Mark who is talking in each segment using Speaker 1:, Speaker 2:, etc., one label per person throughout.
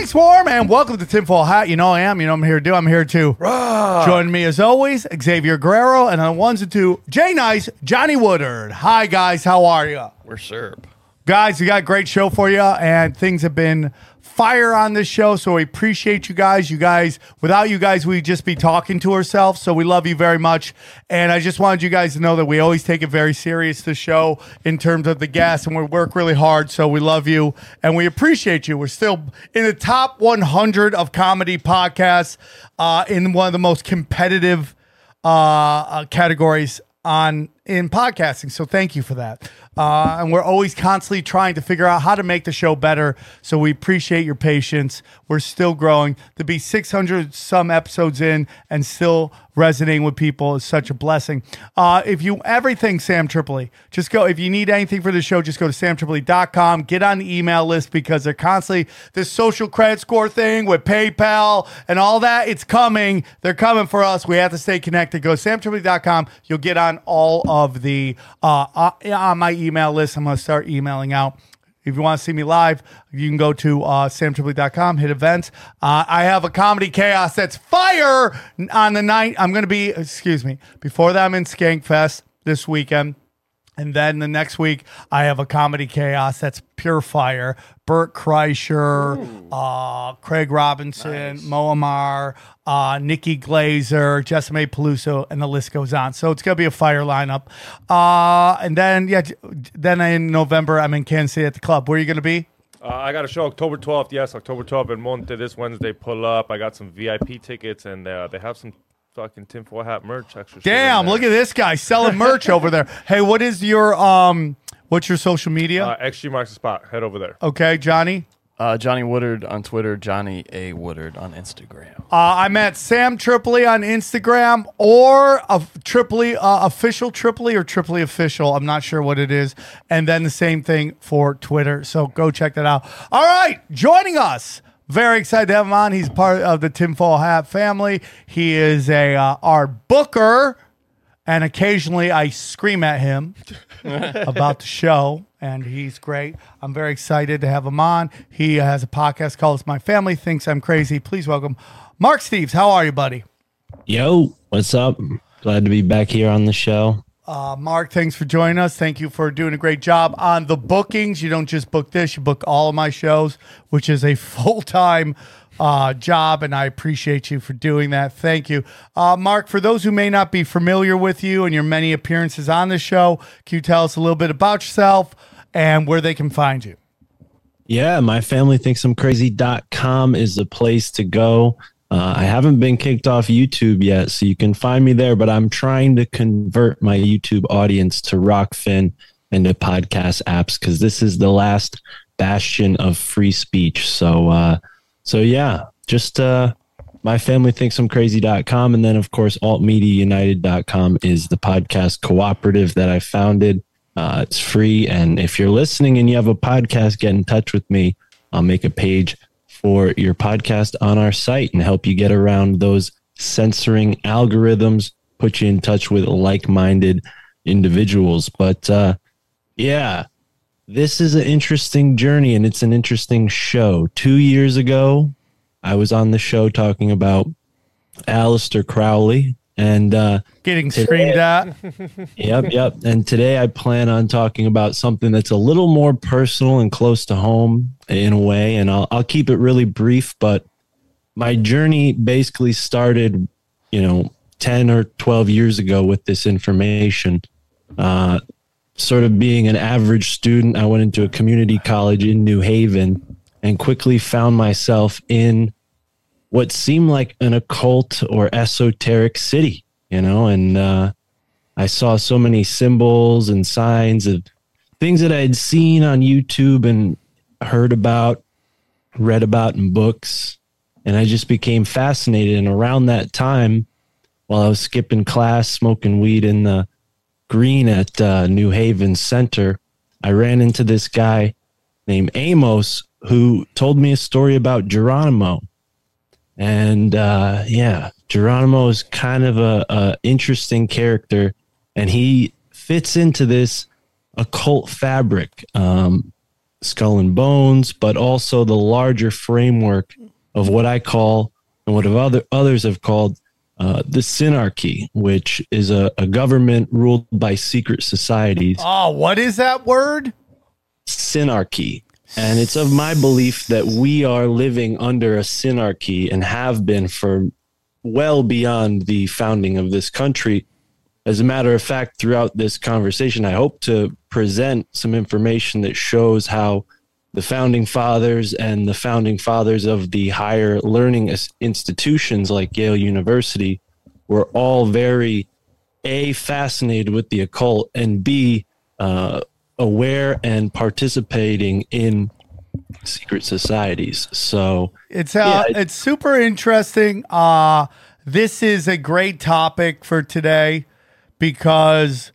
Speaker 1: morning, Swarm, and welcome to Tinfoil Hat. You know I am. You know I'm here to do. I'm here to join me as always, Xavier Guerrero, and on the ones and two, Jay Nice, Johnny Woodard. Hi guys, how are you?
Speaker 2: We're Serb.
Speaker 1: Guys, we got a great show for you, and things have been fire on this show. So we appreciate you guys. You guys, without you guys, we'd just be talking to ourselves. So we love you very much. And I just wanted you guys to know that we always take it very serious, the show, in terms of the guests, and we work really hard. So we love you and we appreciate you. We're still in the top 100 of comedy podcasts, uh, in one of the most competitive uh, uh, categories on in podcasting. So thank you for that. Uh, and we're always constantly trying to figure out how to make the show better. So we appreciate your patience. We're still growing. To be 600 some episodes in and still resonating with people is such a blessing. Uh, if you everything Sam Tripoli, just go. If you need anything for the show, just go to samtripoli.com. Get on the email list because they're constantly this social credit score thing with PayPal and all that. It's coming. They're coming for us. We have to stay connected. Go to samtripoli.com. You'll get on all of the uh, uh, on my email list. I'm to start emailing out. If you want to see me live, you can go to uh, hit events. Uh, I have a comedy chaos that's fire on the night. I'm going to be, excuse me, before that, I'm in Skankfest this weekend. And then the next week, I have a comedy chaos that's pure fire. Bert Kreischer, uh, Craig Robinson, Mo Amer, uh, Nikki Glazer, Jessimae Peluso, and the list goes on. So it's going to be a fire lineup. Uh, and then, yeah, then in November, I'm in Kansas City at the club. Where are you going to be?
Speaker 3: Uh, I got a show October 12th. Yes, October 12th in Monte this Wednesday. Pull up. I got some VIP tickets, and uh, they have some fucking tinfoil hat merch. Extra.
Speaker 1: Damn, look at this guy selling merch over there. Hey, what is your um what's your social media?
Speaker 3: Uh, XG marks the spot. Head over there.
Speaker 1: okay, Johnny.
Speaker 2: Uh, Johnny Woodard on Twitter, Johnny A. Woodard on Instagram.
Speaker 1: Uh, I'm at Sam Tripoli on Instagram or a Tripoli uh, official Tripoli or Tripoli official. I'm not sure what it is. And then the same thing for Twitter. So go check that out. All right, joining us. Very excited to have him on. He's part of the Tinfoil Hat family. He is a uh, our booker, and occasionally I scream at him about the show, and he's great. I'm very excited to have him on. He has a podcast called My Family Thinks I'm Crazy. Please welcome Mark Steves. How are you, buddy?
Speaker 4: Yo, what's up? Glad to be back here on the show.
Speaker 1: Uh, Mark, thanks for joining us. Thank you for doing a great job on the bookings. You don't just book this, you book all of my shows, which is a full time uh, job, and I appreciate you for doing that. Thank you. Uh, Mark, for those who may not be familiar with you and your many appearances on the show, can you tell us a little bit about yourself and where they can find you?
Speaker 4: Yeah, my family thinks I'm crazy.com is the place to go. Uh, I haven't been kicked off YouTube yet, so you can find me there, but I'm trying to convert my YouTube audience to Rokfin and to podcast apps because this is the last bastion of free speech. So, uh, so yeah, just uh, my family thinks I'm crazy.com. And then, of course, altmediaunited.com is the podcast cooperative that I founded. Uh, it's free. And if you're listening and you have a podcast, get in touch with me. I'll make a page for your podcast on our site and help you get around those censoring algorithms, put you in touch with like minded individuals. But uh, yeah, this is an interesting journey and it's an interesting show. Two years ago, I was on the show talking about Aleister Crowley. And uh,
Speaker 1: Getting screamed at.
Speaker 4: Yep, yep. And today I plan on talking about something that's a little more personal and close to home in a way. And I'll, I'll keep it really brief, but my journey basically started, you know, 10 or 12 years ago with this information. Uh, sort of being an average student, I went into a community college in New Haven and quickly found myself in what seemed like an occult or esoteric city, you know, and uh, I saw so many symbols and signs of things that I had seen on YouTube and heard about, read about in books. And I just became fascinated. And around that time, while I was skipping class, smoking weed in the green at uh, New Haven Center, I ran into this guy named Amos who told me a story about Geronimo. And uh, yeah, Geronimo is kind of a, a interesting character, and he fits into this occult fabric, um, skull and bones, but also the larger framework of what I call and what other others have called uh, the synarchy, which is a, a government ruled by secret societies.
Speaker 1: Oh, what is that word?
Speaker 4: Synarchy. And it's of my belief that we are living under a synarchy and have been for well beyond the founding of this country. As a matter of fact, throughout this conversation, I hope to present some information that shows how the founding fathers and the founding fathers of the higher learning institutions like Yale University were all very a fascinated with the occult and b uh, aware and participating in secret societies. So
Speaker 1: It's uh,
Speaker 4: Yeah, it-
Speaker 1: it's super interesting. Uh this is a great topic for today because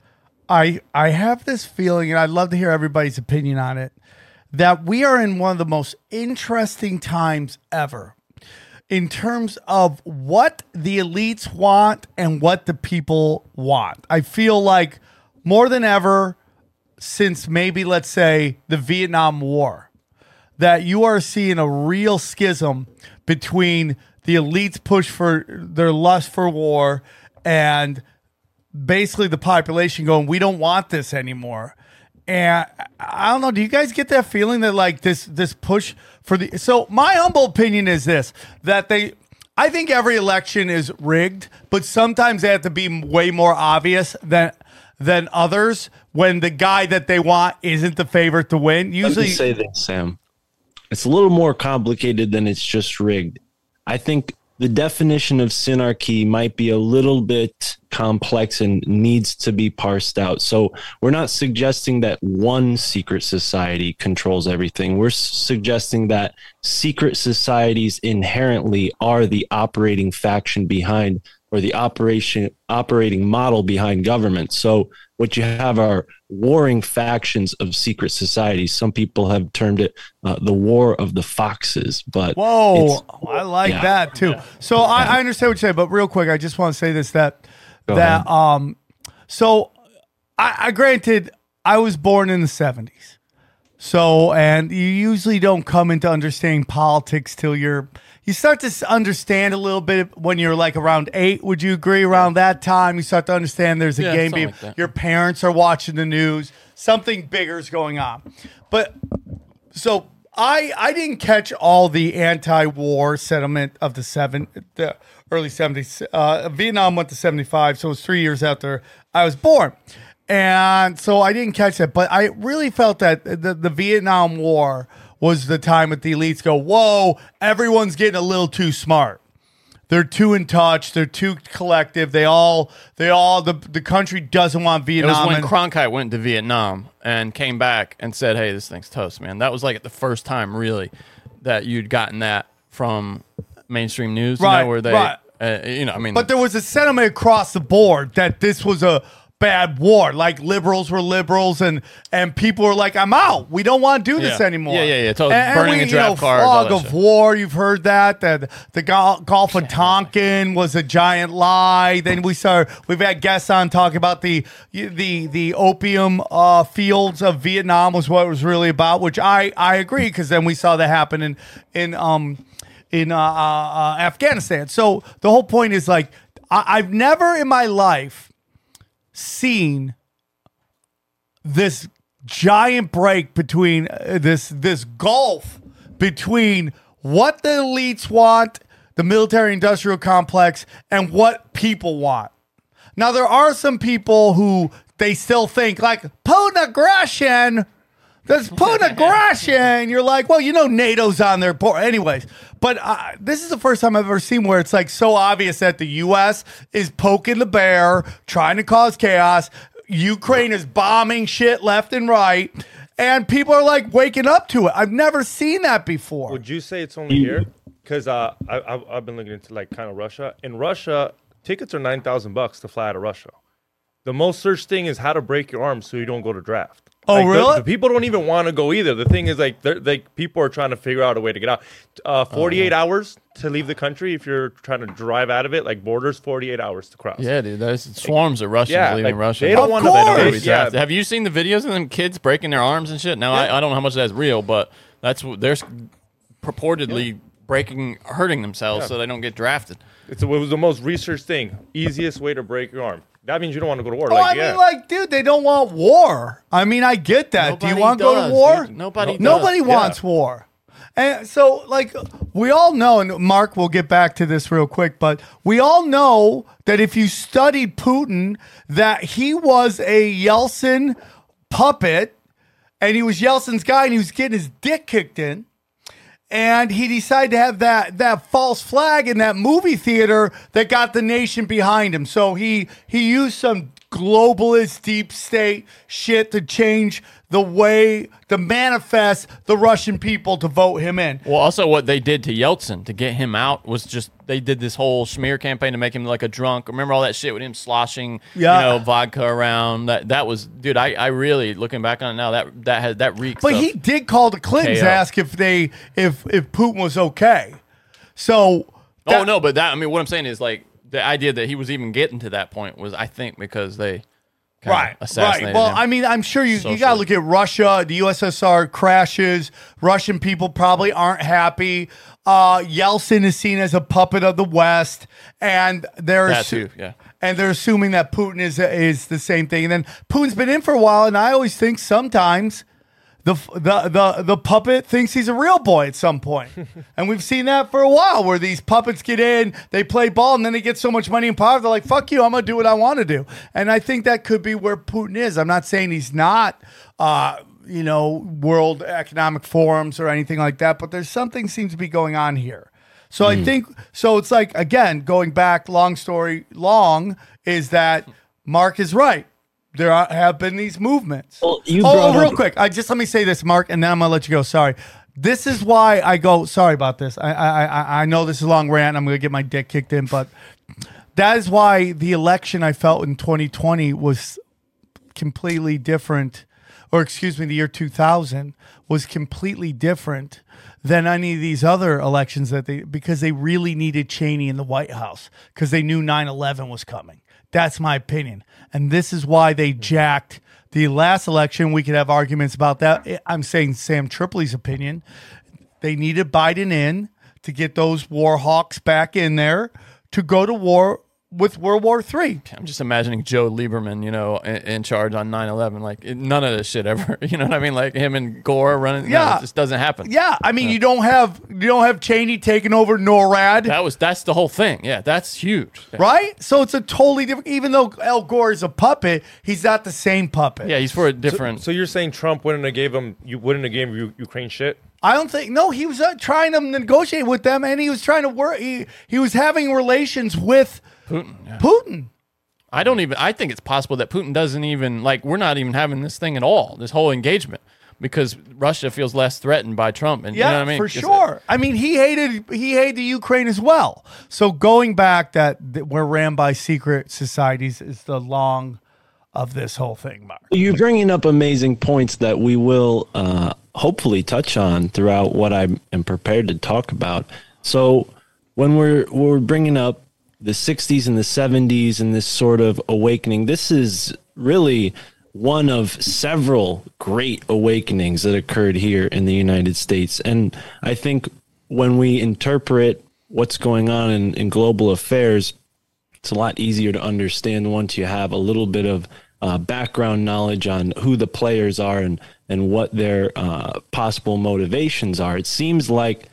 Speaker 1: I I have this feeling, and I'd love to hear everybody's opinion on it, that we are in one of the most interesting times ever in terms of what the elites want and what the people want. I feel like more than ever since maybe let's say the Vietnam War that you are seeing a real schism between the elites push for their lust for war and basically the population going we don't want this anymore. And i don't know do you guys get that feeling that like this this push for the so my humble opinion is this that they i think every election is rigged but sometimes they have to be way more obvious than than others when the guy that they want isn't the favorite to win
Speaker 4: Let me
Speaker 1: usually
Speaker 4: say this, Sam. It's a little more complicated than it's just rigged. I think the definition of synarchy might be a little bit complex and needs to be parsed out. So we're not suggesting that one secret society controls everything. We're suggesting that secret societies inherently are the operating faction behind or the operation operating model behind government. So what you have are warring factions of secret societies. Some people have termed it uh, the war of the foxes, but
Speaker 1: Whoa, I like
Speaker 4: yeah.
Speaker 1: that too. So I, I understand what you're saying, but real quick, I just want to say this that
Speaker 4: Go
Speaker 1: that
Speaker 4: ahead.
Speaker 1: um, so I, I granted I was born in the '70s, so and you usually don't come into understanding politics till you're you start to understand a little bit when you're like around eight. Would you agree? Around that time, you start to understand there's a
Speaker 2: Yeah,
Speaker 1: game.
Speaker 2: something
Speaker 1: being-
Speaker 2: like that.
Speaker 1: your parents are watching the news. Something bigger is going on, but so I I didn't catch all the anti-war sentiment of the seven the early seventies. Uh, Vietnam went to seventy five, so it was three years after I was born, and so I didn't catch that. But I really felt that the the Vietnam War was the time that the elites go, "Whoa, everyone's getting a little too smart." They're too in touch. They're too collective. They all, they all, the, the country doesn't want Vietnam.
Speaker 2: It was when
Speaker 1: and-
Speaker 2: Cronkite went to Vietnam and came back and said, "Hey, this thing's toast, man." That was like the first time, really, that you'd gotten that from mainstream news, you
Speaker 1: Right,
Speaker 2: know, where they,
Speaker 1: right.
Speaker 2: uh, you know, I mean,
Speaker 1: But there was a sentiment across the board that this was a bad war. Like liberals were liberals, and and people were like, "I'm out. We don't want to do this
Speaker 2: Yeah.
Speaker 1: anymore."
Speaker 2: Yeah, yeah, yeah. Totally.
Speaker 1: And, and
Speaker 2: Burning
Speaker 1: we,
Speaker 2: of
Speaker 1: you know,
Speaker 2: draft cards,
Speaker 1: fog of
Speaker 2: shit.
Speaker 1: war. You've heard that that the Gul- Gulf of Tonkin was a giant lie. Then we saw we've had guests on talking about the the the opium uh, fields of Vietnam was what it was really about, which I I agree because then we saw that happen in in um in uh, uh, uh, Afghanistan. So the whole point is like I, I've never in my life seen this giant break between uh, this this gulf between what the elites want, the military industrial complex, and what people want. Now there are some people who they still think like Putin aggression. There's Putin aggression. You're like, well, you know, NATO's on their board, anyways. But uh, this is the first time I've ever seen where it's like so obvious that the U.S. is poking the bear, trying to cause chaos. Ukraine is bombing shit left and right, and people are like waking up to it. I've never seen that before.
Speaker 3: Would you say it's only here? Because uh, I, I've, I've been looking into like kind of Russia. In Russia, tickets are nine thousand bucks to fly out of Russia. The most searched thing is how to break your arm so you don't go to draft.
Speaker 1: Oh,
Speaker 3: Like,
Speaker 1: really?
Speaker 3: The, people don't even want to go either. The thing is, like, they're, like people are trying to figure out a way to get out. Uh, Forty-eight hours to leave the country if you're trying to drive out of it. Like borders, forty-eight hours to cross.
Speaker 2: Yeah, dude. There's swarms of Russians
Speaker 3: Yeah,
Speaker 2: leaving
Speaker 3: like,
Speaker 2: Russia.
Speaker 3: they don't wanna-
Speaker 1: course.
Speaker 2: They don't wanna be
Speaker 3: Yeah.
Speaker 2: drafted. Have you seen the videos of them kids breaking their arms and shit? Now I, I don't know how much of that's real, but that's they're purportedly breaking, hurting themselves
Speaker 3: Yeah.
Speaker 2: so they don't get drafted.
Speaker 3: It's it was the most researched thing. Easiest way to break your arm. That means you don't want to go to war.
Speaker 1: Oh,
Speaker 3: like,
Speaker 1: I
Speaker 3: yeah.
Speaker 1: mean, like, dude, they don't want war. I mean, I get that. Do you want to go to war?
Speaker 2: dude. Nobody does.
Speaker 1: Nobody
Speaker 3: Yeah.
Speaker 1: wants war. And so, like, we all know, and Mark will get back to this real quick, but we all know that if you studied Putin, that he was a Yeltsin puppet, and he was Yeltsin's guy, and he was getting his dick kicked in and he decided to have that that false flag in that movie theater that got the nation behind him. So he he used some globalist deep state shit to change the way to manifest the Russian people to vote him in.
Speaker 2: Well, also what they did to Yeltsin to get him out was just they did this whole smear campaign to make him like a drunk. Remember all that shit with him sloshing,
Speaker 1: Yeah.
Speaker 2: you know, vodka around. That that was, dude. I, I really looking back on it now that that had that reeks.
Speaker 1: But he did call the Clintons
Speaker 2: KO.
Speaker 1: ask if they if if Putin was okay. So
Speaker 2: Oh no, but that I mean, what I'm saying is like the idea that he was even getting to that point was, I think, because they
Speaker 1: Right, right. Well. I mean, I'm sure you you got to look at Russia. The USSR crashes. Russian people probably aren't happy. Uh, Yeltsin is seen as a puppet of the West, and they're
Speaker 2: That
Speaker 1: assu-
Speaker 2: too, yeah.
Speaker 1: and they're assuming that Putin is is the same thing. And then Putin's been in for a while, and I always think sometimes. The, the the the puppet thinks he's a real boy at some point, and we've seen that for a while. Where these puppets get in, they play ball, and then they get so much money and power, they're like, "Fuck you, I'm gonna do what I want to do." And I think that could be where Putin is. I'm not saying he's not, uh, you know, World Economic Forums or anything like that, but there's something seems to be going on here. So I think so. It's like again, going back. Long story long is that Mark is right. There are, have been these movements.
Speaker 4: Well,
Speaker 1: oh, oh, real
Speaker 4: up-
Speaker 1: quick. I just let me say this, Mark, and then I'm gonna let you go. Sorry. This is why I go. Sorry about this. I I I, I know this is a long rant. I'm gonna get my dick kicked in, but that is why the election I felt in 2020 was completely different, or excuse me, the year 2000 was completely different than any of these other elections that they because they really needed Cheney in the White House because they knew 9/11 was coming. That's my opinion, and this is why they mm-hmm. jacked the last election. We could have arguments about that. I'm saying Sam Tripoli's opinion. They needed Biden in to get those war hawks back in there to go to war with World War Three.
Speaker 2: I'm just imagining Joe Lieberman, you know, in, in charge on 9/11. Like none of this shit ever. You know what I mean? Like him and Gore running. Yeah,
Speaker 1: Yeah.
Speaker 2: it just doesn't happen.
Speaker 1: Yeah, I mean, you don't have you don't have Cheney taking over NORAD,
Speaker 2: that was that's the whole thing. Yeah, that's huge.
Speaker 1: right? So it's a totally different. Even though Al Gore is a puppet, he's not the same puppet.
Speaker 2: Yeah, he's for a different.
Speaker 3: So you're saying Trump wouldn't have gave him you wouldn't have gave U- Ukraine shit?
Speaker 1: I don't think. No, he was uh, trying to negotiate with them, and he was trying to work. He, he was having relations with
Speaker 2: Putin. yeah.
Speaker 1: Putin.
Speaker 2: I don't even. I think it's possible that Putin doesn't even like. We're not even having this thing at all. This whole engagement because Russia feels less threatened by Trump. And
Speaker 1: Yeah,
Speaker 2: you know what I mean?
Speaker 1: for
Speaker 2: 'Cause,
Speaker 1: sure. I mean, he hated he hated the Ukraine as well. So going back, that, that we're ran by secret societies is the long of this whole thing, Mark.
Speaker 4: You're bringing up amazing points that we will uh, hopefully touch on throughout what I am prepared to talk about. So when we're we're bringing up the 60s and the 70s and this sort of awakening, this is really one of several great awakenings that occurred here in the United States. And I think when we interpret what's going on in, in global affairs, it's a lot easier to understand once you have a little bit of uh, background knowledge on who the players are and and what their uh, possible motivations are. It seems like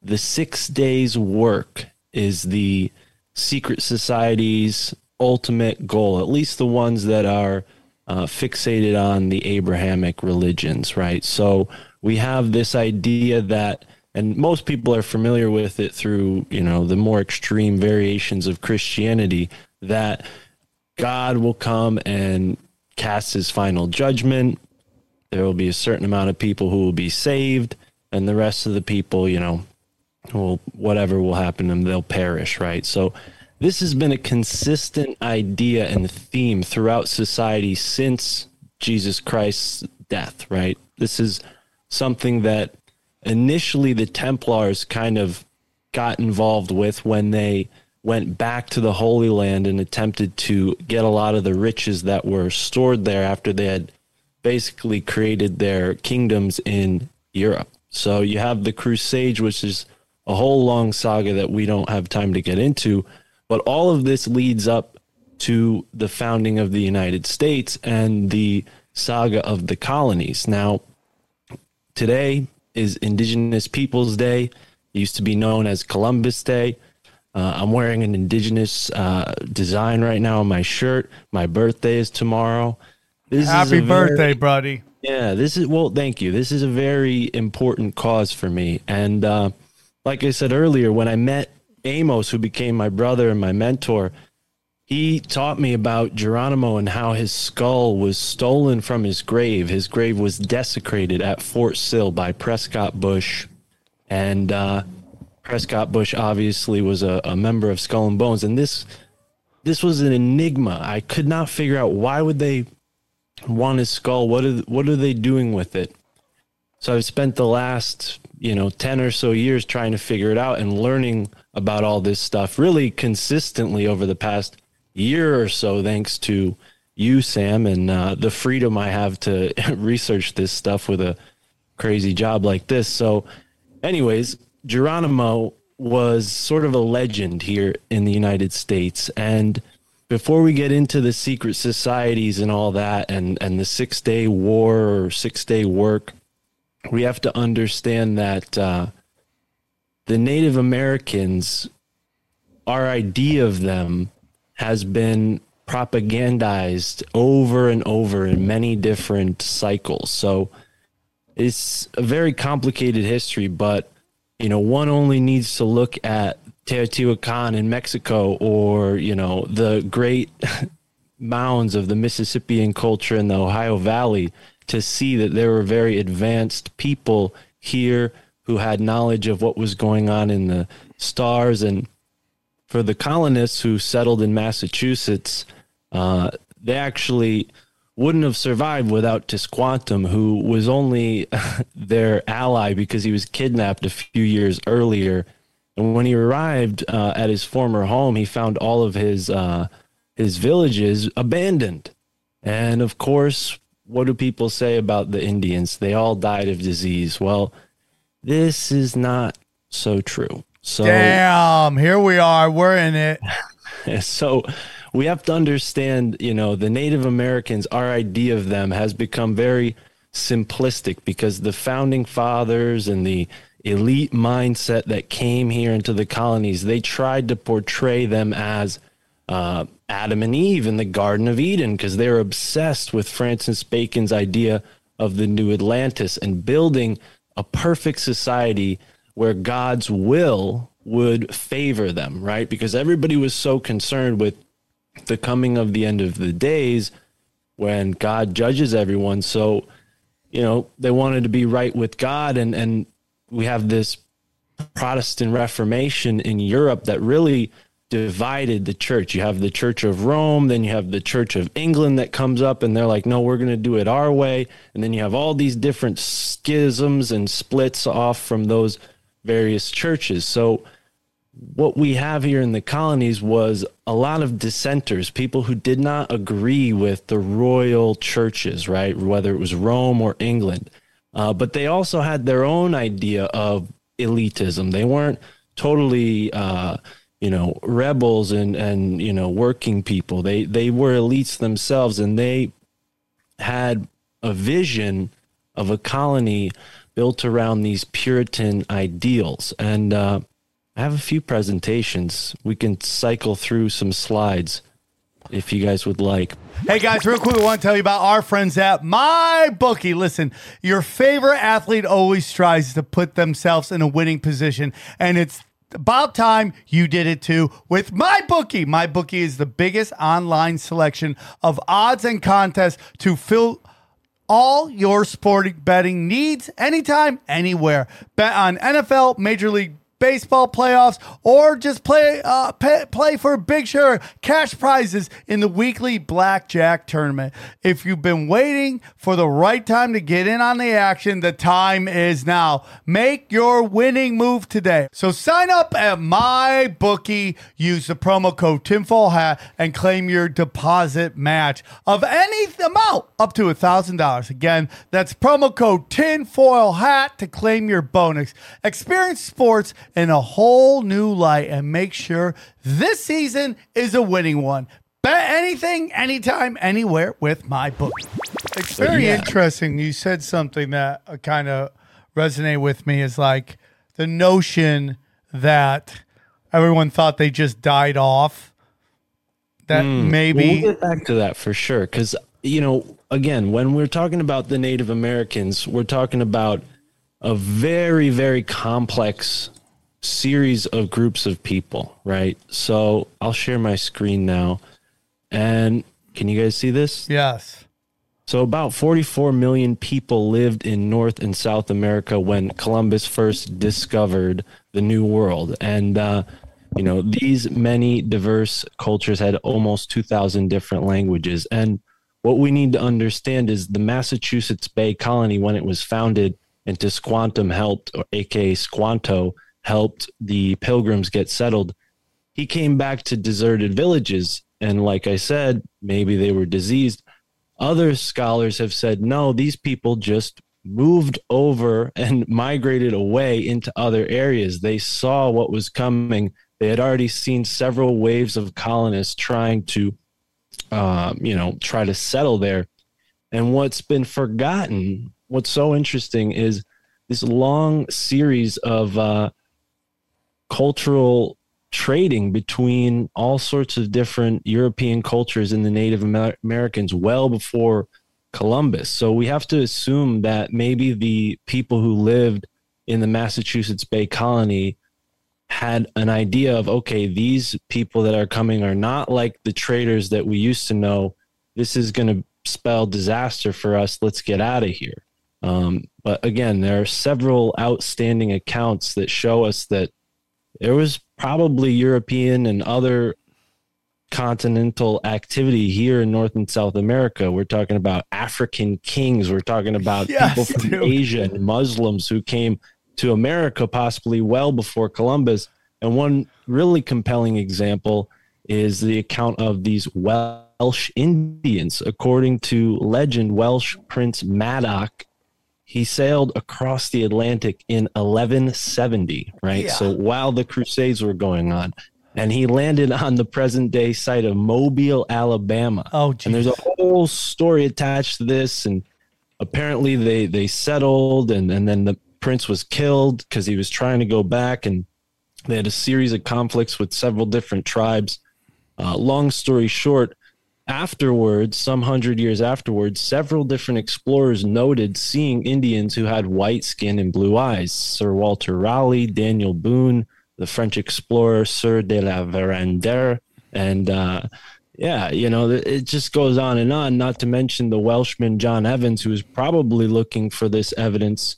Speaker 4: the six days work is the secret society's ultimate goal, at least the ones that are uh, fixated on the Abrahamic religions, right? So we have this idea that, and most people are familiar with it through, you know, the more extreme variations of Christianity, that God will come and cast his final judgment. There will be a certain amount of people who will be saved, and the rest of the people, you know, will whatever will happen to them, they'll perish, right? So this has been a consistent idea and theme throughout society since Jesus Christ's death, right? This is something that initially the Templars kind of got involved with when they went back to the Holy Land and attempted to get a lot of the riches that were stored there after they had basically created their kingdoms in Europe. So you have the Crusades, which is a whole long saga that we don't have time to get into, but all of this leads up to the founding of the United States and the saga of the colonies. Now, today is Indigenous Peoples Day. It used to be known as Columbus Day. Uh, I'm wearing an indigenous uh, design right now on my shirt. My birthday is tomorrow. This is
Speaker 1: Happy
Speaker 4: very-
Speaker 1: birthday, buddy.
Speaker 4: yeah, this is well, thank you. This is a very important cause for me. And uh, like I said earlier, when I met Amos, who became my brother and my mentor, he taught me about Geronimo and how his skull was stolen from his grave. His grave was desecrated at Fort Sill by Prescott Bush. And uh, Prescott Bush obviously was a, a member of Skull and Bones. And this this was an enigma. I could not figure out why would they want his skull. What are what are they doing with it? So I've spent the last you know ten or so years trying to figure it out and learning about all this stuff really consistently over the past year or so, thanks to you, Sam, and uh, the freedom I have to research this stuff with a crazy job like this. So, anyways, Geronimo was sort of a legend here in the United States. And before we get into the secret societies and all that and, and the six day war or six day work, we have to understand that uh, the Native Americans, our idea of them has been propagandized over and over in many different cycles. So it's a very complicated history, but you know, one only needs to look at Teotihuacan in Mexico or, you know, the great mounds of the Mississippian culture in the Ohio Valley to see that there were very advanced people here who had knowledge of what was going on in the stars. And for the colonists who settled in Massachusetts, uh, they actually wouldn't have survived without Tisquantum, who was only their ally because he was kidnapped a few years earlier. And when he arrived uh, at his former home, he found all of his uh, his villages abandoned. And of course, what do people say about the Indians? They all died of disease. Well, this is not so true. So
Speaker 1: Damn, here we are. We're in it.
Speaker 4: so we have to understand, you know, the Native Americans, our idea of them has become very simplistic because the founding fathers and the elite mindset that came here into the colonies, they tried to portray them as uh, Adam and Eve in the Garden of Eden because they were obsessed with Francis Bacon's idea of the new Atlantis and building a perfect society where God's will would favor them, right? Because everybody was so concerned with the coming of the end of the days when God judges everyone. So, you know, they wanted to be right with God and and we have this Protestant Reformation in Europe that really divided the church. You have the Church of Rome, then you have the Church of England that comes up and they're like, "No, we're going to do it our way." And then you have all these different schisms and splits off from those various churches. So what we have here in the colonies was a lot of dissenters, people who did not agree with the royal churches, right? Whether it was Rome or England. Uh, but they also had their own idea of elitism. They weren't totally, uh, you know, rebels and, and, you know, working people. They, they were elites themselves and they had a vision of a colony built around these Puritan ideals. And, uh, I have a few presentations. We can cycle through some slides. if you guys would like.
Speaker 1: Hey guys, real quick, I want to tell you about our friends at My Bookie. Listen, your favorite athlete always tries to put themselves in a winning position, and it's about time you did it too with My Bookie. My Bookie is the biggest online selection of odds and contests to fill all your sporting betting needs anytime, anywhere. Bet on NFL, Major League baseball playoffs, or just play uh, pay, play for big share cash prizes in the weekly blackjack tournament. If you've been waiting for the right time to get in on the action, the time is now. Make your winning move today. So sign up at my bookie. Use the promo code Tinfoil Hat and claim your deposit match of any amount up to a thousand dollars. Again, that's promo code Tinfoil Hat to claim your bonus. Experience sports in a whole new light and make sure this season is a winning one. Bet anything, anytime, anywhere with my book. It's very
Speaker 4: yeah.
Speaker 1: interesting. You said something that uh, kind of resonated with me is like the notion that everyone thought they just died off. That hmm. maybe
Speaker 4: We'll get back to that for sure. Because, you know, again, when we're talking about the Native Americans, we're talking about a very, very complex series of groups of people, right? So I'll share my screen now. And can you guys see this?
Speaker 1: yes.
Speaker 4: So, about 44 million people lived in North and South America when Columbus first discovered the New World. And, uh, you know, these many diverse cultures had almost 2,000 different languages. And what we need to understand is the Massachusetts Bay Colony, when it was founded, and Tisquantum helped, or aka Squanto, helped the pilgrims get settled. He came back to deserted villages. And, like I said, maybe they were diseased other scholars have said no these people just moved over and migrated away into other areas they saw what was coming they had already seen several waves of colonists trying to um, you know try to settle there and what's been forgotten what's so interesting is this long series of uh, cultural trading between all sorts of different European cultures and the Native Amer- Americans well before Columbus. So we have to assume that maybe the people who lived in the Massachusetts Bay Colony had an idea of okay, these people that are coming are not like the traders that we used to know. This is going to spell disaster for us. Let's get out of here. Um, but again, there are several outstanding accounts that show us that there was probably European and other continental activity here in North and South America. We're talking about African kings. We're talking about
Speaker 1: Yes,
Speaker 4: people from
Speaker 1: dude.
Speaker 4: Asia and Muslims who came to America possibly well before Columbus. And one really compelling example is the account of these Welsh Indians. According to legend, Welsh Prince Madoc he sailed across the Atlantic in 1170, right?
Speaker 1: Yeah.
Speaker 4: So while the Crusades were going on, and he landed on the present day site of Mobile, Alabama.
Speaker 1: Oh,
Speaker 4: and there's a whole story attached to this, and apparently they they settled, and and then the prince was killed because he was trying to go back, and they had a series of conflicts with several different tribes. Uh, long story short, afterwards, some hundred years afterwards, several different explorers noted seeing Indians who had white skin and blue eyes. Sir Walter Raleigh, Daniel Boone, the French explorer Sir de la Vérendrye, and uh, yeah, you know, it just goes on and on. Not to mention the Welshman John Evans, who was probably looking for this evidence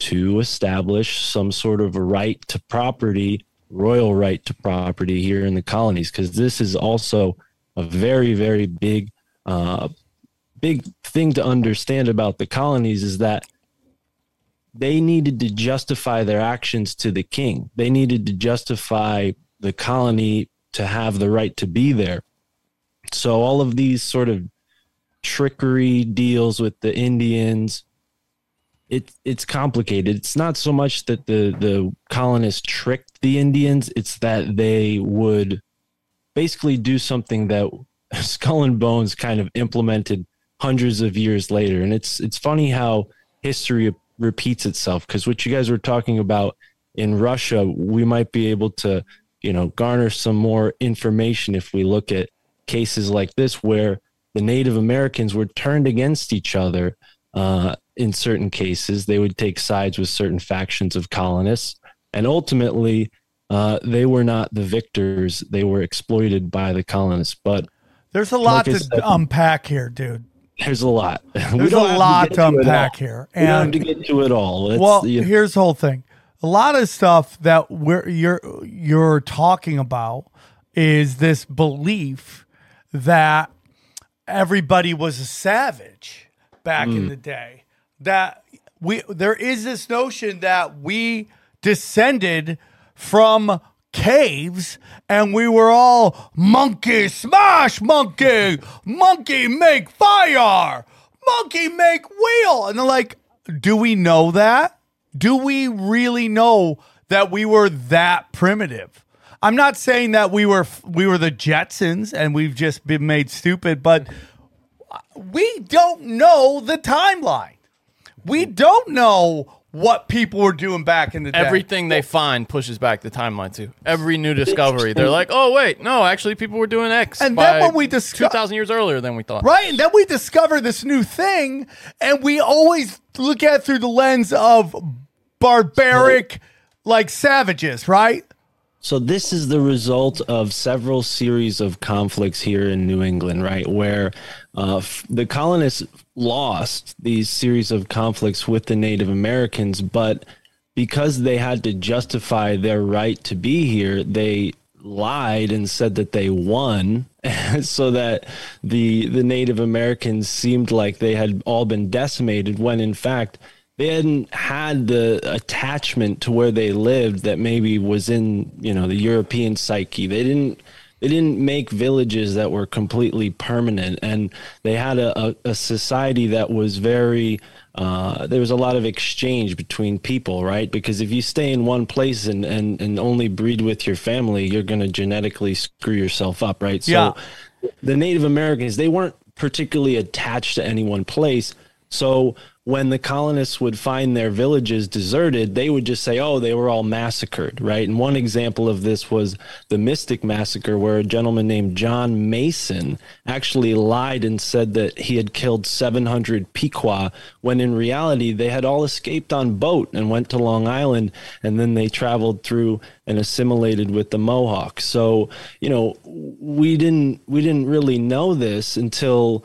Speaker 4: to establish some sort of right to property, royal right to property here in the colonies, because this is also a very, very big, uh, big thing to understand about the colonies is that they needed to justify their actions to the king. They needed to justify the colony to have the right to be there. So all of these sort of trickery deals with the Indians, it it's complicated. It's not so much that the the colonists tricked the Indians; it's that they would basically do something that Skull and Bones kind of implemented hundreds of years later. And it's it's funny how history repeats itself because what you guys were talking about in Russia, we might be able to, you know, garner some more information if we look at cases like this where the Native Americans were turned against each other. Uh, in certain cases, they would take sides with certain factions of colonists, and ultimately, uh, they were not the victors. They were exploited by the colonists. But
Speaker 1: There's a lot
Speaker 4: Like
Speaker 1: to
Speaker 4: said-
Speaker 1: unpack here, dude.
Speaker 4: there's a lot.
Speaker 1: There's a
Speaker 4: don't to
Speaker 1: lot
Speaker 4: get
Speaker 1: to unpack here.
Speaker 4: We don't have
Speaker 1: And
Speaker 4: to get to it all. It's,
Speaker 1: well,
Speaker 4: you know,
Speaker 1: here's the whole thing. A lot of stuff that we're you're you're talking about is this belief that everybody was a savage back
Speaker 4: Mm.
Speaker 1: in the day. That we there is this notion that we descended from caves and we were all monkey smash monkey! Monkey make fire! Monkey make wheel! And they're like do we know that? Do we really know that we were that primitive? I'm not saying that we were we were the jetsons and we've just been made stupid but we don't know the timeline. We don't know what people were doing back in the day
Speaker 2: Everything they find pushes back the timeline to Every new discovery, they're like, "Oh wait, no, actually, people were doing X."
Speaker 1: And then when we discuss-
Speaker 2: two thousand years earlier than we thought.
Speaker 1: Right. And then we discover this new thing, and we always look at it through the lens of barbaric, like savages, right?
Speaker 4: So this is the result of several series of conflicts here in New England, right? Where uh, the colonists lost these series of conflicts with the Native Americans, but because they had to justify their right to be here, they lied and said that they won so that the the Native Americans seemed like they had all been decimated when in fact they hadn't had the attachment to where they lived that maybe was in you know the European psyche. They didn't they didn't make villages that were completely permanent, and they had a, a, a society that was very. Uh, there was a lot of exchange between people, right? Because if you stay in one place and, and, and only breed with your family, you're going to genetically screw yourself up, right? So
Speaker 1: Yeah.
Speaker 4: the Native Americans, they weren't particularly attached to any one place. So when the colonists would find their villages deserted, they would just say, oh, they were all massacred, right? And one example of this was the Mystic Massacre, where a gentleman named John Mason actually lied and said that he had killed 700 Pequot, when in reality, they had all escaped on boat and went to Long Island, and then they traveled through and assimilated with the Mohawks. So, you know, we didn't we didn't really know this until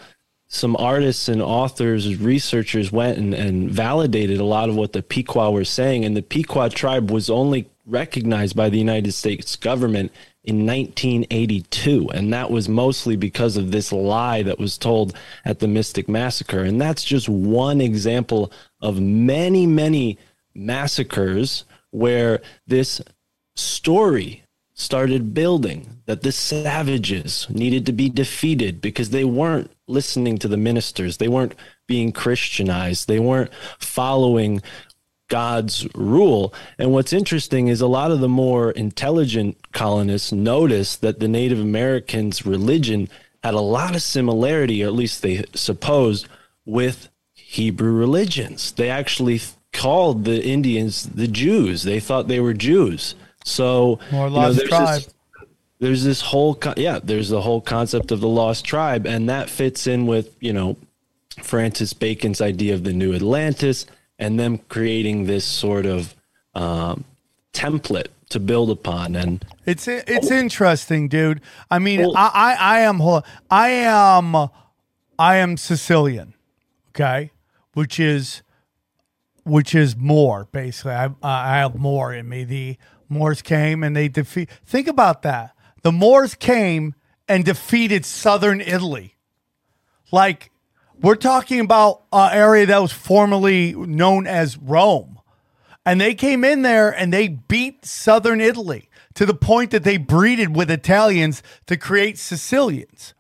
Speaker 4: some artists and authors, researchers went and, and validated a lot of what the Pequot were saying. And the Pequot tribe was only recognized by the United States government in 1982. And that was mostly because of this lie that was told at the Mystic Massacre. And that's just one example of many, many massacres where this story started building that the savages needed to be defeated because they weren't listening to the ministers. They weren't being Christianized. They weren't following God's rule. And what's interesting is a lot of the more intelligent colonists noticed that the Native Americans' religion had a lot of similarity, or at least they supposed, with Hebrew religions. They actually called the Indians the Jews. They thought they were Jews. So
Speaker 1: More
Speaker 4: you know, there's
Speaker 1: tribe.
Speaker 4: this- there's this whole yeah there's the whole concept of the lost tribe and that fits in with you know francis bacon's idea of the new atlantis and them creating this sort of um, template to build upon and
Speaker 1: It's it's interesting, dude. I mean, I, I I am I am I am Sicilian, okay, which is which is more basically. I I have more in me. The Moors came and they defeat. Think about that. The Moors came and defeated southern Italy. Like we're talking about an area that was formerly known as Rome. And they came in there and they beat southern Italy to the point that they breeded with Italians to create Sicilians.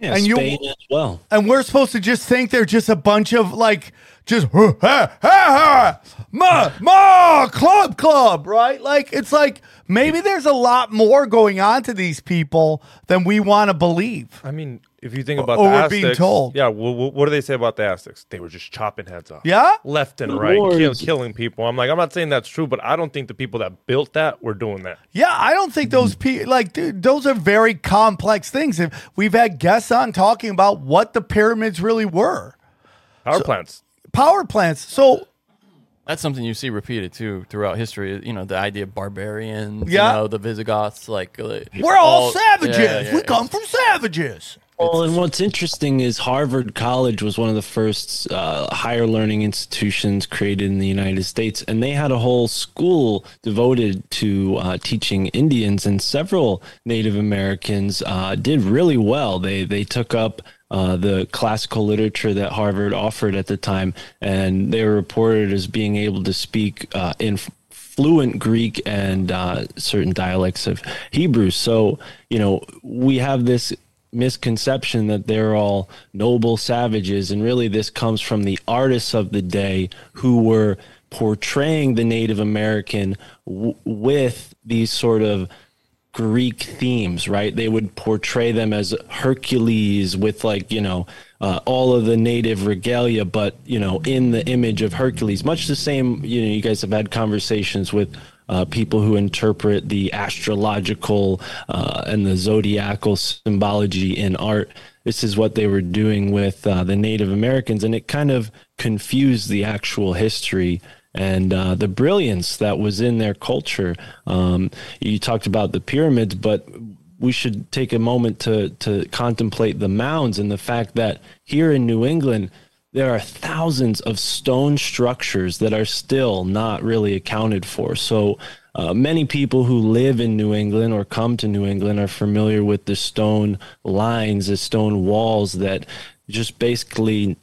Speaker 4: Yeah,
Speaker 1: And you-
Speaker 4: spain as well
Speaker 1: And we're supposed to just think they're just a bunch of like just ha ha ha ma ma club club, right? Like it's like maybe there's a lot more going on to these people than we want to believe.
Speaker 3: I mean, if you think about
Speaker 1: Or
Speaker 3: the
Speaker 1: we're
Speaker 3: Aztecs,
Speaker 1: being told.
Speaker 3: yeah. What, what do they say about the Aztecs? They were just chopping heads off,
Speaker 1: Yeah?
Speaker 3: left and
Speaker 4: The
Speaker 3: right, kill, killing people. I'm like, I'm not saying that's true, but I don't think the people that built that were doing that.
Speaker 1: Yeah, I don't think those people like dude, those are very complex things. If we've had guests on talking about what the pyramids really were,
Speaker 3: Power plants.
Speaker 1: power plants. So
Speaker 2: That's something you see repeated too throughout history. You know, the idea of barbarians.
Speaker 1: Yeah.
Speaker 2: You know, the Visigoths. Like uh,
Speaker 1: we're all, savages.
Speaker 2: yeah, yeah,
Speaker 1: we
Speaker 2: yeah.
Speaker 1: come from savages.
Speaker 4: Well, and what's interesting is Harvard College was one of the first uh, higher learning institutions created in the United States, and they had a whole school devoted to uh, teaching Indians, and several Native Americans uh, did really well. They they took up uh, the classical literature that Harvard offered at the time, and they were reported as being able to speak uh, in fluent Greek and uh, certain dialects of Hebrew. So, you know, we have this misconception that they're all noble savages. And really, this comes from the artists of the day who were portraying the Native American w- with these sort of Greek themes, right? They would portray them as Hercules with like, you know, uh, all of the native regalia, but, you know, in the image of Hercules. Much the same, you know, you guys have had conversations with uh, people who interpret the astrological uh, and the zodiacal symbology in art. This is what they were doing with uh, the Native Americans, and it kind of confused the actual history and uh, the brilliance that was in their culture. Um, you talked about the pyramids, but we should take a moment to to contemplate the mounds and the fact that here in New England there are thousands of stone structures that are still not really accounted for. So uh, many people who live in New England or come to New England are familiar with the stone lines, the stone walls that just basically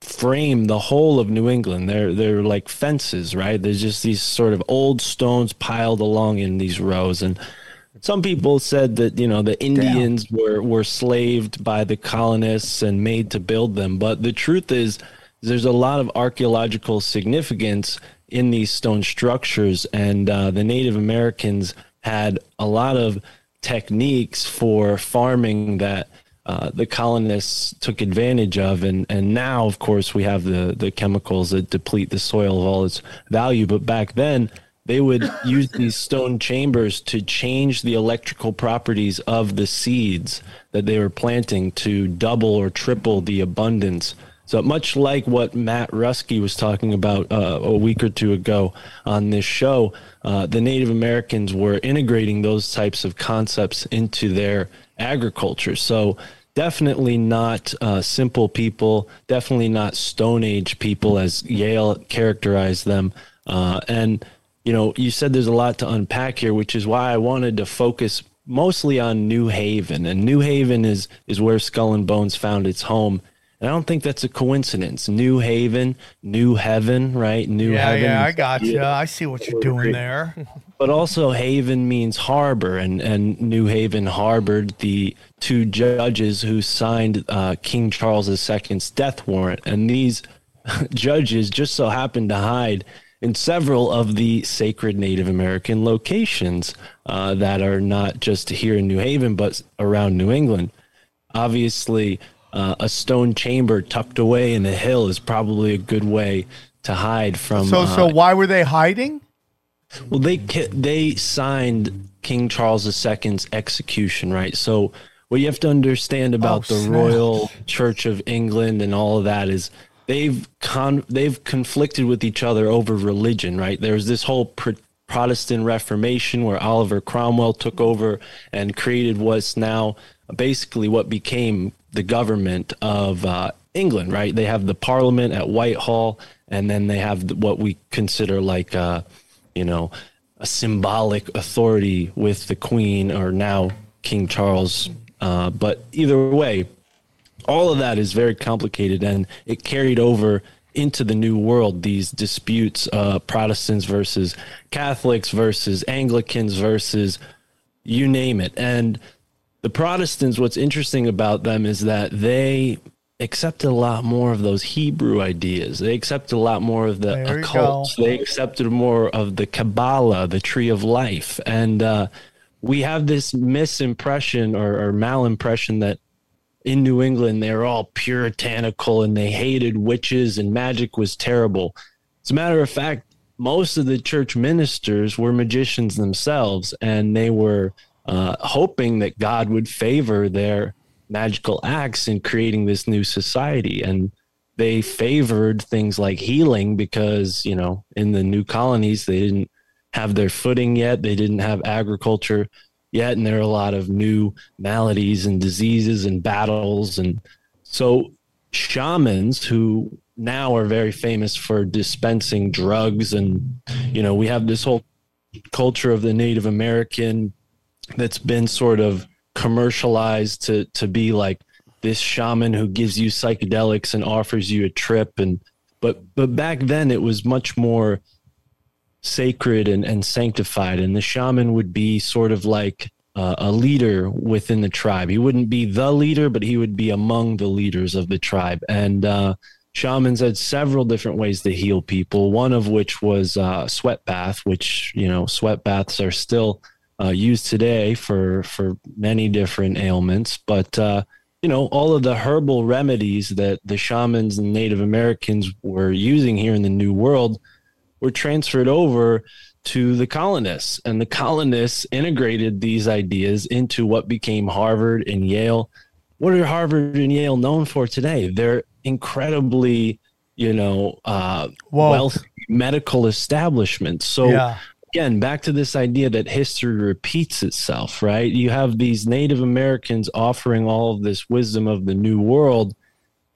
Speaker 4: frame the whole of New England. They're they're like fences, right? There's just these sort of old stones piled along in these rows and some people said that you know the Indians were were slaved by the colonists and made to build them, but the truth is there's a lot of archaeological significance in these stone structures, and uh, the Native Americans had a lot of techniques for farming that uh, the colonists took advantage of, and and now of course we have the the chemicals that deplete the soil of all its value, but back then they would use these stone chambers to change the electrical properties of the seeds that they were planting to double or triple the abundance. So much like what Matt Rusky was talking about uh, a week or two ago on this show, uh, the Native Americans were integrating those types of concepts into their agriculture. So definitely not uh, simple people, definitely not Stone Age people as Yale characterized them. Uh, and you know, you said there's a lot to unpack here, which is why I wanted to focus mostly on New Haven. And New Haven is is where Skull and Bones found its home. And I don't think that's a coincidence. New Haven, New Heaven, right? New
Speaker 1: Yeah,
Speaker 4: Heaven.
Speaker 1: yeah, I got you. I see what you're doing there.
Speaker 4: But also Haven means harbor, and, and New Haven harbored the two judges who signed uh, King Charles II's death warrant. And these judges just so happened to hide in several of the sacred Native American locations uh, that are not just here in New Haven, but around New England. Obviously, uh, a stone chamber tucked away in a hill is probably a good way to hide from.
Speaker 1: So,
Speaker 4: uh,
Speaker 1: so why were they hiding?
Speaker 4: well, they they signed King Charles II's execution, right? So what you have to understand about
Speaker 1: Oh,
Speaker 4: the. Royal Church of England and all of that is they've con- they've conflicted with each other over religion, right? There's this whole pr- Protestant Reformation where Oliver Cromwell took over and created what's now basically what became the government of uh, England, right? They have the Parliament at Whitehall, and then they have what we consider like, uh, you know, a symbolic authority with the Queen or now King Charles. Uh, but either way, all of that is very complicated and it carried over into the new world these disputes uh, protestants versus catholics versus anglicans versus you name it. And the protestants what's interesting about them is that they accepted a lot more of those hebrew ideas. They accepted a lot more of the
Speaker 1: There
Speaker 4: they accepted more of the kabbalah the tree of life. And uh, we have this misimpression or, or malimpression that in New England, they were all puritanical and they hated witches and magic was terrible. As a matter of fact, most of the church ministers were magicians themselves, and they were uh, hoping that God would favor their magical acts in creating this new society. And they favored things like healing because, you know, in the new colonies, they didn't have their footing yet, they didn't have agriculture yet, and there are a lot of new maladies and diseases and battles. And so, shamans who now are very famous for dispensing drugs and you know we have this whole culture of the native american that's been sort of commercialized to to be like this shaman who gives you psychedelics and offers you a trip and but but back then it was much more sacred and, and sanctified and the shaman would be sort of like uh, a leader within the tribe. He wouldn't be the leader but he would be among the leaders of the tribe. And uh, shamans had several different ways to heal people one of which was uh, sweat bath which you know sweat baths are still uh, used today for for many different ailments. But uh, you know all of the herbal remedies that the shamans and native americans were using here in the new world were transferred over to the colonists. And the colonists integrated these ideas into what became harvard and yale. What are harvard and yale known for today? They're incredibly you know uh, wealthy medical establishments. So
Speaker 1: Yeah.
Speaker 4: again back to this idea that history repeats itself right? You have these native americans offering all of this wisdom of the new world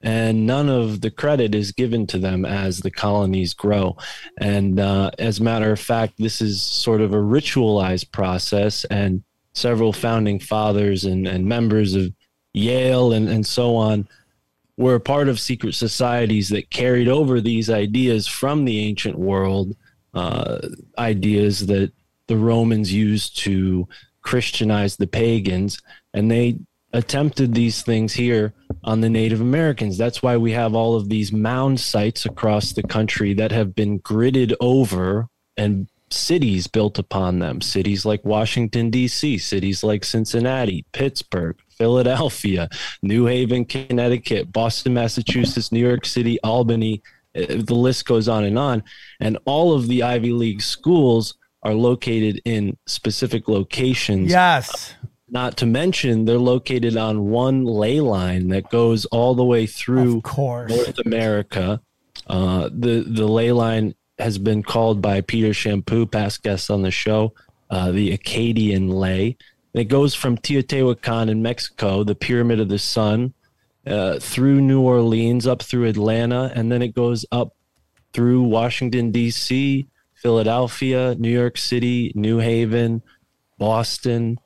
Speaker 4: and none of the credit is given to them as the colonies grow. And uh, as a matter of fact this is sort of a ritualized process and several founding fathers and, and members of yale and, and so on were part of secret societies that carried over these ideas from the ancient world uh, ideas that the Romans used to Christianize the pagans, and they attempted these things here on the Native Americans. That's why we have all of these mound sites across the country that have been gridded over and cities built upon them. Cities like Washington, D.C., cities like Cincinnati, Pittsburgh, Philadelphia, New Haven, Connecticut, Boston, Massachusetts, New York City, Albany. uh, The list goes on and on. And all of the Ivy League schools are located in specific locations
Speaker 1: Yes.
Speaker 4: Not to mention they're located on one ley line that goes all the way through North America. Uh, the the ley line has been called by Peter Champoux, past guest on the show, uh, the Acadian ley. It goes from Teotihuacan in Mexico, the Pyramid of the Sun, uh, through New Orleans, up through Atlanta, and then it goes up through Washington D.C., Philadelphia, New York City, New Haven, Boston,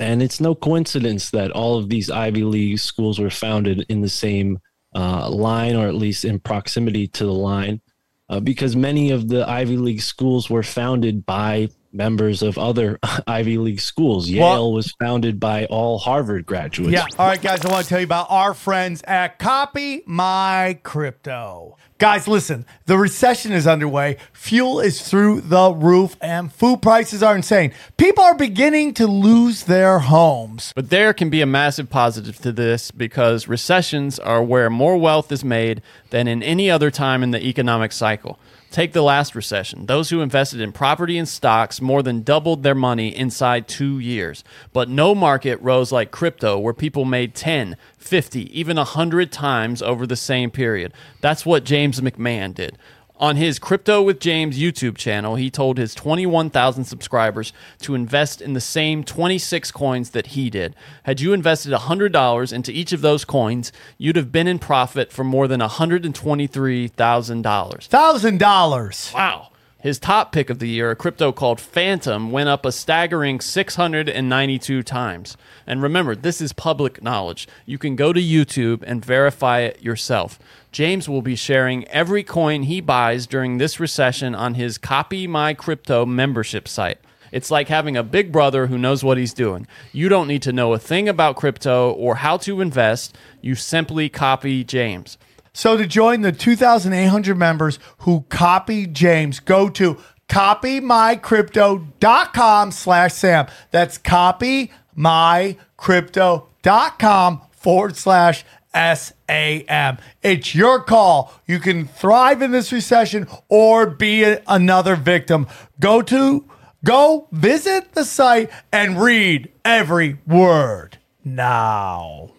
Speaker 4: and it's no coincidence that all of these Ivy League schools were founded in the same uh, line, or at least in proximity to the line, uh, because many of the Ivy League schools were founded by members of other Ivy League schools. Yale
Speaker 1: Well-
Speaker 4: was founded by all Harvard graduates.
Speaker 1: Yeah. All right, guys, I want to tell you about our friends at Copy My Crypto. Guys, listen, the recession is underway. Fuel is through the roof and food prices are insane. People are beginning to lose their homes.
Speaker 2: But there can be a massive positive to this because recessions are where more wealth is made than in any other time in the economic cycle. Take the last recession. Those who invested in property and stocks more than doubled their money inside two years. But no market rose like crypto, where people made 10, 50, even 100 times over the same period. That's what James McMahon did. On his Crypto with James YouTube channel, he told his 21,000 subscribers to invest in the same 26 coins that he did. Had you invested $100 into each of those coins, you'd have been in profit for more than $123,000.
Speaker 1: Thousand dollars.
Speaker 2: Wow. His top pick of the year, a crypto called Fantom, went up a staggering 692 times. And remember, this is public knowledge. You can go to YouTube and verify it yourself. James will be sharing every coin he buys during this recession on his Copy My Crypto membership site. It's like having a big brother who knows what he's doing. You don't need to know a thing about crypto or how to invest. You simply copy James.
Speaker 1: So to join the 2,800 members who copy James, go to copymycrypto.com slash Sam. That's copymycrypto.com forward slash SAM. It's your call. You can thrive in this recession or be another victim. Go to, go visit the site and read every word now.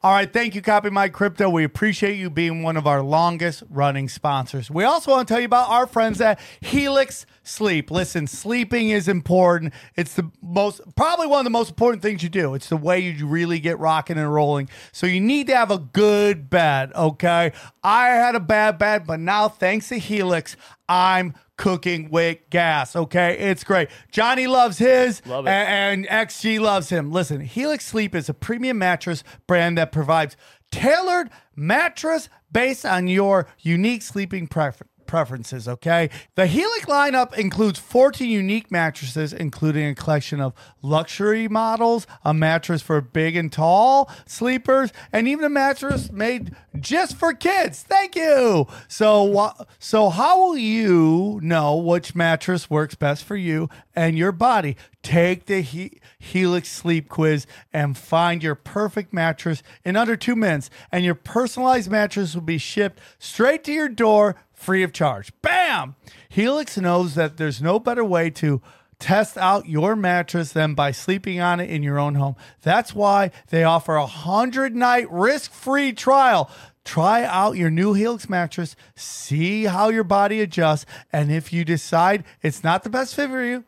Speaker 1: All right, thank you, Copy My Crypto. We appreciate you being one of our longest running sponsors. We also want to tell you about our friends at Helix Sleep. Listen, sleeping is important. It's the most, probably one of the most important things you do. It's the way you really get rocking and rolling. So you need to have a good bed, okay? I had a bad bed, but now thanks to Helix, I'm cooking with gas. Okay, it's great. Johnny loves his,
Speaker 2: Love it.
Speaker 1: a- and XG loves him. Listen, Helix Sleep is a premium mattress brand that provides tailored mattress based on your unique sleeping prefer- preferences. Okay, the Helix lineup includes 14 unique mattresses, including a collection of luxury models, a mattress for big and tall sleepers, and even a mattress made just for kids. Thank you. So, so how will you know which mattress works best for you and your body? Take the he- Helix Sleep Quiz and find your perfect mattress in under two minutes, and your personalized mattress will be shipped straight to your door free of charge. Bam! Helix knows that there's no better way to test out your mattress than by sleeping on it in your own home. That's why they offer a 100 night risk free trial. Try out your new Helix mattress, see how your body adjusts, and if you decide it's not the best fit for you,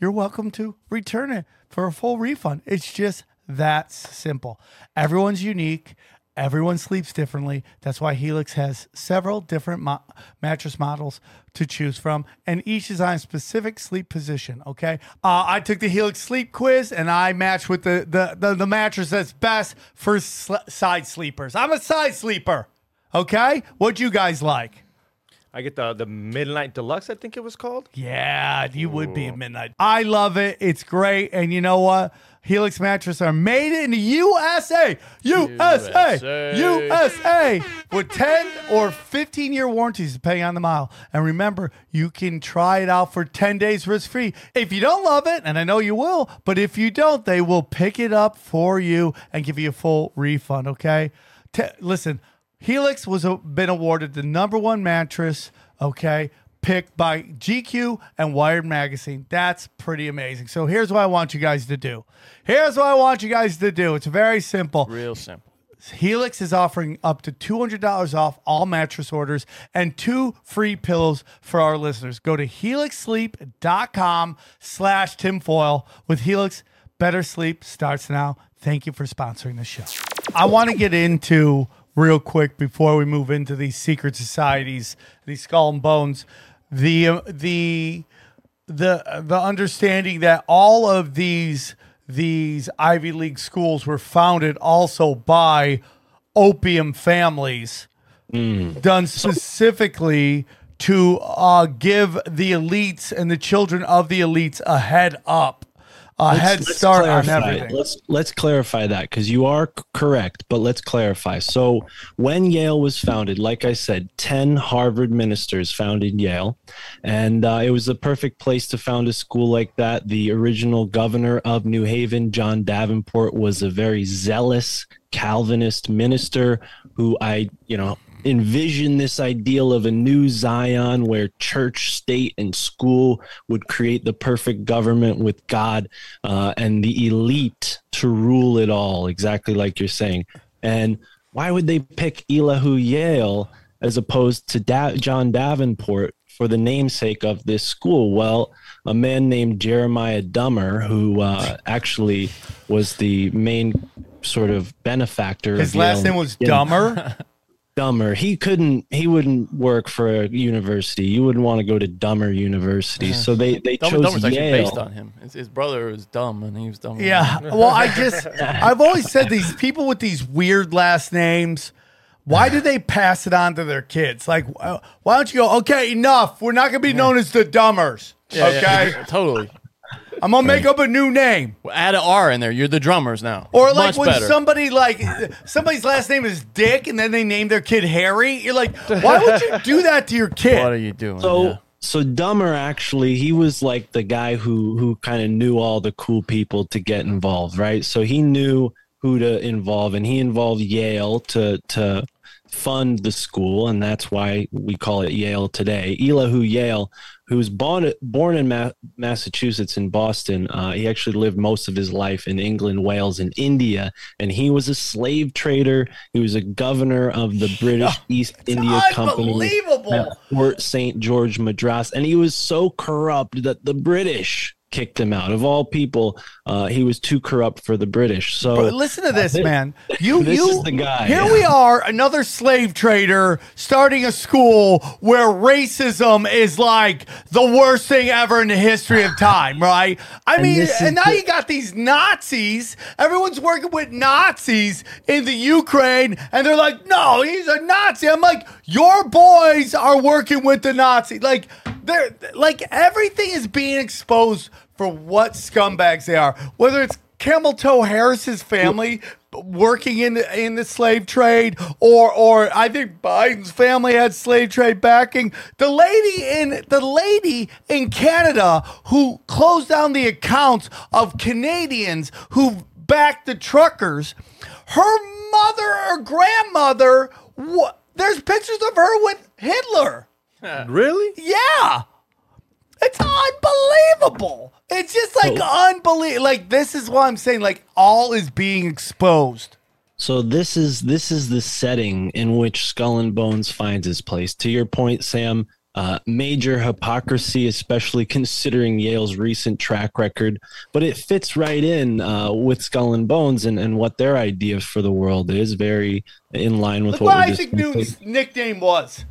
Speaker 1: you're welcome to return it for a full refund. It's just that simple. Everyone's unique. Everyone sleeps differently. That's why Helix has several different mo- mattress models to choose from, and each is on a specific sleep position. Okay, uh, I took the Helix sleep quiz, and I matched with the the the, the mattress that's best for sl- side sleepers. I'm a side sleeper. Okay, what you guys like?
Speaker 3: I get the the Midnight Deluxe. I think it was called.
Speaker 1: Yeah, you would be at midnight. I love it. It's great. And you know what? Helix mattress are made in the USA. USA.
Speaker 2: USA.
Speaker 1: USA. With 10 or 15 year warranties depending on the model. And remember, you can try it out for 10 days risk free. If you don't love it, and I know you will, but if you don't, they will pick it up for you and give you a full refund, okay? Te- listen, Helix was a, been awarded the number one mattress, okay, picked by GQ and Wired Magazine. That's pretty amazing. So here's what I want you guys to do. Here's what I want you guys to do. It's very simple.
Speaker 2: Real simple.
Speaker 1: Helix is offering up to $200 off all mattress orders and two free pillows for our listeners. Go to helixsleep.com slash tinfoil. With Helix, better sleep starts now. Thank you for sponsoring the show. I want to get into real quick before we move into these secret societies, these skull and bones, the uh, the the the understanding that all of these these Ivy League schools were founded also by opium families done specifically to uh, give the elites and the children of the elites a head up, a head start on everything.
Speaker 4: Let's let's clarify that because you are c- correct, but let's clarify. So when Yale was founded, like I said, ten Harvard ministers founded Yale, and uh, it was the perfect place to found a school like that. The original governor of New Haven, John Davenport, was a very zealous Calvinist minister who I, you know, envision this ideal of a new Zion where church, state, and school would create the perfect government with God uh, and the elite to rule it all, exactly like you're saying. And why would they pick Elihu Yale as opposed to da- John Davenport for the namesake of this school? Well, a man named Jeremiah Dummer, who uh, actually was the main sort of benefactor.
Speaker 1: His
Speaker 4: of
Speaker 1: last
Speaker 4: Yale
Speaker 1: name was
Speaker 4: in-
Speaker 1: Dumber.
Speaker 4: Dummer. He couldn't. He wouldn't work for a university. You wouldn't want to go to Dummer University. So they they
Speaker 2: Dumb,
Speaker 4: chose
Speaker 2: Dumber's actually
Speaker 4: Yale.
Speaker 2: based on him. His, his brother was dumb, and he was dumb.
Speaker 1: Yeah. Well, I just, I've always said these people with these weird last names, why do they pass it on to their kids? Like, uh, why don't you go, okay, enough. We're not going to be known as the Dummers.
Speaker 2: Yeah, yeah,
Speaker 1: okay.
Speaker 2: totally.
Speaker 1: I'm going to make up a new name.
Speaker 2: Well, add an R in there. You're the drummers now.
Speaker 1: Or like
Speaker 2: Much
Speaker 1: when
Speaker 2: better.
Speaker 1: somebody like somebody's last name is Dick and then they name their kid Harry. You're like, why would you do that to your kid?
Speaker 2: What are you doing?
Speaker 4: So
Speaker 2: Yeah.
Speaker 4: so Dummer actually he was like the guy who who kind of knew all the cool people to get involved, right? So he knew who to involve, and he involved Yale to to fund the school, and that's why we call it Yale today. Elihu Yale, who was born born in Ma- Massachusetts in Boston, uh, he actually lived most of his life in England, Wales, and India, and he was a slave trader. He was a governor of the British East India Company at Fort St. George, Madras, and he was so corrupt that the British kicked him out. Of all people, uh, he was too corrupt for the British. So
Speaker 1: Bro, listen to this, man. You,
Speaker 4: This
Speaker 1: you,
Speaker 4: is the guy.
Speaker 1: Here we are, another slave trader starting a school where racism is like the worst thing ever in the history of time, right? I
Speaker 4: And
Speaker 1: mean, and now
Speaker 4: the-
Speaker 1: you got these Nazis. Everyone's working with Nazis in the Ukraine, and they're like, "No, he's a Nazi." I'm like, "Your boys are working with the Nazi." Like, they're like everything is being exposed for what scumbags they are. Whether it's Camel Toe Harris's family working in the, in the slave trade, or or I think Biden's family had slave trade backing. The lady in the lady in Canada who closed down the accounts of Canadians who backed the truckers, her mother or grandmother. What? There's pictures of her with Hitler.
Speaker 3: Really?
Speaker 1: Yeah. It's unbelievable. It's just like unbelievable. Like this is what I'm saying. Like all is being exposed.
Speaker 4: So this is this is the setting in which Skull and Bones finds its place. To your point, Sam, uh, major hypocrisy, especially considering Yale's recent track record, but it fits right in uh, with Skull and Bones and, and what their idea for the world is. Very in line with
Speaker 1: Look
Speaker 4: what
Speaker 1: what
Speaker 4: we're
Speaker 1: Isaac. Newton's nickname was.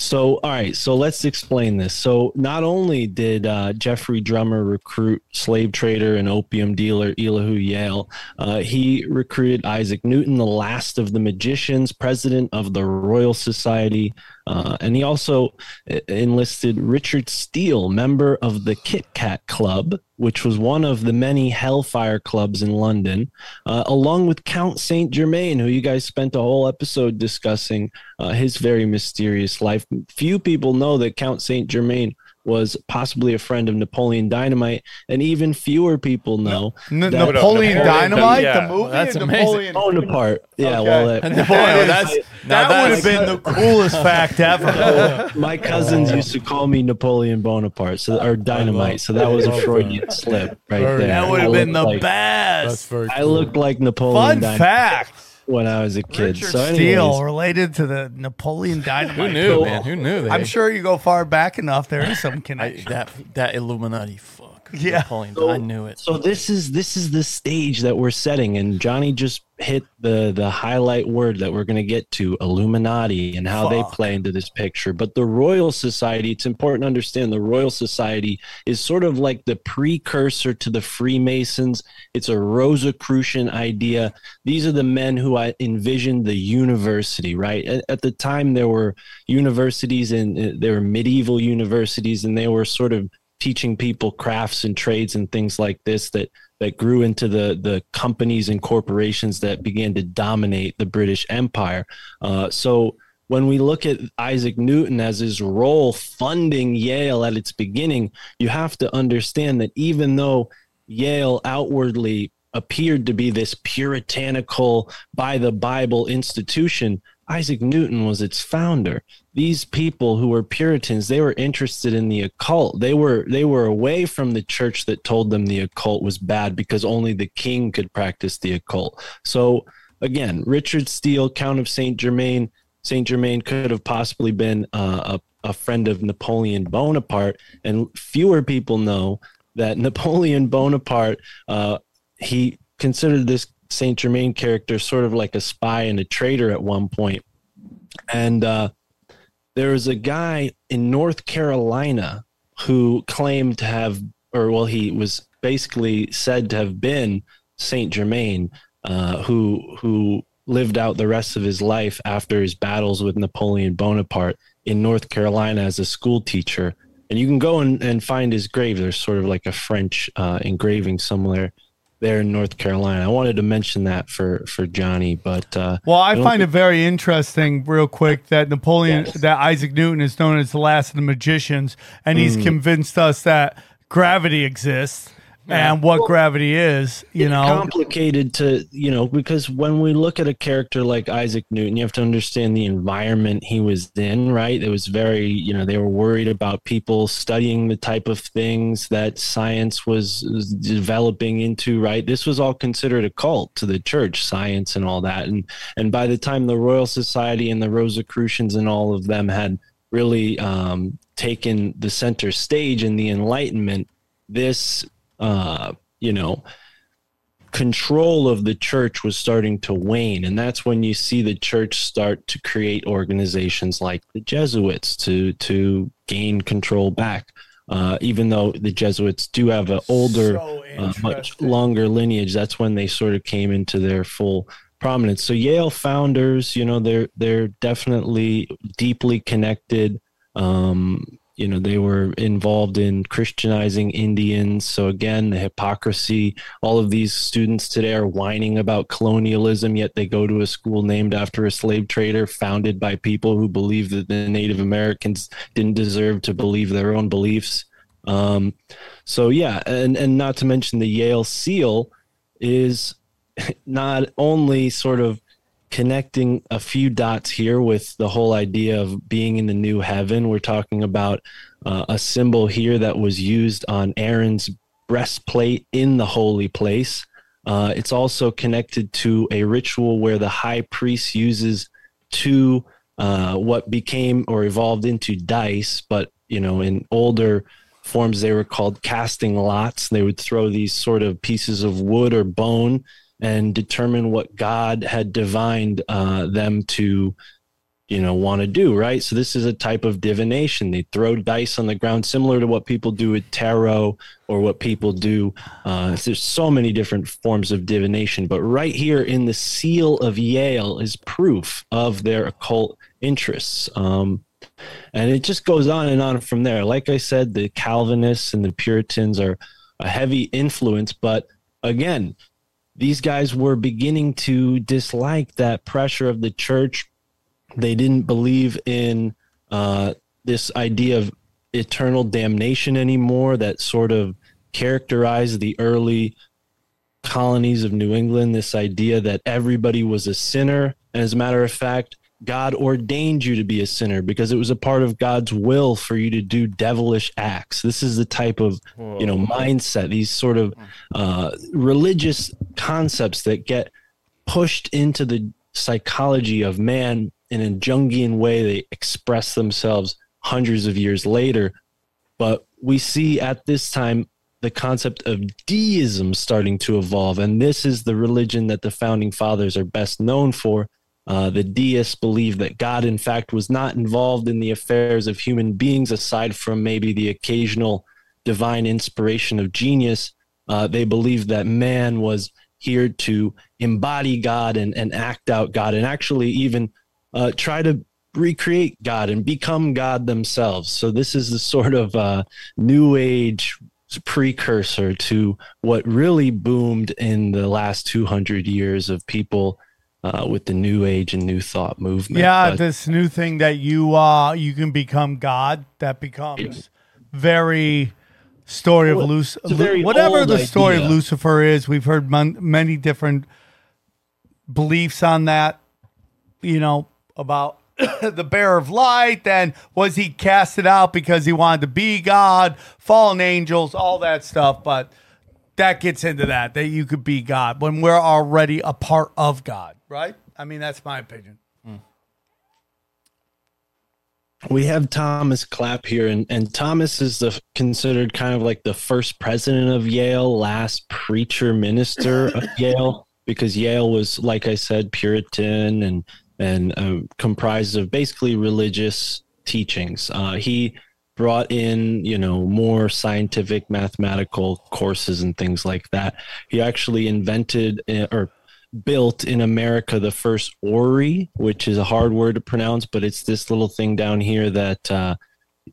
Speaker 4: So, all right. So let's explain this. So, not only did uh, Jeffrey Drummer recruit slave trader and opium dealer Elihu Yale, uh, he recruited Isaac Newton, the last of the magicians, president of the Royal Society, uh, and he also uh, enlisted Richard Steele, member of the Kit Kat Club, which was one of the many Hellfire clubs in London, uh, along with Count Saint Germain, who you guys spent a whole episode discussing uh, his very mysterious life. Few people know that Count Saint Germain was possibly a friend of Napoleon Dynamite, and even fewer people know
Speaker 1: N-
Speaker 4: that
Speaker 1: Napoleon
Speaker 3: Napoleon
Speaker 1: Dynamite,
Speaker 3: Dynamite,
Speaker 1: the
Speaker 3: yeah.
Speaker 1: movie.
Speaker 2: That's
Speaker 1: and
Speaker 2: amazing.
Speaker 1: Napoleon.
Speaker 4: Bonaparte. Yeah,
Speaker 1: Okay.
Speaker 4: well, that,
Speaker 2: Boy,
Speaker 1: That is-
Speaker 2: that's now
Speaker 1: that would have been the coolest fact ever.
Speaker 4: my cousins uh, used to call me Napoleon Bonaparte, so or Dynamite. So that was a Freudian slip right there.
Speaker 1: That would have been the
Speaker 4: like-
Speaker 1: best.
Speaker 4: I looked like Napoleon
Speaker 1: Fun
Speaker 4: Dynamite
Speaker 1: fact:
Speaker 4: when I was a kid.
Speaker 1: Richard
Speaker 4: so,
Speaker 1: Steele
Speaker 4: anyways,
Speaker 1: related to the Napoleon Dynamite.
Speaker 2: who knew, man? Who knew that?
Speaker 1: I'm sure you go far back enough. There is some
Speaker 2: I,
Speaker 1: connection.
Speaker 2: that that Illuminati fuck.
Speaker 1: Yeah.
Speaker 2: Napoleon, I knew it.
Speaker 4: So this is this is the stage that we're setting, and Johnny just hit the the highlight word that we're going to get to Illuminati and how they play into this picture. But the Royal Society, it's important to understand the Royal Society is sort of like the precursor to the Freemasons. It's a Rosicrucian idea. These are the men who I envisioned the university. Right at, at the time, there were universities and uh, there were medieval universities, and they were sort of teaching people crafts and trades and things like this that that grew into the the companies and corporations that began to dominate the British Empire. Uh, so when we look at Isaac Newton as his role funding Yale at its beginning, you have to understand that even though Yale outwardly appeared to be this puritanical by the Bible institution, Isaac Newton was its founder. These people who were Puritans, they were interested in the occult. They were they were away from the church that told them the occult was bad because only the king could practice the occult. So again, Richard Steele, Count of Saint Germain, Saint Germain could have possibly been uh, a a friend of Napoleon Bonaparte, and fewer people know that Napoleon Bonaparte uh, he considered this Saint Germain character sort of like a spy and a traitor at one. And uh, there was a guy in North Carolina who claimed to have, or well, he was basically said to have been Saint Germain, uh, who who lived out the rest of his life after his battles with Napoleon Bonaparte in North Carolina as a school teacher. And you can go and, and find his grave. There's sort of like a French uh, engraving somewhere there in North Carolina. I wanted to mention that for for Johnny, but uh,
Speaker 1: Well, I
Speaker 4: don't
Speaker 1: find it very interesting, real quick, that Napoleon, that Isaac Newton is known as the last of the magicians, and he's
Speaker 4: Mm.
Speaker 1: convinced us that gravity exists. And what gravity is. You know,
Speaker 4: complicated to you know because when we look at a character like Isaac Newton, you have to understand the environment he was in. Right, it was very you know they were worried about people studying the type of things that science was, was developing into. Right, this was all considered a cult to the church, science and all that. And and by the time the Royal Society and the Rosicrucians and all of them had really um, taken the center stage in the Enlightenment, this uh, you know, control of the church was starting to wane. And that's when you see the church start to create organizations like the Jesuits to to gain control back. Uh, even though the Jesuits do have an older,
Speaker 1: So
Speaker 4: uh, much longer lineage, that's when they sort of came into their full prominence. So Yale founders, you know, they're they're definitely deeply connected. Um, you know, they were involved in Christianizing Indians. So again, the hypocrisy. All of these students today are whining about colonialism, yet they go to a school named after a slave trader, founded by people who believe that the Native Americans didn't deserve to believe their own beliefs. Um, so yeah, and and not to mention the Yale seal is not only sort of connecting a few dots here with the whole idea of being in the new heaven. We're talking about uh, a symbol here that was used on Aaron's breastplate in the holy place. Uh, it's also connected to a ritual where the high priest uses two uh, what became or evolved into dice, but you know, in older forms they were called casting lots. They would throw these sort of pieces of wood or bone and determine what God had divined uh, them to, you know, want to do. Right. So this is a type of divination. They throw dice on the ground, similar to what people do with tarot or what people do. Uh, there's so many different forms of divination, but right here in the seal of Yale is proof of their occult interests. Um, and it just goes on and on from there. Like I said, the Calvinists and the Puritans are a heavy influence, but again, these guys were beginning to dislike that pressure of the church. They didn't believe in uh, this idea of eternal damnation anymore that sort of characterized the early colonies of New England. This idea that everybody was a sinner. And as a matter of fact, God ordained you to be a sinner because it was a part of God's will for you to do devilish acts. This is the type of you know mindset, these sort of uh, religious concepts that get pushed into the psychology of man in a Jungian way. They express themselves hundreds of years later, but we see at this time the concept of deism starting to evolve, and this is the religion that the founding fathers are best known for. Uh, the deists believe that God, in fact, was not involved in the affairs of human beings aside from maybe the occasional divine inspiration of genius. Uh, they believe that man was here to embody God and, and act out God and actually even uh, try to recreate God and become God themselves. So, this is the sort of uh, new age precursor to what really boomed in the last 200 years of people uh, with the new age and new thought movement.
Speaker 1: Yeah,
Speaker 4: But-
Speaker 1: this new thing that you uh you can become God that becomes very story of
Speaker 4: Well,
Speaker 1: Lucifer.
Speaker 4: a very
Speaker 1: Whatever the story of. Lucifer is, we've heard mon- many different beliefs on that. You know about the bearer of light. Then was he casted out because he wanted to be God? Fallen angels, all that stuff, but. That gets into that that you could be God when we're already a part of God, right? I mean, that's my opinion.
Speaker 4: we have Thomas Clap here, and, and Thomas is the considered kind of like the first president of Yale, last preacher minister of Yale, because Yale was, like I said, Puritan and and uh, comprised of basically religious teachings. Uh, he brought in, you know, more scientific mathematical courses and things like that. He actually invented uh, or built in America the first orrery, which is a hard word to pronounce, but it's this little thing down here that uh,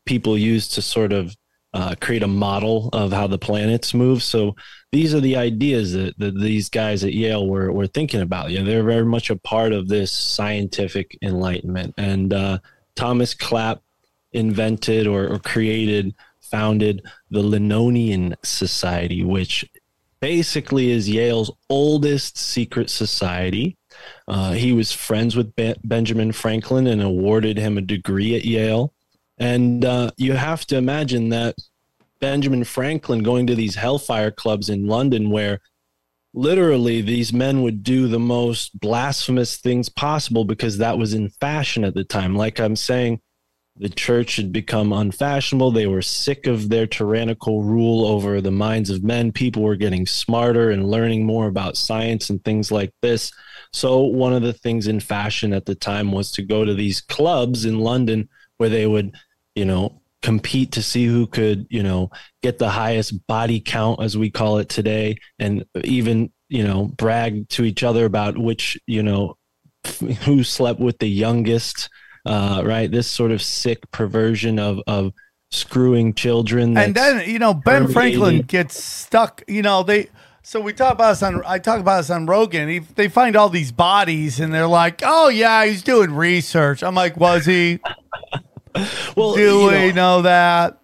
Speaker 4: people use to sort of uh, create a model of how the planets move. So these are the ideas that, that these guys at Yale were, were thinking about. You know, they're very much a part of this scientific enlightenment. And uh, Thomas Clap invented or, or created founded the Linonian Society, which basically is Yale's oldest secret society. Uh, he was friends with ben- Benjamin Franklin and awarded him a degree at Yale. And uh, you have to imagine that Benjamin Franklin going to these hellfire clubs in London where literally these men would do the most blasphemous things possible because that was in fashion at the time. Like I'm saying, the church had become unfashionable. They were sick of their tyrannical rule over the minds of men. People were getting smarter and learning more about science and things like this. So, one of the things in fashion at the time was to go to these clubs in London where they would, you know, compete to see who could, you know, get the highest body count, as we call it today, and even, you know, brag to each other about which, you know, who slept with the youngest uh, right? This sort of sick perversion of of screwing children.
Speaker 1: and then you know Ben Franklin gets stuck. You know they. So we talk about this on. I talk about this on Rogan. He, they find all these bodies, and they're like, "Oh yeah, he's doing research." I'm like, "Was he?
Speaker 4: well,
Speaker 1: Do
Speaker 4: you
Speaker 1: we
Speaker 4: know,
Speaker 1: know that?"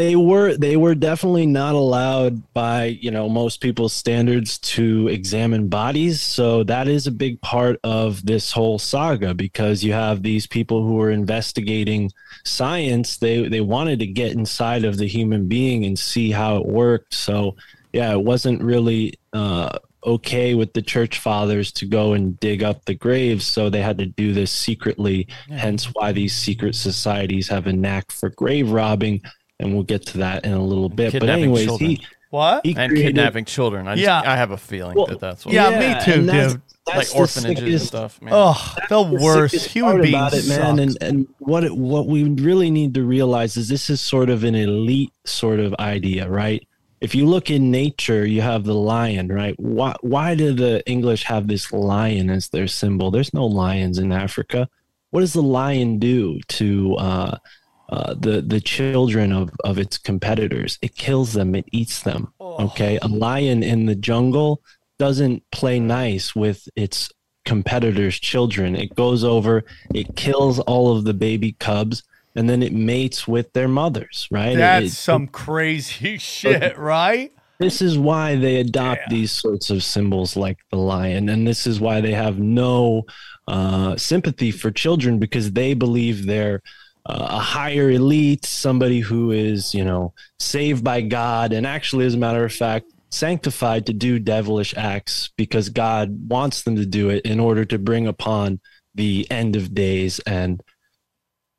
Speaker 4: They were they were definitely not allowed by you know most people's standards to examine bodies. So that is a big part of this whole saga because you have these people who are investigating science. They they wanted to get inside of the human being and see how it worked. So yeah it wasn't really uh okay with the church fathers to go and dig up the graves. So they had to do this secretly. Hence why these secret societies have a knack for grave robbing and we'll get to that in a little bit. But
Speaker 2: Kidnapping
Speaker 4: anyways,
Speaker 2: children.
Speaker 4: he
Speaker 1: What?
Speaker 4: he
Speaker 2: and
Speaker 4: created-
Speaker 2: kidnapping children. I just,
Speaker 1: Yeah.
Speaker 2: I have a feeling
Speaker 4: Well,
Speaker 2: that that's what.
Speaker 1: Yeah, me too,
Speaker 4: that's-
Speaker 1: dude.
Speaker 4: that's
Speaker 2: like
Speaker 4: the
Speaker 2: orphanages and stuff. Man.
Speaker 1: Oh, the
Speaker 4: the
Speaker 1: worst. Human
Speaker 4: part
Speaker 1: beings
Speaker 4: about it, man. And and what it, what we really need to realize is this is sort of an elite sort of idea, right? If you look in nature, you have the lion, right? Why why do the English have this lion as their symbol? There's no lions in Africa. What does the lion do to uh, uh, the the children of of its competitors? It kills them. It eats them. Okay, a lion in the jungle doesn't play nice with its competitors' children. It goes over, it kills all of the baby cubs, and then it mates with their mothers, right?
Speaker 1: That's
Speaker 4: it-
Speaker 1: some crazy shit, right?
Speaker 4: this is why they adopt these sorts of symbols like the lion and this is why they have no uh, sympathy for children because they believe they're a higher elite somebody who is you know saved by god and actually as a matter of fact sanctified to do devilish acts because god wants them to do it in order to bring upon the end of days and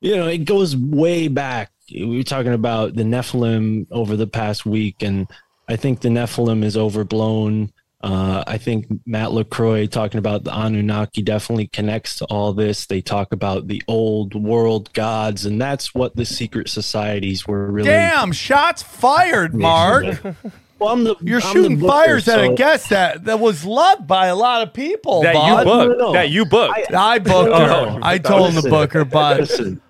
Speaker 4: you know it goes way back we were talking about the nephilim over the past week and I think the Nephilim is overblown. Uh, I think Matt LaCroix talking about the Anunnaki definitely connects to all this. They talk about the old world gods, and that's what the secret societies were really.
Speaker 1: Damn, shots fired, Mark.
Speaker 4: Well, I'm the,
Speaker 1: You're
Speaker 4: I'm the
Speaker 1: shooting
Speaker 4: booker,
Speaker 1: fires at a guest that, that was loved by a lot of people.
Speaker 3: that
Speaker 1: bud.
Speaker 3: you booked.
Speaker 4: no, no.
Speaker 3: That you booked.
Speaker 1: I booked her.
Speaker 3: Oh,
Speaker 1: I told him to
Speaker 4: listen.
Speaker 1: book her, but
Speaker 4: Listen,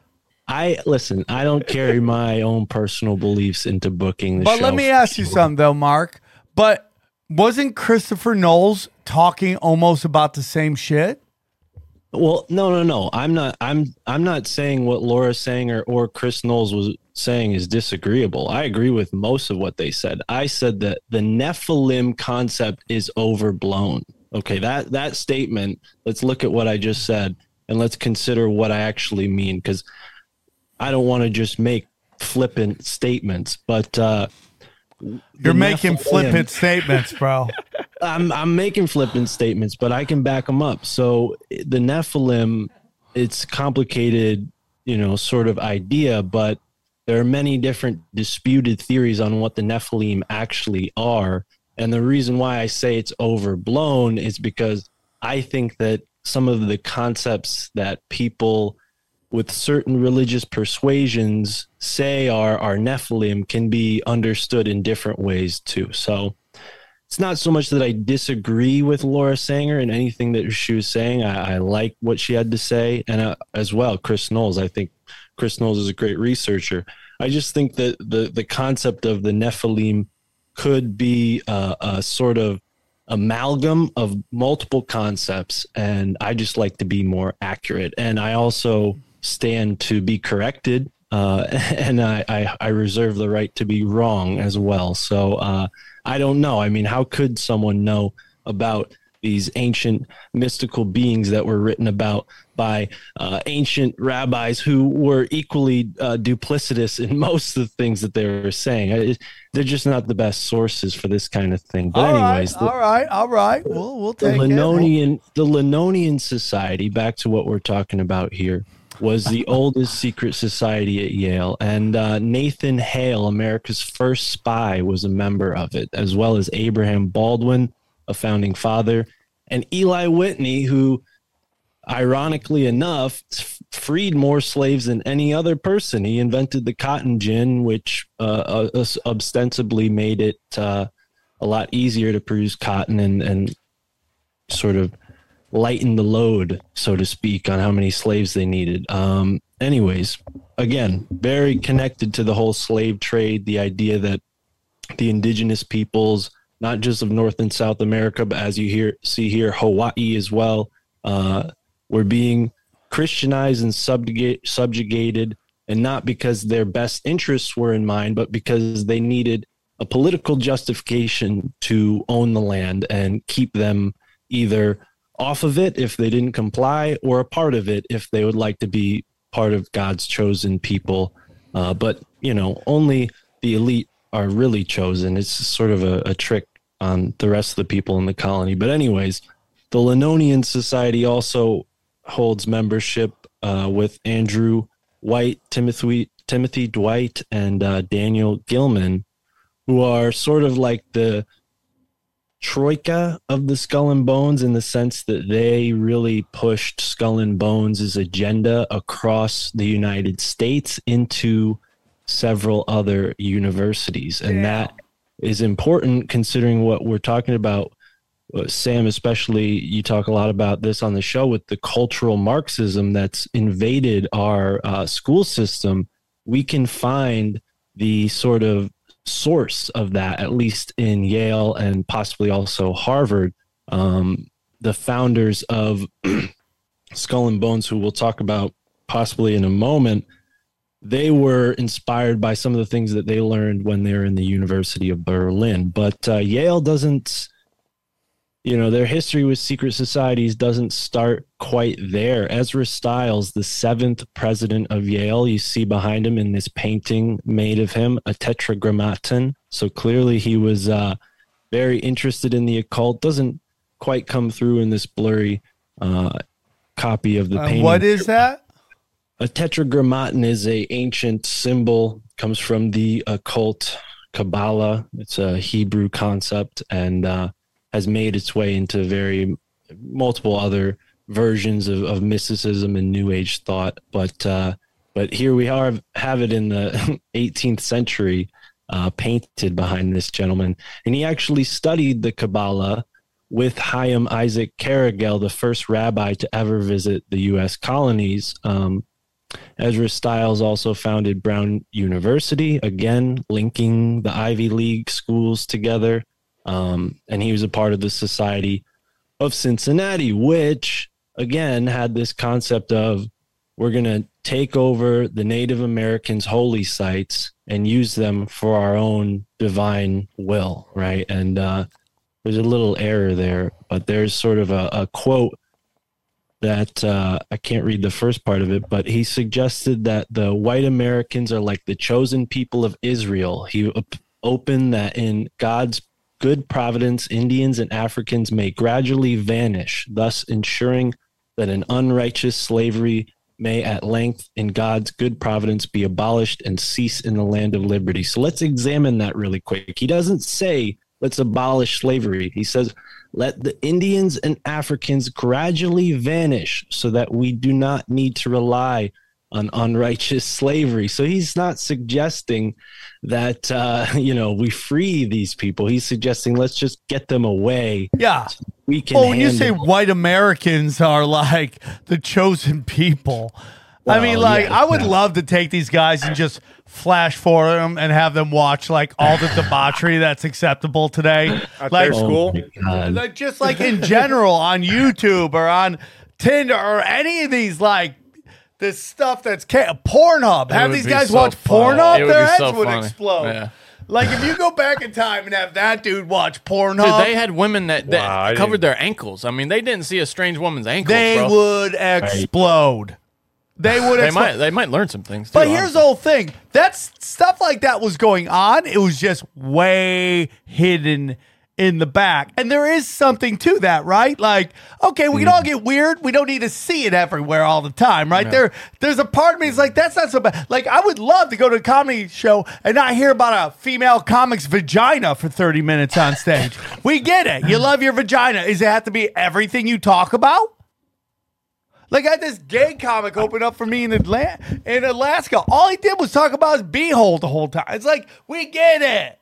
Speaker 4: I listen. I don't carry my own personal beliefs into booking the
Speaker 1: but
Speaker 4: show.
Speaker 1: let me ask you something though, Mark. But wasn't Christopher Knowles talking almost about the same shit?
Speaker 4: Well, no, no, no. I'm not. I'm. I'm not saying what Laura Sanger or Chris Knowles was saying is disagreeable. I agree with most of what they said. I said that the Nephilim concept is overblown. Okay, that that statement. Let's look at what I just said and let's consider what I actually mean because I don't want to just make flippant statements. But uh,
Speaker 1: You're making flippant statements, bro.
Speaker 4: I'm I'm making flippant statements, but I can back them up. So the Nephilim, it's complicated, you know, sort of idea, but there are many different disputed theories on what the Nephilim actually are. And the reason why I say it's overblown is because I think that some of the concepts that people with certain religious persuasions say are, are Nephilim can be understood in different ways too. So it's not so much that I disagree with Laura Sanger and anything that she was saying. I, I like what she had to say, and uh, as well, Chris Knowles. I think Chris Knowles is a great researcher. I just think that the the concept of the Nephilim could be a, a sort of amalgam of multiple concepts, and I just like to be more accurate. And I also stand to be corrected uh, and I, I I reserve the right to be wrong as well. So uh, I don't know. I mean, how could someone know about these ancient mystical beings that were written about by uh, ancient rabbis who were equally uh, duplicitous in most of the things that they were saying? I, they're just not the best sources for this kind of thing. But
Speaker 1: All right,
Speaker 4: anyways, the-
Speaker 1: all right, all right. We'll we'll
Speaker 4: the
Speaker 1: take it.
Speaker 4: Linonian the Linonian Society, back to what we're talking about here, was the oldest secret society at Yale, and uh, Nathan Hale, America's first spy, was a member of it, as well as Abraham Baldwin, a founding father, and Eli Whitney, who, ironically enough, freed more slaves than any other person. He invented the cotton gin, which uh, uh, ostensibly made it. Uh, a lot easier to produce cotton and, and sort of lighten the load, so to speak, on how many slaves they needed. Um, anyways, again, very connected to the whole slave trade, the idea that the indigenous peoples, not just of North and South America, but as you hear see here, Hawaii as well, uh, were being Christianized and subjugate, subjugated, and not because their best interests were in mind, but because they needed a political justification to own the land and keep them either off of it if they didn't comply or a part of it if they would like to be part of God's chosen people. Uh, but, you know, only the elite are really chosen. It's sort of a, a trick on the rest of the people in the colony. But, anyways, the Linonian Society also holds membership uh, with Andrew White, Timothy, Timothy Dwight, and uh, Daniel Gilman, who are sort of like the troika of the Skull and Bones in the sense that they really pushed Skull and Bones' agenda across the United States into several other universities. And that is important considering what we're talking about. Uh, Sam, especially, you talk a lot about this on the show with the cultural Marxism that's invaded our uh, school system. We can find the sort of source of that, at least in Yale and possibly also Harvard. Um, the founders of Skull and Bones, who we'll talk about possibly in a moment, they were inspired by some of the things that they learned when they were in the University of Berlin. But uh, Yale doesn't, you know, their history with secret societies doesn't start quite there. Ezra Stiles, the seventh president of Yale, you see behind him in this painting made of him, a tetragrammaton. So clearly he was uh, very interested in the occult. Doesn't quite come through in this blurry uh, copy of the
Speaker 1: Uh,
Speaker 4: painting
Speaker 1: what is that?
Speaker 4: a tetragrammaton is a ancient symbol comes from the occult kabbalah it's a hebrew concept and uh, has made its way into very multiple other versions of, of mysticism and new age thought but uh, but here we are have it in the 18th century uh, painted behind this gentleman and he actually studied the kabbalah with Chaim Isaac Carigal, the first rabbi to ever visit the U.S. colonies. Um, Ezra Stiles also founded Brown University, again, linking the Ivy League schools together. Um, and he was a part of the Society of Cincinnati, which, again, had this concept of we're going to take over the Native Americans' holy sites and use them for our own divine will, right? And uh, there's a little error there, but there's sort of a, a quote that uh, I can't read the first part of it, but he suggested that the white Americans are like the chosen people of Israel. He op- opened that in God's good providence, Indians and Africans may gradually vanish, thus ensuring that an unrighteous slavery may at length, in God's good providence, be abolished and cease in the land of liberty. So let's examine that really quick. He doesn't say, let's abolish slavery. He says, let the Indians and Africans gradually vanish so that we do not need to rely on unrighteous slavery. So he's not suggesting that, uh, you know, we free these people. He's suggesting let's just get them away.
Speaker 1: Yeah.
Speaker 4: We can.
Speaker 1: Well, when you say
Speaker 4: handle-
Speaker 1: white Americans are like the chosen people, I mean, like,
Speaker 4: yeah,
Speaker 1: I would
Speaker 4: yeah.
Speaker 1: love to take these guys and just flash forward them and have them watch like all the debauchery that's acceptable today.
Speaker 3: At
Speaker 1: like,
Speaker 3: their school.
Speaker 4: Oh
Speaker 1: like just like in general on YouTube or on Tinder or any of these like this stuff that's ca- Pornhub. Have these guys
Speaker 2: so
Speaker 1: watch
Speaker 2: funny.
Speaker 1: Pornhub?
Speaker 2: It would
Speaker 1: Their heads
Speaker 2: so
Speaker 1: would explode.
Speaker 2: Yeah.
Speaker 1: Like if you go back in time and have that dude watch Pornhub,
Speaker 2: Dude, they had women that, that
Speaker 3: Wow,
Speaker 2: covered their ankles. I mean, they didn't see a strange woman's ankles,
Speaker 1: they
Speaker 2: bro.
Speaker 1: would explode. They would
Speaker 2: They might they might learn some things. Too,
Speaker 1: But here's the whole thing. That's stuff like that was going on. It was just way hidden in the back. And there is something to that, right? Like, okay, we can all mm. get weird. We don't need to see it everywhere all the time, right? There there's a part of me that's like, that's not so bad. Like, I would love to go to a comedy show and not hear about a female comic's vagina for 30 minutes on stage. we get it. You love your vagina. Does it have to be everything you talk about? Like I had this gay comic open up for me in Atlanta, in Alaska. All he did was talk about his beehole the whole time. It's like we get it,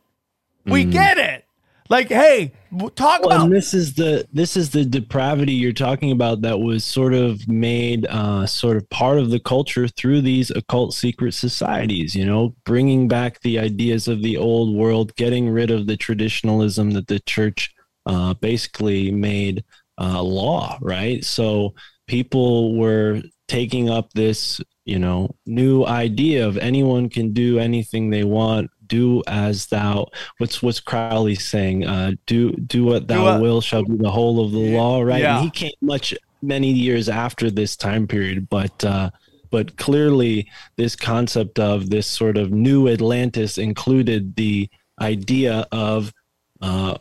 Speaker 1: we mm. get it. Like, hey, talk
Speaker 4: Well,
Speaker 1: about
Speaker 4: and this is the this is the depravity you're talking about that was sort of made uh, sort of part of the culture through these occult secret societies. You know, bringing back the ideas of the old world, getting rid of the traditionalism that the church uh, basically made uh, law. Right, so people were taking up this you know new idea of anyone can do anything they want do as thou what's what's crowley saying? Uh do do what thou
Speaker 1: what-
Speaker 4: will shall be the whole of the law right?
Speaker 1: Yeah.
Speaker 4: and he came much many years after this time period but uh but clearly this concept of this sort of new atlantis included the idea of uh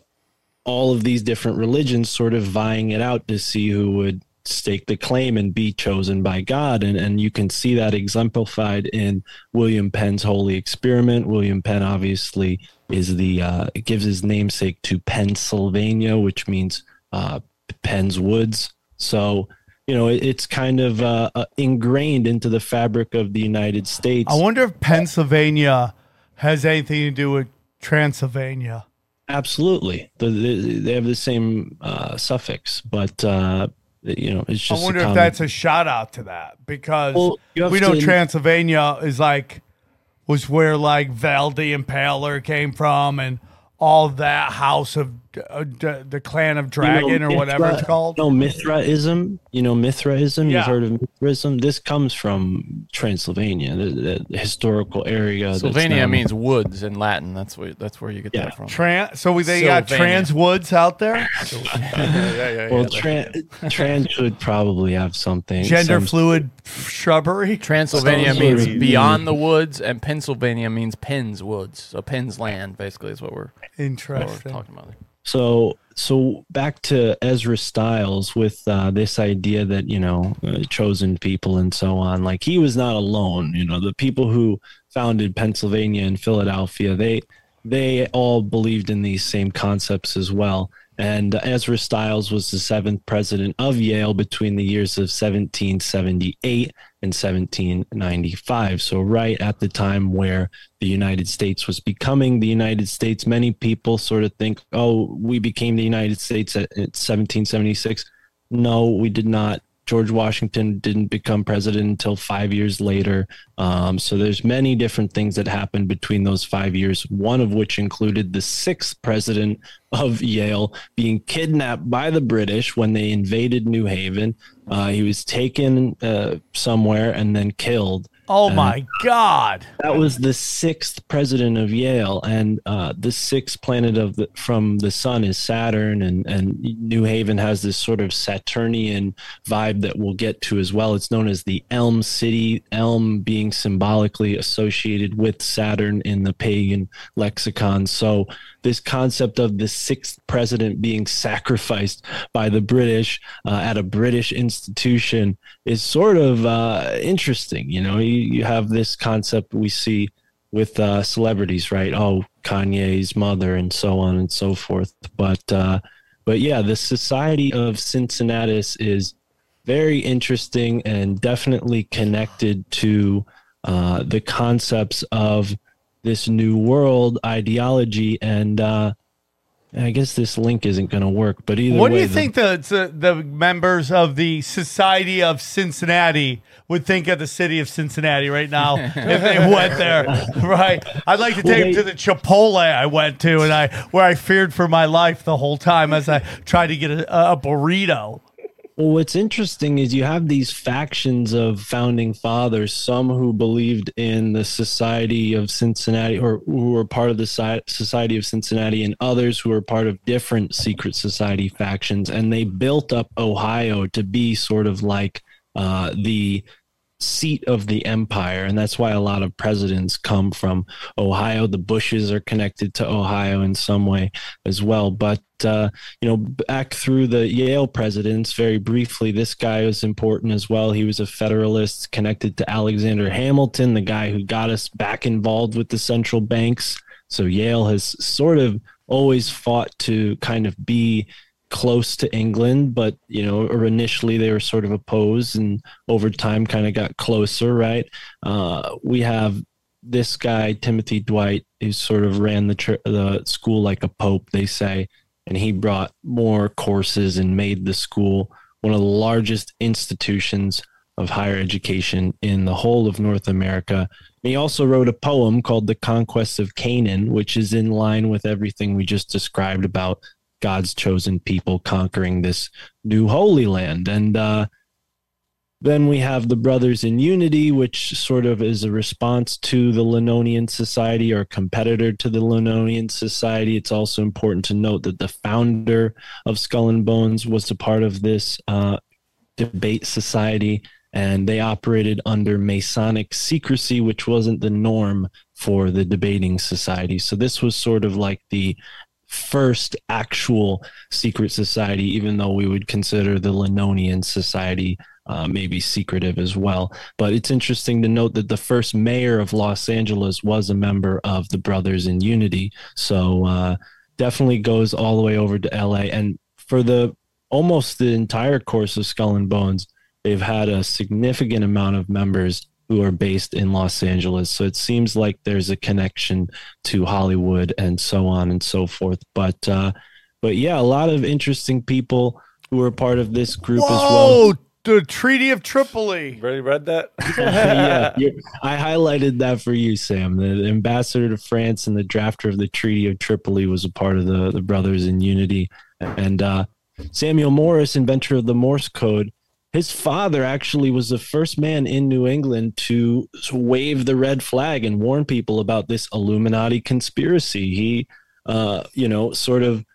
Speaker 4: all of these different religions sort of vying it out to see who would stake the claim and be chosen by God. And, and you can see that exemplified in William Penn's Holy Experiment. William Penn obviously is the, uh, it gives his namesake to Pennsylvania, which means uh, Penn's Woods. So, you know, it, it's kind of uh, uh, ingrained into the fabric of the United States.
Speaker 1: I wonder if Pennsylvania has anything to do with Transylvania.
Speaker 4: Absolutely. The, the, they have the same uh, suffix, but, uh, you know, it's
Speaker 1: I
Speaker 4: just a
Speaker 1: wonder if that's a shout out to that because
Speaker 4: Well,
Speaker 1: we know
Speaker 4: to-
Speaker 1: Transylvania is like was where like Vlad the Impaler came from and all that house of uh, d- the clan of dragon
Speaker 4: You know,
Speaker 1: or whatever it's called.
Speaker 4: No, Mithraism. You know, Mithraism.
Speaker 1: Yeah.
Speaker 4: You've heard of Mithraism. This comes from Transylvania, the, the historical area. that's
Speaker 2: Sylvania
Speaker 4: now-
Speaker 2: means woods in Latin. That's where that's where you get
Speaker 4: Yeah.
Speaker 2: that from.
Speaker 1: Tran- so we, they got trans woods out there,
Speaker 2: yeah, yeah, yeah.
Speaker 4: Well, tran- trans would probably have something.
Speaker 1: gender
Speaker 4: some-
Speaker 1: fluid shrubbery.
Speaker 2: Transylvania
Speaker 4: Some
Speaker 2: means
Speaker 4: sort
Speaker 2: beyond the woods, and Pennsylvania means Penn's woods. So Penn's land, basically, is what we're, what we're
Speaker 1: Interesting.
Speaker 2: talking about. There.
Speaker 4: So, so back to Ezra Stiles with uh, this idea that you know uh, chosen people and so on. Like he was not alone. You know, the people who founded Pennsylvania and Philadelphia, they they all believed in these same concepts as well. And Ezra Stiles was the seventh president of Yale between the years of 1778 and 1795. So, right at the time where the United States was becoming the United States, many people sort of think, oh, we became the United States at, at 1776. No, we did not. George Washington didn't become president until five years later. Um, so there's many different things that happened between those five years. One of which included the sixth president of Yale being kidnapped by the British when they invaded New Haven. Uh, he was taken uh, somewhere and then killed.
Speaker 1: Oh my God.
Speaker 4: That was the sixth president of Yale, and uh, the sixth planet of the, from the sun is Saturn, and and New Haven has this sort of Saturnian vibe that we'll get to as well. It's known as the Elm City, Elm being symbolically associated with Saturn in the pagan lexicon. So this concept of the sixth president being sacrificed by the British uh, at a British institution is sort of uh, interesting. You know, you, you have this concept we see with uh, celebrities, right? Oh, Kanye's mother, and so on and so forth. But uh, but yeah, the Society of Cincinnatus is very interesting and definitely connected to uh, the concepts of this new world ideology and uh, I guess this link isn't going to work, but either
Speaker 1: What do you
Speaker 4: the-
Speaker 1: think the, the the members of the Society of Cincinnati would think of the city of Cincinnati right now if they went there? Right. I'd like to
Speaker 4: Well,
Speaker 1: take them to the Chipotle I went to and I where I feared for my life the whole time as I tried to get a, a burrito.
Speaker 4: Well, what's interesting is you have these factions of founding fathers, some who believed in the Society of Cincinnati or who were part of the Society of Cincinnati, and others who were part of different secret society factions. And they built up Ohio to be sort of like uh, the seat of the empire and that's why a lot of presidents come from ohio. The bushes are connected to ohio in some way as well. But uh, you know back through the yale presidents very briefly this guy was important as well. He was a federalist connected to alexander hamilton the guy who got us back involved with the central banks. So yale has sort of always fought to kind of be close to England, but you know, or initially they were sort of opposed, and over time kind of got closer. Right? Uh, we have this guy Timothy Dwight, who sort of ran the tr- the school like a pope, they say, and he brought more courses and made the school one of the largest institutions of higher education in the whole of North America. He also wrote a poem called The Conquest of Canaan, which is in line with everything we just described about God's chosen people conquering this new holy land. And uh, then we have the Brothers in Unity, which sort of is a response to the Linonian Society or competitor to the Linonian Society. It's also important to note that the founder of Skull and Bones was a part of this uh, debate society, and they operated under Masonic secrecy, which wasn't the norm for the debating society. So this was sort of like the first actual secret society, even though we would consider the Linonian Society uh, maybe secretive as well. But it's interesting to note that the first mayor of Los Angeles was a member of the Brothers in Unity. So uh, definitely goes all the way over to LA. And for the almost the entire course of Skull and Bones, they've had a significant amount of members who are based in Los Angeles. So it seems like there's a connection to Hollywood and so on and so forth. But uh, but yeah, a lot of interesting people who are part of this group as well.
Speaker 1: Whoa, the Treaty of Tripoli.
Speaker 3: Already read that?
Speaker 4: yeah, I highlighted that for you, Sam. The ambassador to France and the drafter of the Treaty of Tripoli was a part of the, the Brothers in Unity. And uh, Samuel Morse, inventor of the Morse code, his father actually was the first man in New England to wave the red flag and warn people about this Illuminati conspiracy. He, uh, you know, sort of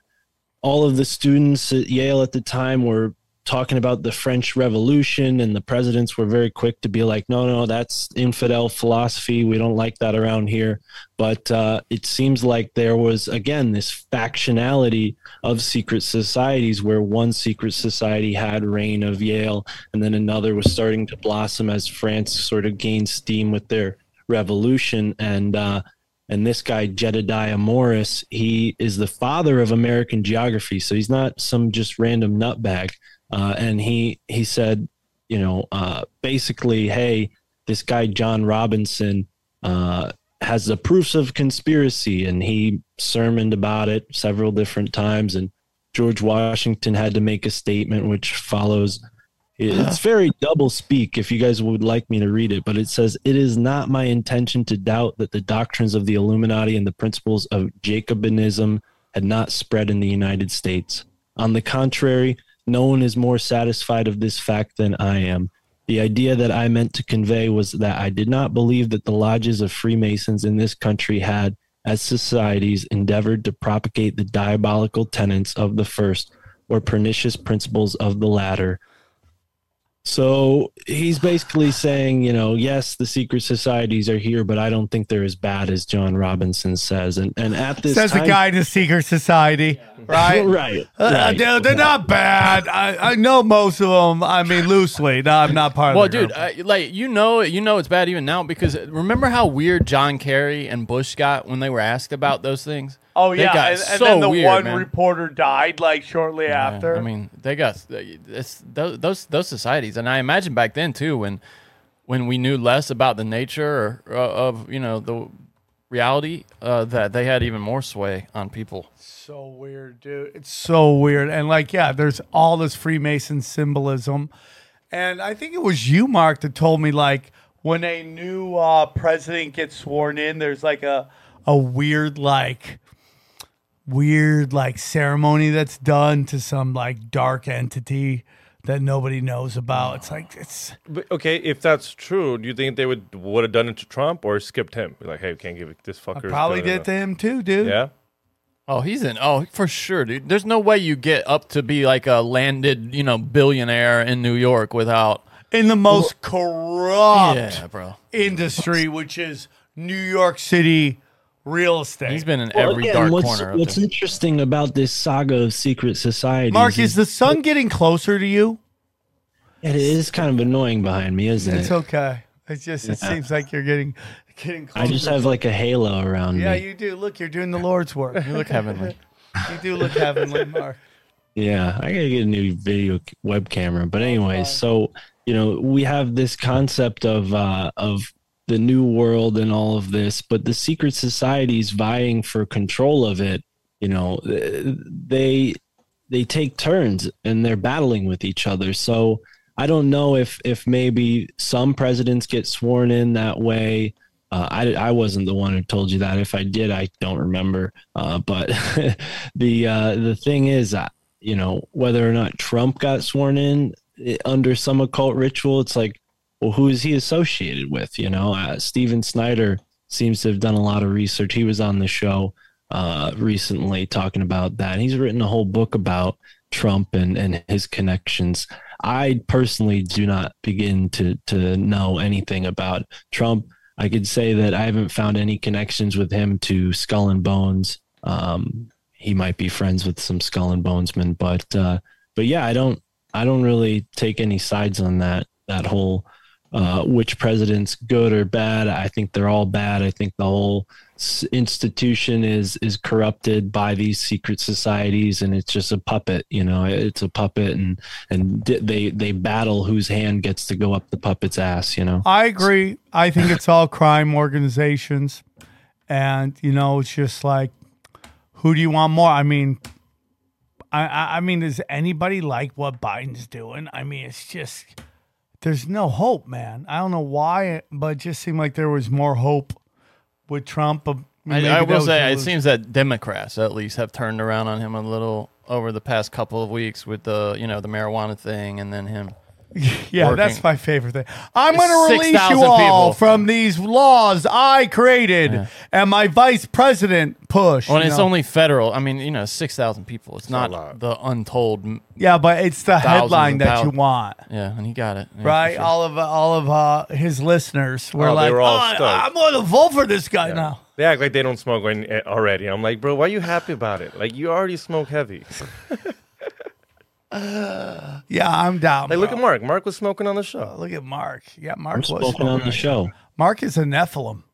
Speaker 4: all of the students at Yale at the time were talking about the French Revolution, and the presidents were very quick to be like, no, no, that's infidel philosophy. We don't like that around here. But uh, it seems like there was, again, this factionality of secret societies where one secret society had reign of Yale, and then another was starting to blossom as France sort of gained steam with their revolution. And, uh, and this guy Jedediah Morse, he is the father of American geography, so he's not some just random nutbag. Uh, and he he said, you know, uh, basically, hey, this guy John Robinson uh, has the proofs of conspiracy, and he sermoned about it several different times. And George Washington had to make a statement, which follows. It's very double speak if you guys would like me to read it, but it says, It is not my intention to doubt that the doctrines of the Illuminati and the principles of Jacobinism had not spread in the United States. On the contrary, no one is more satisfied of this fact than I am. The idea that I meant to convey was that I did not believe that the lodges of Freemasons in this country had, as societies, endeavored to propagate the diabolical tenets of the first or pernicious principles of the latter. So he's basically saying, you know, yes, the secret societies are here, but I don't think they're as bad as John Robinson says. And and at this
Speaker 1: Says the
Speaker 4: time-
Speaker 1: guy in the secret society, right?
Speaker 4: right,
Speaker 1: Uh,
Speaker 4: right.
Speaker 1: they're, they're not bad. I, I know most of them. I mean, loosely. No, I'm not part
Speaker 2: Well,
Speaker 1: of the
Speaker 2: dude, uh, like you know, you know it's bad even now because remember how weird John Kerry and Bush got when they were asked about those things.
Speaker 1: oh
Speaker 2: They
Speaker 1: yeah,
Speaker 2: got
Speaker 1: and, and
Speaker 2: so
Speaker 1: then the
Speaker 2: weird,
Speaker 1: one
Speaker 2: man.
Speaker 1: reporter died like shortly
Speaker 2: Yeah,
Speaker 1: after.
Speaker 2: I mean, they got it's those those those societies, and I imagine back then too, when when we knew less about the nature or, uh, of you know the reality, uh, that they had even more sway on people.
Speaker 1: so weird, dude. It's so weird. And like, yeah, there's all this Freemason symbolism. And I think it was you, Mark, that told me like when a new uh, president gets sworn in, there's like a a weird like weird like ceremony that's done to some like dark entity that nobody knows about. It's ah. like it's
Speaker 3: But, okay, if that's true, do you think they would would have done it to Trump or skipped him? Be like, hey, we can't give it this fucker.
Speaker 1: probably did to him too, dude.
Speaker 3: Yeah.
Speaker 2: Oh, he's in. Oh, for sure, dude. There's no way you get up to be like a landed, you know, billionaire in New York without.
Speaker 1: In the most corrupt
Speaker 2: Yeah, bro.
Speaker 1: industry, which is New York City real estate.
Speaker 2: He's been in
Speaker 4: Well,
Speaker 2: every
Speaker 4: again,
Speaker 2: dark
Speaker 4: what's,
Speaker 2: corner. Up
Speaker 4: what's
Speaker 2: there.
Speaker 4: interesting about this saga of secret societies?
Speaker 1: Mark, is the sun getting closer to you?
Speaker 4: it is kind of annoying behind me, isn't
Speaker 1: It's
Speaker 4: it?
Speaker 1: It's okay. It's just it seems like you're getting getting closer.
Speaker 4: I just have like a halo around
Speaker 1: Yeah,
Speaker 4: me.
Speaker 1: Yeah, you do. Look, you're doing the Lord's work.
Speaker 2: You look heavenly.
Speaker 1: You do look heavenly, Mark.
Speaker 4: Yeah, I gotta get a new video web camera. But anyways, so you know we have this concept of uh, of the new world and all of this, but the secret societies vying for control of it. You know, they they take turns and they're battling with each other. So I don't know if if maybe some presidents get sworn in that way. Uh, I, I wasn't the one who told you that. If I did, I don't remember. Uh, but the uh, the thing is, uh, you know, whether or not Trump got sworn in eh, under some occult ritual, it's like, well, who is he associated with? You know, uh, Steven Snyder seems to have done a lot of research. He was on the show uh, recently talking about that. He's written a whole book about Trump and, and his connections. I personally do not begin to to know anything about Trump. I could say that I haven't found any connections with him to Skull and Bones. Um, he might be friends with some Skull and Bonesmen, but uh, but yeah, I don't I don't really take any sides on that that whole uh, which president's good or bad. I think they're all bad. I think the whole institution is is corrupted by these secret societies, and it's just a puppet. You know, it's a puppet, and and they they battle whose hand gets to go up the puppet's ass. You know.
Speaker 1: I agree. I think it's all crime organizations. And, you know, it's just like, who do you want more? I mean, I, I, I mean, does anybody like what Biden's doing? I mean, it's just, there's no hope, man. I don't know why, but it just seemed like there was more hope with Trump.
Speaker 2: I, I will say, it seems that Democrats at least have turned around on him a little over the past couple of weeks with the you know the marijuana thing, and then him.
Speaker 1: Yeah,
Speaker 2: working.
Speaker 1: that's my favorite thing. I'm going to release
Speaker 2: 6,000
Speaker 1: you all
Speaker 2: people.
Speaker 1: from these laws I created and my vice president push.
Speaker 2: When
Speaker 1: you
Speaker 2: it's
Speaker 1: know?
Speaker 2: only federal, I mean, you know, six thousand people. It's,
Speaker 3: a
Speaker 2: not the untold.
Speaker 1: yeah, but it's the headline
Speaker 2: and
Speaker 1: that you want.
Speaker 2: Yeah, and he got it. Yeah,
Speaker 1: right?
Speaker 2: sure.
Speaker 1: All of all of uh, his listeners were
Speaker 3: Oh,
Speaker 1: like,
Speaker 3: were
Speaker 1: "Oh. I'm going to vote for this guy now."
Speaker 3: They act like they don't smoke when, eh, already. I'm like, bro, why are you happy about it? Like, you already smoke heavy.
Speaker 1: Yeah, I'm down.
Speaker 3: Like, look at Mark. Mark was smoking on the show.
Speaker 1: look at Mark. Yeah, Mark
Speaker 4: I'm
Speaker 1: was
Speaker 4: smoking on the show.
Speaker 1: Mark is a Nephilim.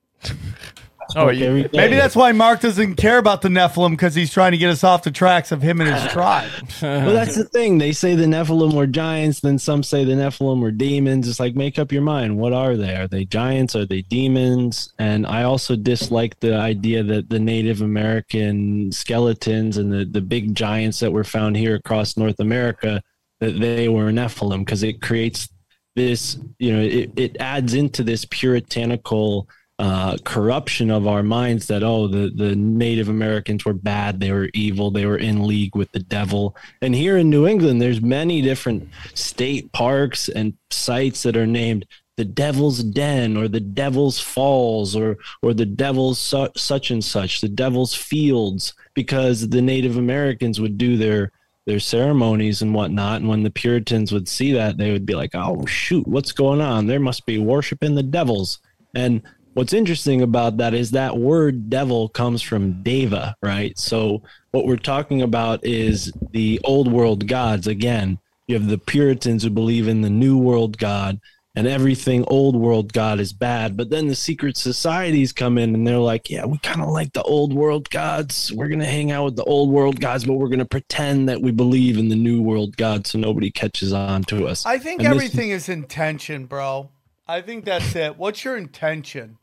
Speaker 2: Oh,
Speaker 4: Smoke
Speaker 2: you-
Speaker 1: Maybe that's why Mark doesn't care about the Nephilim because he's trying to get us off the tracks of him and his tribe.
Speaker 4: well, that's the thing. They say the Nephilim were giants, then some say the Nephilim were demons. It's like make up your mind. What are they? Are they giants? Are they demons? And I also dislike the idea that the Native American skeletons and the, the big giants that were found here across North America that they were Nephilim because it creates this, you know, it, it adds into this puritanical uh, corruption of our minds that oh the the Native Americans were bad, they were evil, they were in league with the devil. And here in New England, there's many different state parks and sites that are named the Devil's Den or the Devil's Falls or or the Devil's su- such and such, the Devil's Fields, because the Native Americans would do their their ceremonies and whatnot. And when the Puritans would see that, they would be like, "Oh shoot, what's going on? There must be worshiping the devils." And what's interesting about that is that word devil comes from deva right? So what we're talking about is the old world gods. Again you have the puritans who believe in the new world god and everything old world god is bad. But then the secret societies come in and they're like yeah we kind of like the old world gods. We're going to hang out with the old world gods but we're going to pretend that we believe in the new world god so nobody catches on to us.
Speaker 1: I think
Speaker 4: And this-
Speaker 1: everything is intention, bro. I think that's it. What's your intention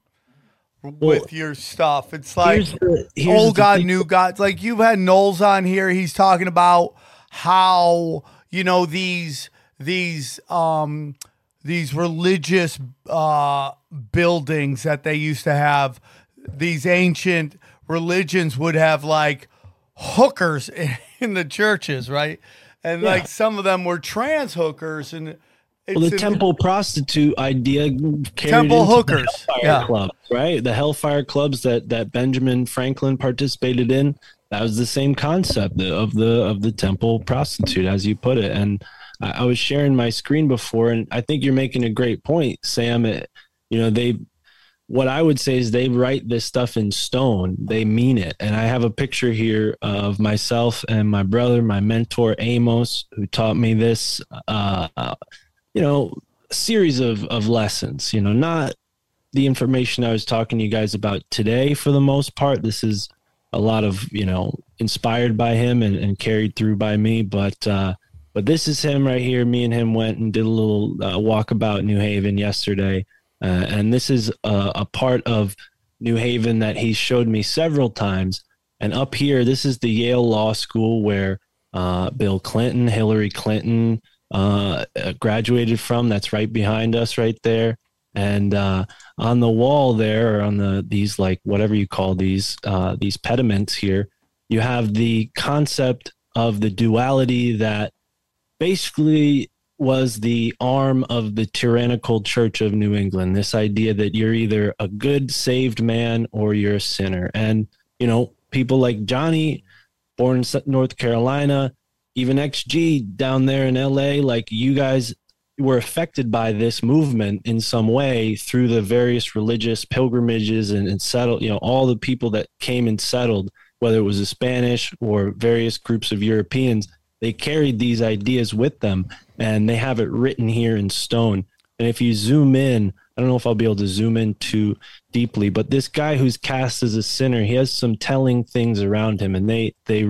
Speaker 1: with your stuff? It's like
Speaker 4: here's the- here's
Speaker 1: old
Speaker 4: the
Speaker 1: God, new God. Like you've had Knowles on here. He's talking about how you know these these um these religious uh buildings that they used to have. These ancient religions would have like hookers in the churches, right? and
Speaker 4: Yeah.
Speaker 1: like some of them were trans hookers, and
Speaker 4: Well, the temple prostitute idea
Speaker 1: Temple hookers, yeah.
Speaker 4: clubs, right? The Hellfire clubs that that Benjamin Franklin participated in. That was the same concept of the of the temple prostitute, as you put it. And I, I was sharing my screen before, and I think you're making a great point, Sam. It, you know, they what I would say is they write this stuff in stone. They mean it. And I have a picture here of myself and my brother, my mentor Amos, who taught me this. Uh, you know, a series of of lessons. You know, not the information I was talking to you guys about today for the most part. This is a lot of you know inspired by him and, and carried through by me, but. uh but this is him right here. Me and him went and did a little uh, walkabout New Haven yesterday, uh, and this is a, a part of New Haven that he showed me several times. And up here, this is the Yale Law School where uh, Bill Clinton, Hillary Clinton uh, uh, graduated from. That's right behind us, right there. And uh, on the wall there, or on the these like whatever you call these uh, these pediments here, you have the concept of the duality that basically was the arm of the tyrannical church of New England. This idea that you're either a good saved man or you're a sinner. And, you know, people like Johnny, born in North Carolina, even XG down there in LA, like you guys were affected by this movement in some way through the various religious pilgrimages and, and settled, you know, all the people that came and settled, whether it was the Spanish or various groups of Europeans they carried these ideas with them and they have it written here in stone. And if you zoom in i don't know if i'll be able to zoom in too deeply but this guy who's cast as a sinner he has some telling things around him and they they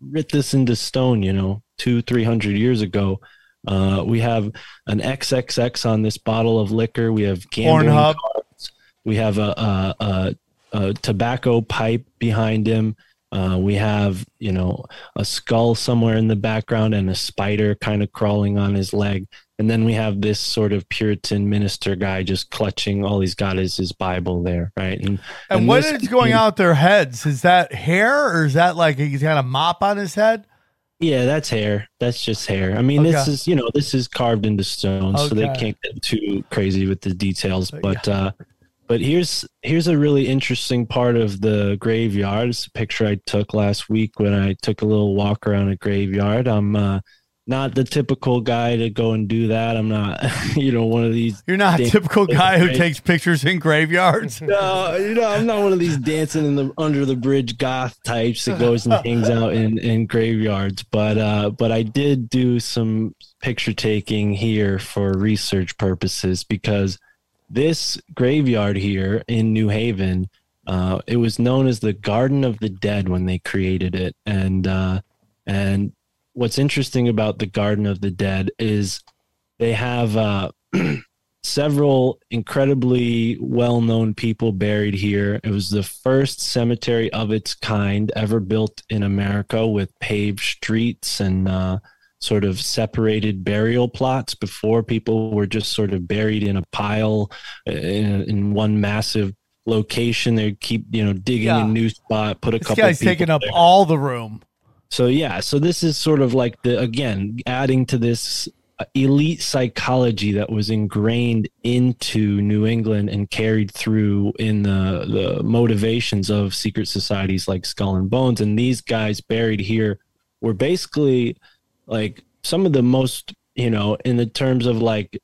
Speaker 4: writ, this into stone you know two three hundred years ago uh, we have an xxx on this bottle of liquor we have gambling
Speaker 1: Pornhub.
Speaker 4: cards. we have a, a, a, a tobacco pipe behind him uh, we have, you know, a skull somewhere in the background and a spider kind of crawling on his leg. And then we have this sort of Puritan minister guy just clutching all he's got is his Bible there, right? And
Speaker 1: And what
Speaker 4: this
Speaker 1: is going out their heads? Is that hair or is that like he's got a mop on his head?
Speaker 4: Yeah, that's hair. That's just hair. I mean, this is you know this is carved into stone, so they can't get too crazy with the details.
Speaker 1: But
Speaker 4: But uh, but here's here's a really interesting part of the graveyard. It's a picture I took last week when I took a little walk around a graveyard. I'm uh, not the typical guy to go and do that. I'm not, you know, one of these.
Speaker 1: You're not a typical guy who takes pictures in graveyards.
Speaker 4: No, you know, I'm not one of these dancing in the under the bridge goth types that goes and hangs out in, in graveyards. But uh, but I did do some picture taking here for research purposes because this graveyard here in New Haven, uh, it was known as the Garden of the Dead when they created it, and uh, and what's interesting about the Garden of the Dead is they have uh, several incredibly well-known people buried here. It was the first cemetery of its kind ever built in America, with paved streets and uh, sort of separated burial plots. Before people were just sort of buried in a pile uh, in, in one massive location. They'd keep you know digging
Speaker 1: Yeah.
Speaker 4: a new spot, put a couple.
Speaker 1: This
Speaker 4: couple.
Speaker 1: guy's
Speaker 4: people
Speaker 1: taking up
Speaker 4: there.
Speaker 1: all the room.
Speaker 4: So yeah, so this is sort of like the again adding to this elite psychology that was ingrained into New England and carried through in the the motivations of secret societies like Skull and Bones and these guys buried here were basically like some of the most, you know, in the terms of like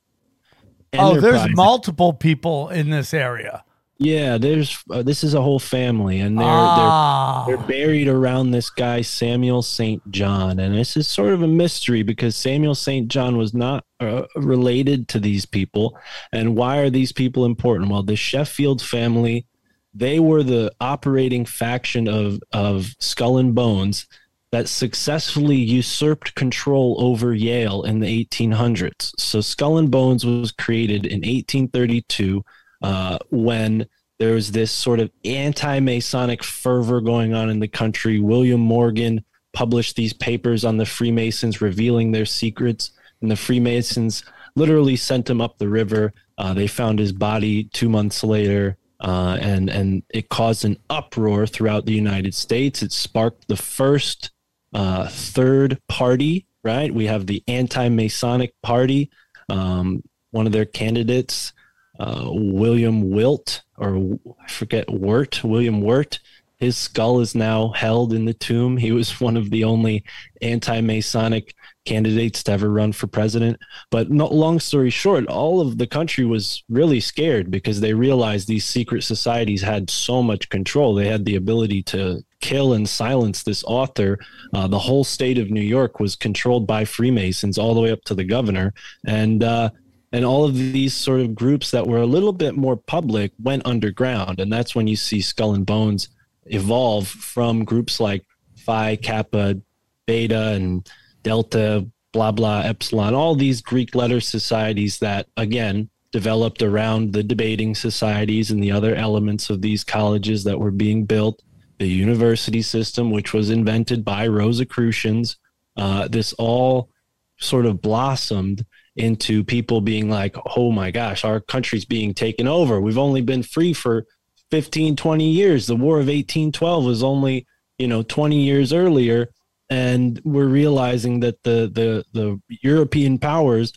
Speaker 1: Oh, there's multiple people in this area.
Speaker 4: Yeah, there's uh, this is a whole family and they're
Speaker 1: ah,
Speaker 4: they're they're buried around this guy Samuel St. John, and this is sort of a mystery because Samuel St. John was not uh, related to these people. And why are these people important? Well, the Sheffield family, they were the operating faction of of Skull and Bones that successfully usurped control over Yale in the 1800s. So Skull and Bones was created in 1832 uh, when there was this sort of anti-Masonic fervor going on in the country. William Morgan published these papers on the Freemasons revealing their secrets, and the Freemasons literally sent him up the river. Uh, they found his body two months later, uh, and and it caused an uproar throughout the United States. It sparked the first uh, third party right? We have the anti Masonic Party. Um, one of their candidates, uh, William Wilt, or I forget, Wirt, William Wirt. His skull is now held in the tomb. He was one of the only anti Masonic candidates to ever run for president. But no, long story short, all of the country was really scared because they realized these secret societies had so much control. They had the ability to kill and silence this author. Uh, the whole state of New York was controlled by Freemasons, all the way up to the governor, and. Uh, and all of these sort of groups that were a little bit more public went underground, and that's when you see Skull and Bones evolve from groups like Phi, Kappa, Beta, and Delta, blah, blah, Epsilon, all these Greek letter societies that, again, developed around the debating societies and the other elements of these colleges that were being built, the university system, which was invented by Rosicrucians. Uh, this all sort of blossomed into people being like, oh my gosh, our country's being taken over. We've only been free for 15, 20 years. The War of 1812 was only, you know, 20 years earlier and we're realizing that the the the European powers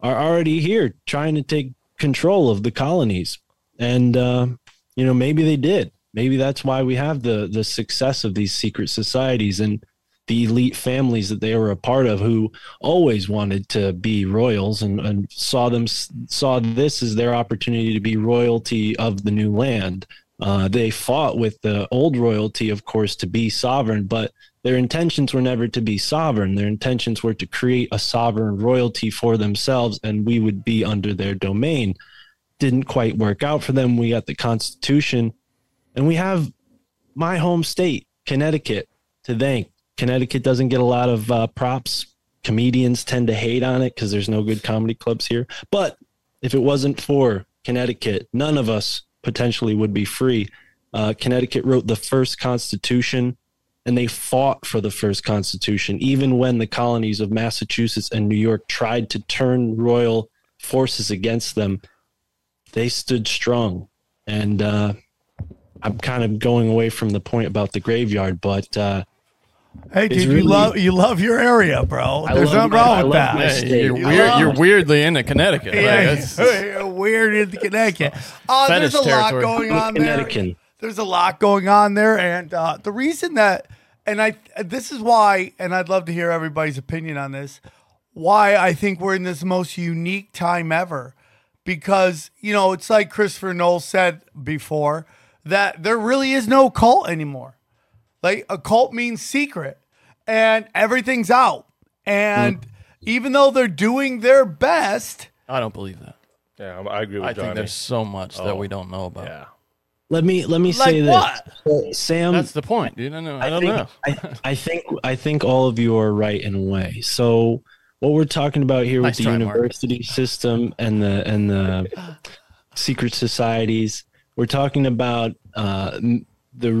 Speaker 4: are already here trying to take control of the colonies and uh, you know maybe they did maybe that's why we have the the success of these secret societies and the elite families that they were a part of who always wanted to be royals and, and saw them saw this as their opportunity to be royalty of the new land uh, they fought with the old royalty of course to be sovereign but their intentions were never to be sovereign. Their intentions were to create a sovereign royalty for themselves, and we would be under their domain. Didn't quite work out for them. We got the Constitution, and we have my home state, Connecticut, to thank. Connecticut doesn't get a lot of uh, props. Comedians tend to hate on it because there's no good comedy clubs here. But if it wasn't for Connecticut, none of us potentially would be free. Uh, Connecticut wrote the first constitution and they fought for the first constitution even when the colonies of massachusetts and new york tried to turn royal forces against them they stood strong and uh, i'm kind of going away from the point about the graveyard but uh,
Speaker 1: Hey,
Speaker 4: It's
Speaker 1: dude, you love you love your area, bro.
Speaker 4: I
Speaker 1: There's
Speaker 4: love
Speaker 1: nothing
Speaker 4: my- I
Speaker 1: wrong with
Speaker 4: love
Speaker 1: that.
Speaker 4: my
Speaker 2: you're, weird, you're weirdly into Connecticut. Like,
Speaker 1: Yeah,
Speaker 2: that's-
Speaker 1: you're weird in Connecticut. Uh, there's a
Speaker 2: Fetish
Speaker 1: lot going on there. There's a lot going on there, and uh, the reason that, and I, this is why, and I'd love to hear everybody's opinion on this. Why I think we're in this most unique time ever, because you know it's like Christopher Knowles said before that there really is no cult anymore. Like a cult means secret and everything's out. And even though they're doing their best,
Speaker 2: I don't believe that.
Speaker 3: Yeah, I'm- agree with
Speaker 2: I
Speaker 3: Johnny.
Speaker 2: think there's so much that we don't know about.
Speaker 3: yeah.
Speaker 4: let me let me
Speaker 1: Like
Speaker 4: say
Speaker 1: what?
Speaker 4: this sam
Speaker 2: That's the point, dude. I, know, I,
Speaker 4: I
Speaker 2: don't
Speaker 4: think,
Speaker 2: know.
Speaker 4: I, I think I think all of you are right in a way. So what we're talking about here
Speaker 2: Nice
Speaker 4: with the
Speaker 2: try, Mark.
Speaker 4: university system and the and the secret societies, we're talking about uh, m- the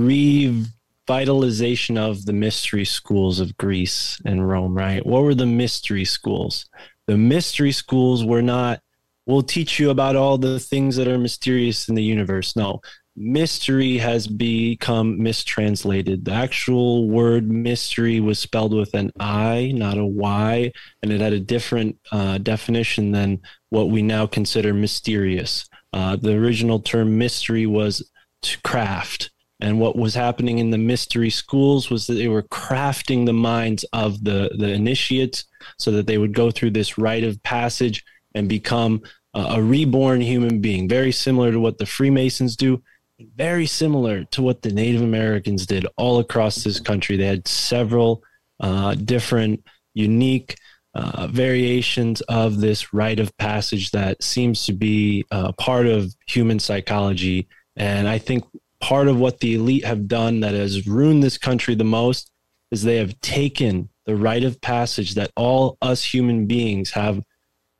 Speaker 4: revitalization of the mystery schools of Greece and Rome. Right? What were the mystery schools? The mystery schools were not. We'll teach you about all the things that are mysterious in the universe. No, mystery has become mistranslated. The actual word mystery was spelled with an I, not a Y, and it had a different uh, definition than what we now consider mysterious. Uh, the original term mystery was to craft. And what was happening in the mystery schools was that they were crafting the minds of the, the initiates so that they would go through this rite of passage and become uh, a reborn human being, very similar to what the Freemasons do, very similar to what the Native Americans did all across this country. They had several uh, different, unique uh, variations of this rite of passage that seems to be uh, part of human psychology. And I think part of what the elite have done that has ruined this country the most is they have taken the rite of passage that all us human beings have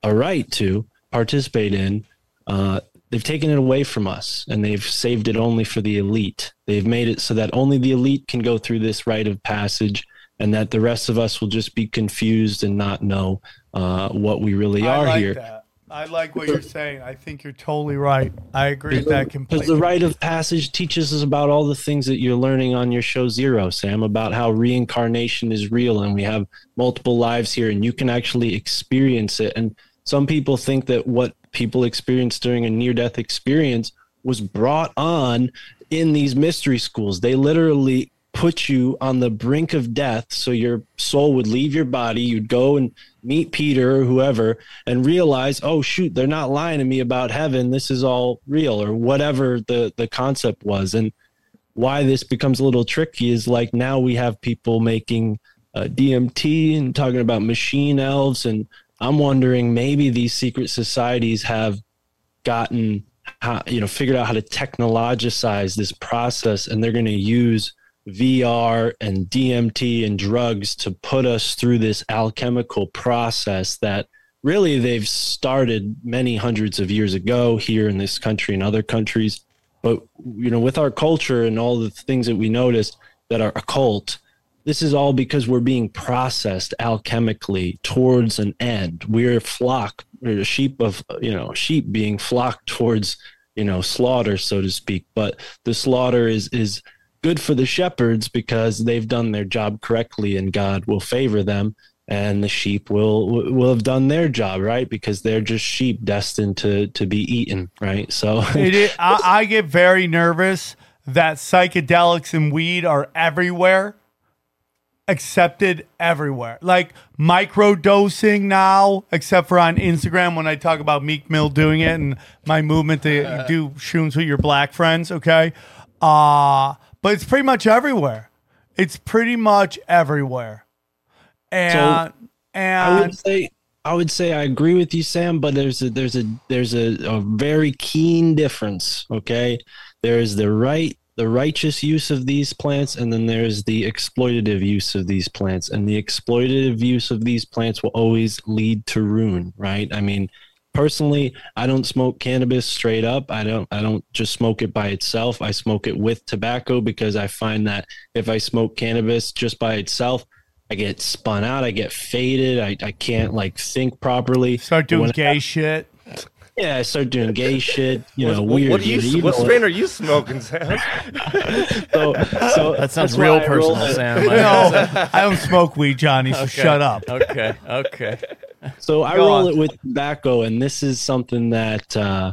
Speaker 4: a right to participate in. Uh, they've taken it away from us and they've saved it only for the elite. They've made it so that only the elite can go through this rite of passage and that the rest of us will just be confused and not know uh, what we really
Speaker 1: I
Speaker 4: are
Speaker 1: like
Speaker 4: here.
Speaker 1: that. I like what you're saying. I think you're totally right. I agree with that completely.
Speaker 4: Because the rite of passage teaches us about all the things that you're learning on your show Zero, Sam, about how reincarnation is real and we have multiple lives here and you can actually experience it. And some people think that what people experience during a near death experience was brought on in these mystery schools. They literally put you on the brink of death so your soul would leave your body. You'd go and meet Peter or whoever and realize, oh shoot, they're not lying to me about heaven. This is all real or whatever the the concept was. And why this becomes a little tricky is like now we have people making uh, DMT and talking about machine elves, and I'm wondering maybe these secret societies have gotten how you know figured out how to technologicize this process, and they're going to use VR and DMT and drugs to put us through this alchemical process that really they've started many hundreds of years ago here in this country and other countries. But you know, with our culture and all the things that we notice that are occult, this is all because we're being processed alchemically towards an end. We're a flock, we're a sheep of you know, sheep being flocked towards you know slaughter, so to speak. But the slaughter is is good for the shepherds because they've done their job correctly and God will favor them and the sheep will will have done their job right because they're just sheep destined to to be eaten right so
Speaker 1: I, I get very nervous that psychedelics and weed are everywhere, accepted everywhere. Like micro dosing now, except for on Instagram when I talk about Meek Mill doing it and my movement to do shrooms with your black friends. Okay, uh but it's pretty much everywhere. It's pretty much everywhere, and
Speaker 4: I
Speaker 1: and
Speaker 4: would say I would say I agree with you, Sam, but there's a there's a there's a, a very keen difference. Okay, there is the right the righteous use of these plants, and then there's the exploitative use of these plants, and the exploitative use of these plants will always lead to ruin. Right? I mean, personally, I don't smoke cannabis straight up. I don't I don't just smoke it by itself. I smoke it with tobacco because I find that if I smoke cannabis just by itself. I get spun out. I get faded. I, I can't like think properly.
Speaker 1: start doing gay shit.
Speaker 4: Yeah, I start doing gay shit. You know,
Speaker 3: what,
Speaker 4: weird.
Speaker 3: what, do you, what
Speaker 4: know,
Speaker 3: strain are you smoking, Sam?
Speaker 4: So, so
Speaker 2: That sounds real personal,
Speaker 4: it.
Speaker 2: Sam.
Speaker 1: No, I don't smoke weed, Johnny. So
Speaker 2: Okay.
Speaker 1: shut up.
Speaker 2: Okay. Okay.
Speaker 4: So I roll
Speaker 1: on.
Speaker 4: it with tobacco, and this is something that uh,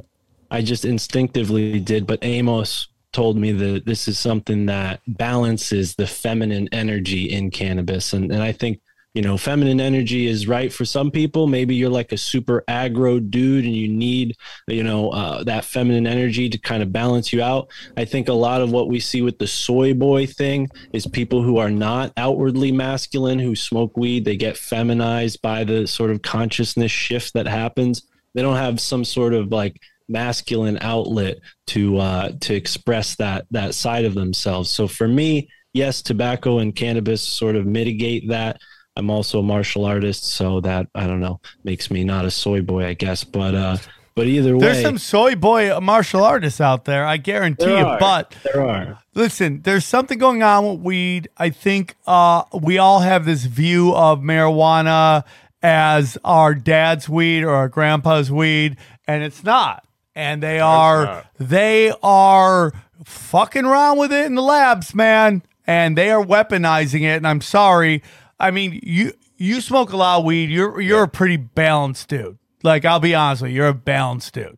Speaker 4: I just instinctively did. But Amos told me that this is something that balances the feminine energy in cannabis, and and I think you know feminine energy is right for some people. Maybe you're like a super aggro dude, and you need you know uh, that feminine energy to kind of balance you out. I think a lot of what we see with the soy boy thing is people who are not outwardly masculine who smoke weed. They get feminized by the sort of consciousness shift that happens. They don't have some sort of like masculine outlet to uh, to express that that side of themselves. So for me, yes, tobacco and cannabis sort of mitigate that. I'm also a martial artist, so that I don't know makes me not a soy boy, I guess. But uh, but either way,
Speaker 1: There's some soy boy martial artists out there, I guarantee
Speaker 4: there
Speaker 1: you.
Speaker 4: are,
Speaker 1: But
Speaker 4: there are.
Speaker 1: listen, there's something going on with weed. I think uh, we all have this view of marijuana as our dad's weed or our grandpa's weed, and it's not. And they are
Speaker 3: not.
Speaker 1: they are fucking around with it in the labs, man. And they are weaponizing it. And I'm sorry. I mean, you you smoke a lot of weed. You're you're a pretty balanced dude. Like I'll be honest with you, you're a balanced dude.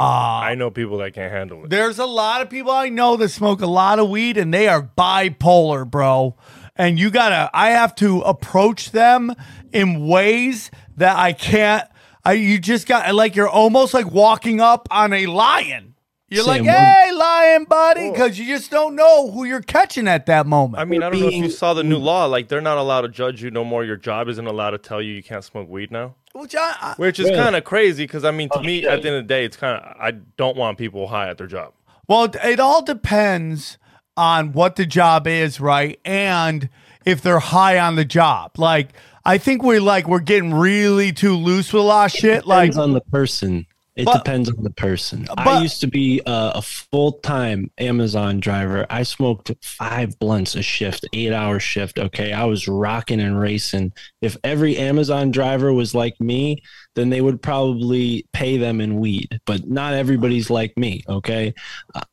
Speaker 3: Uh, I know people that can't handle it.
Speaker 1: There's a lot of people I know that smoke a lot of weed and they are bipolar, bro. And you gotta, I have to approach them in ways that I can't. I, you just got like you're almost like walking up on a lion. You're like,
Speaker 4: Sam, one-
Speaker 1: hey, lion, buddy, oh. because you just don't know who you're catching at that moment.
Speaker 3: I mean, I don't know if you saw the new law. Like, they're not allowed to judge you no more. Your job isn't allowed to tell you you can't smoke weed now.
Speaker 1: Which I, I,
Speaker 3: Which is
Speaker 4: Really?
Speaker 3: kind of crazy because, I mean, to oh, me,
Speaker 4: yeah.
Speaker 3: at the end of the day, it's kind of, I don't want people high at their job.
Speaker 1: Well, it- it all depends on what the job is, right? And if they're high on the job. Like, I think we're like we're getting really too loose with a lot of shit. Like,
Speaker 4: Depends on the person. It
Speaker 1: But-
Speaker 4: depends on the person. I used to be a, a full time Amazon driver. I smoked five blunts a shift, eight hour shift. Okay. I was rocking and racing. If every Amazon driver was like me, then they would probably pay them in weed. But not everybody's like me. Okay.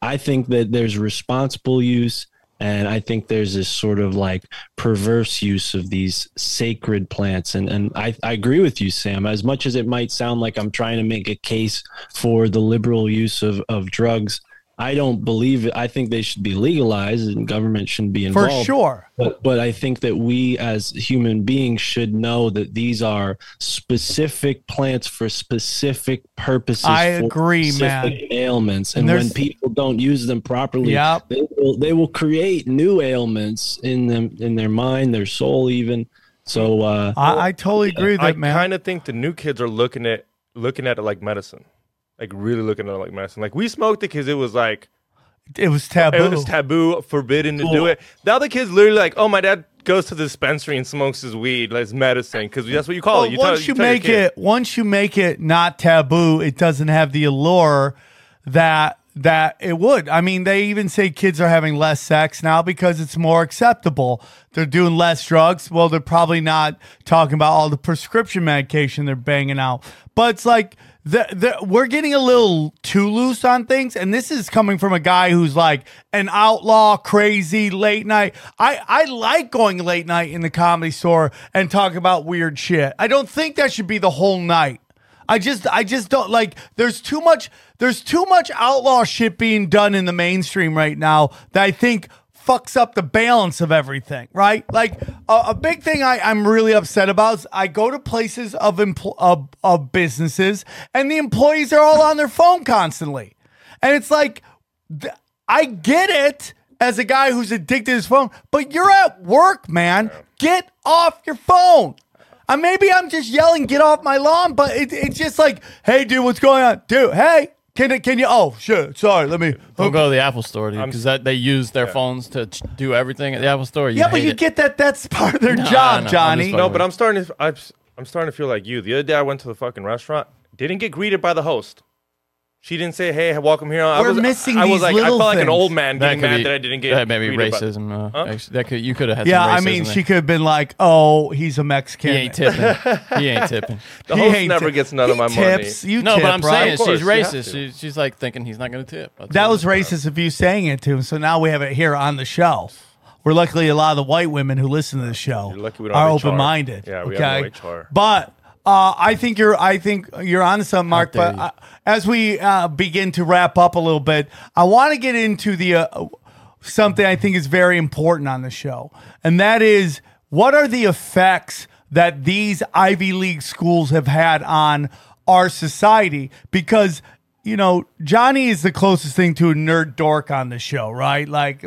Speaker 4: I think that there's responsible use. And I think there's this sort of like perverse use of these sacred plants. And, and I, I agree with you, Sam. As much as it might sound like I'm trying to make a case for the liberal use of, of drugs, I don't believe it. I think they should be legalized and government shouldn't be involved.
Speaker 1: For sure.
Speaker 4: But, but I think that we as human beings should know that these are specific plants for specific purposes.
Speaker 1: I
Speaker 4: for
Speaker 1: agree,
Speaker 4: specific Ailments.
Speaker 1: And
Speaker 4: And, when people don't use them properly,
Speaker 1: Yep.
Speaker 4: they will they will create new ailments in them in their mind, their soul, even. So uh,
Speaker 1: I, I totally agree with
Speaker 3: I
Speaker 1: that, man.
Speaker 3: I kind of think the new kids are looking at looking at it like medicine, like really looking at it like medicine. Like we smoked it because it was like
Speaker 1: it was taboo.
Speaker 3: it was taboo, forbidden to do it. Now the kids literally like, oh, my dad goes to the dispensary and smokes his weed, like it's medicine, because that's what you call
Speaker 1: Well,
Speaker 3: it. You tell-
Speaker 1: once you,
Speaker 3: tell
Speaker 1: make it, once you make it not taboo, it doesn't have the allure that that it would. I mean, they even say kids are having less sex now because it's more acceptable. They're doing less drugs. Well, they're probably not talking about all the prescription medication they're banging out. But it's like the, the, we're getting a little too loose on things, and this is coming from a guy who's like an outlaw, crazy late night. I I like going late night in the comedy store and talk about weird shit. I don't think that should be the whole night. I just I just don't like there's too much there's too much outlaw shit being done in the mainstream right now that I think fucks up the balance of everything, right? Like a, a big thing I, I'm really upset about is I go to places of, empl- of of businesses and the employees are all on their phone constantly. And it's like th- I get it as a guy who's addicted to his phone, but you're at work, man. Get off your phone. Uh, maybe I'm just yelling, "Get off my lawn!" But it, it's just like, "Hey, dude, what's going on, dude? Hey, can it- can you? Oh, shit, sorry, let me."
Speaker 2: Don't go to the Apple store, dude, because that they use their phones to ch- do everything at the Apple store. You
Speaker 1: yeah, but you
Speaker 2: it.
Speaker 1: get that. That's part of their
Speaker 2: Nah,
Speaker 1: job,
Speaker 2: nah,
Speaker 1: Johnny.
Speaker 3: No, but I'm starting to I'm, I'm starting to feel like you. The other day I went to the fucking restaurant, didn't get greeted by the host. She didn't say, "Hey, welcome here." I
Speaker 1: We're
Speaker 3: was,
Speaker 1: missing
Speaker 3: I was
Speaker 1: these
Speaker 3: like, I
Speaker 1: little
Speaker 3: felt like an
Speaker 1: things.
Speaker 3: old man
Speaker 2: that
Speaker 3: getting
Speaker 2: could
Speaker 3: mad
Speaker 2: be
Speaker 3: that I didn't get.
Speaker 2: that may be
Speaker 3: greeted by-
Speaker 2: racism. Uh,
Speaker 3: Huh?
Speaker 2: actually, that could you could have had.
Speaker 1: yeah,
Speaker 2: some
Speaker 1: I
Speaker 2: racism
Speaker 1: mean,
Speaker 2: there.
Speaker 1: she could have been like, "Oh, he's a Mexican."
Speaker 2: He ain't tipping. he ain't tipping.
Speaker 3: The
Speaker 1: He
Speaker 3: host
Speaker 1: ain't
Speaker 3: never
Speaker 1: tip-
Speaker 3: gets none of
Speaker 1: he
Speaker 3: my
Speaker 1: tips.
Speaker 3: money.
Speaker 1: You
Speaker 2: No,
Speaker 1: tip,
Speaker 2: but I'm
Speaker 1: right?
Speaker 2: saying
Speaker 3: Of course,
Speaker 2: she's
Speaker 3: you have
Speaker 2: racist.
Speaker 3: to.
Speaker 2: She, she's like thinking he's not going to tip. That's
Speaker 1: That
Speaker 2: all.
Speaker 1: was racist of you saying it to him. So now we have it here on the show. We're luckily a lot of the white women who listen to the show
Speaker 3: You're lucky we don't
Speaker 1: are
Speaker 3: have HR.
Speaker 1: open minded.
Speaker 3: Yeah, we
Speaker 1: okay?
Speaker 3: have no HR.
Speaker 1: But uh, I think you're I think you're on something, Mark. But uh, as we uh, begin to wrap up a little bit, I want to get into the uh, something I think is very important on the show, and that is what are the effects that these Ivy League schools have had on our society? Because you know, Johnny is the closest thing to a nerd dork on the show, right? Like,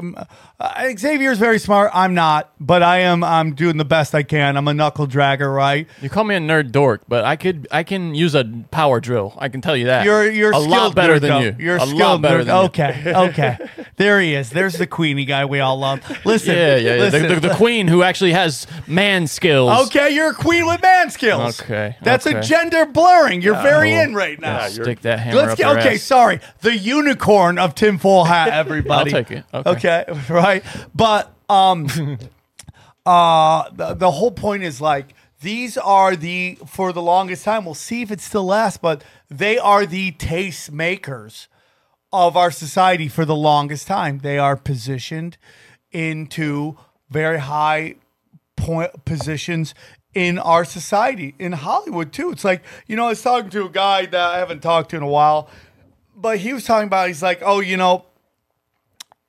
Speaker 1: uh, Xavier's very smart. I'm not, but I am. I'm doing the best I can. I'm a knuckle dragger, right?
Speaker 2: You call me a nerd dork, but I could I can use a power drill. I can tell you that.
Speaker 1: You're you're
Speaker 2: a
Speaker 1: skilled
Speaker 2: lot better
Speaker 1: nerd,
Speaker 2: than
Speaker 1: though.
Speaker 2: you.
Speaker 1: You're
Speaker 2: a
Speaker 1: skilled
Speaker 2: lot better
Speaker 1: nerd.
Speaker 2: than you.
Speaker 1: Okay, okay. There he is. There's the Queenie guy we all love. Listen,
Speaker 2: Yeah, yeah, yeah. The,
Speaker 1: listen.
Speaker 2: the, the queen who actually has man skills.
Speaker 1: Okay, you're a queen with man skills.
Speaker 2: Okay,
Speaker 1: that's a gender blurring. You're very
Speaker 2: Cool.
Speaker 1: in right now.
Speaker 2: Yeah, stick that hammer
Speaker 1: Let's
Speaker 2: up
Speaker 1: get okay.
Speaker 2: ass.
Speaker 1: Sorry, the unicorn of tinfoil hat. Everybody,
Speaker 2: I'll take it. Okay.
Speaker 1: okay, right. But um, uh, the, the whole point is like these are the for the longest time. We'll see if it still lasts, but they are the taste makers of our society for the longest time. They are positioned into very high point positions in our society in Hollywood too. It's like you know, I was talking to a guy that I haven't talked to in a while, but he was talking about. He's like, oh, you know.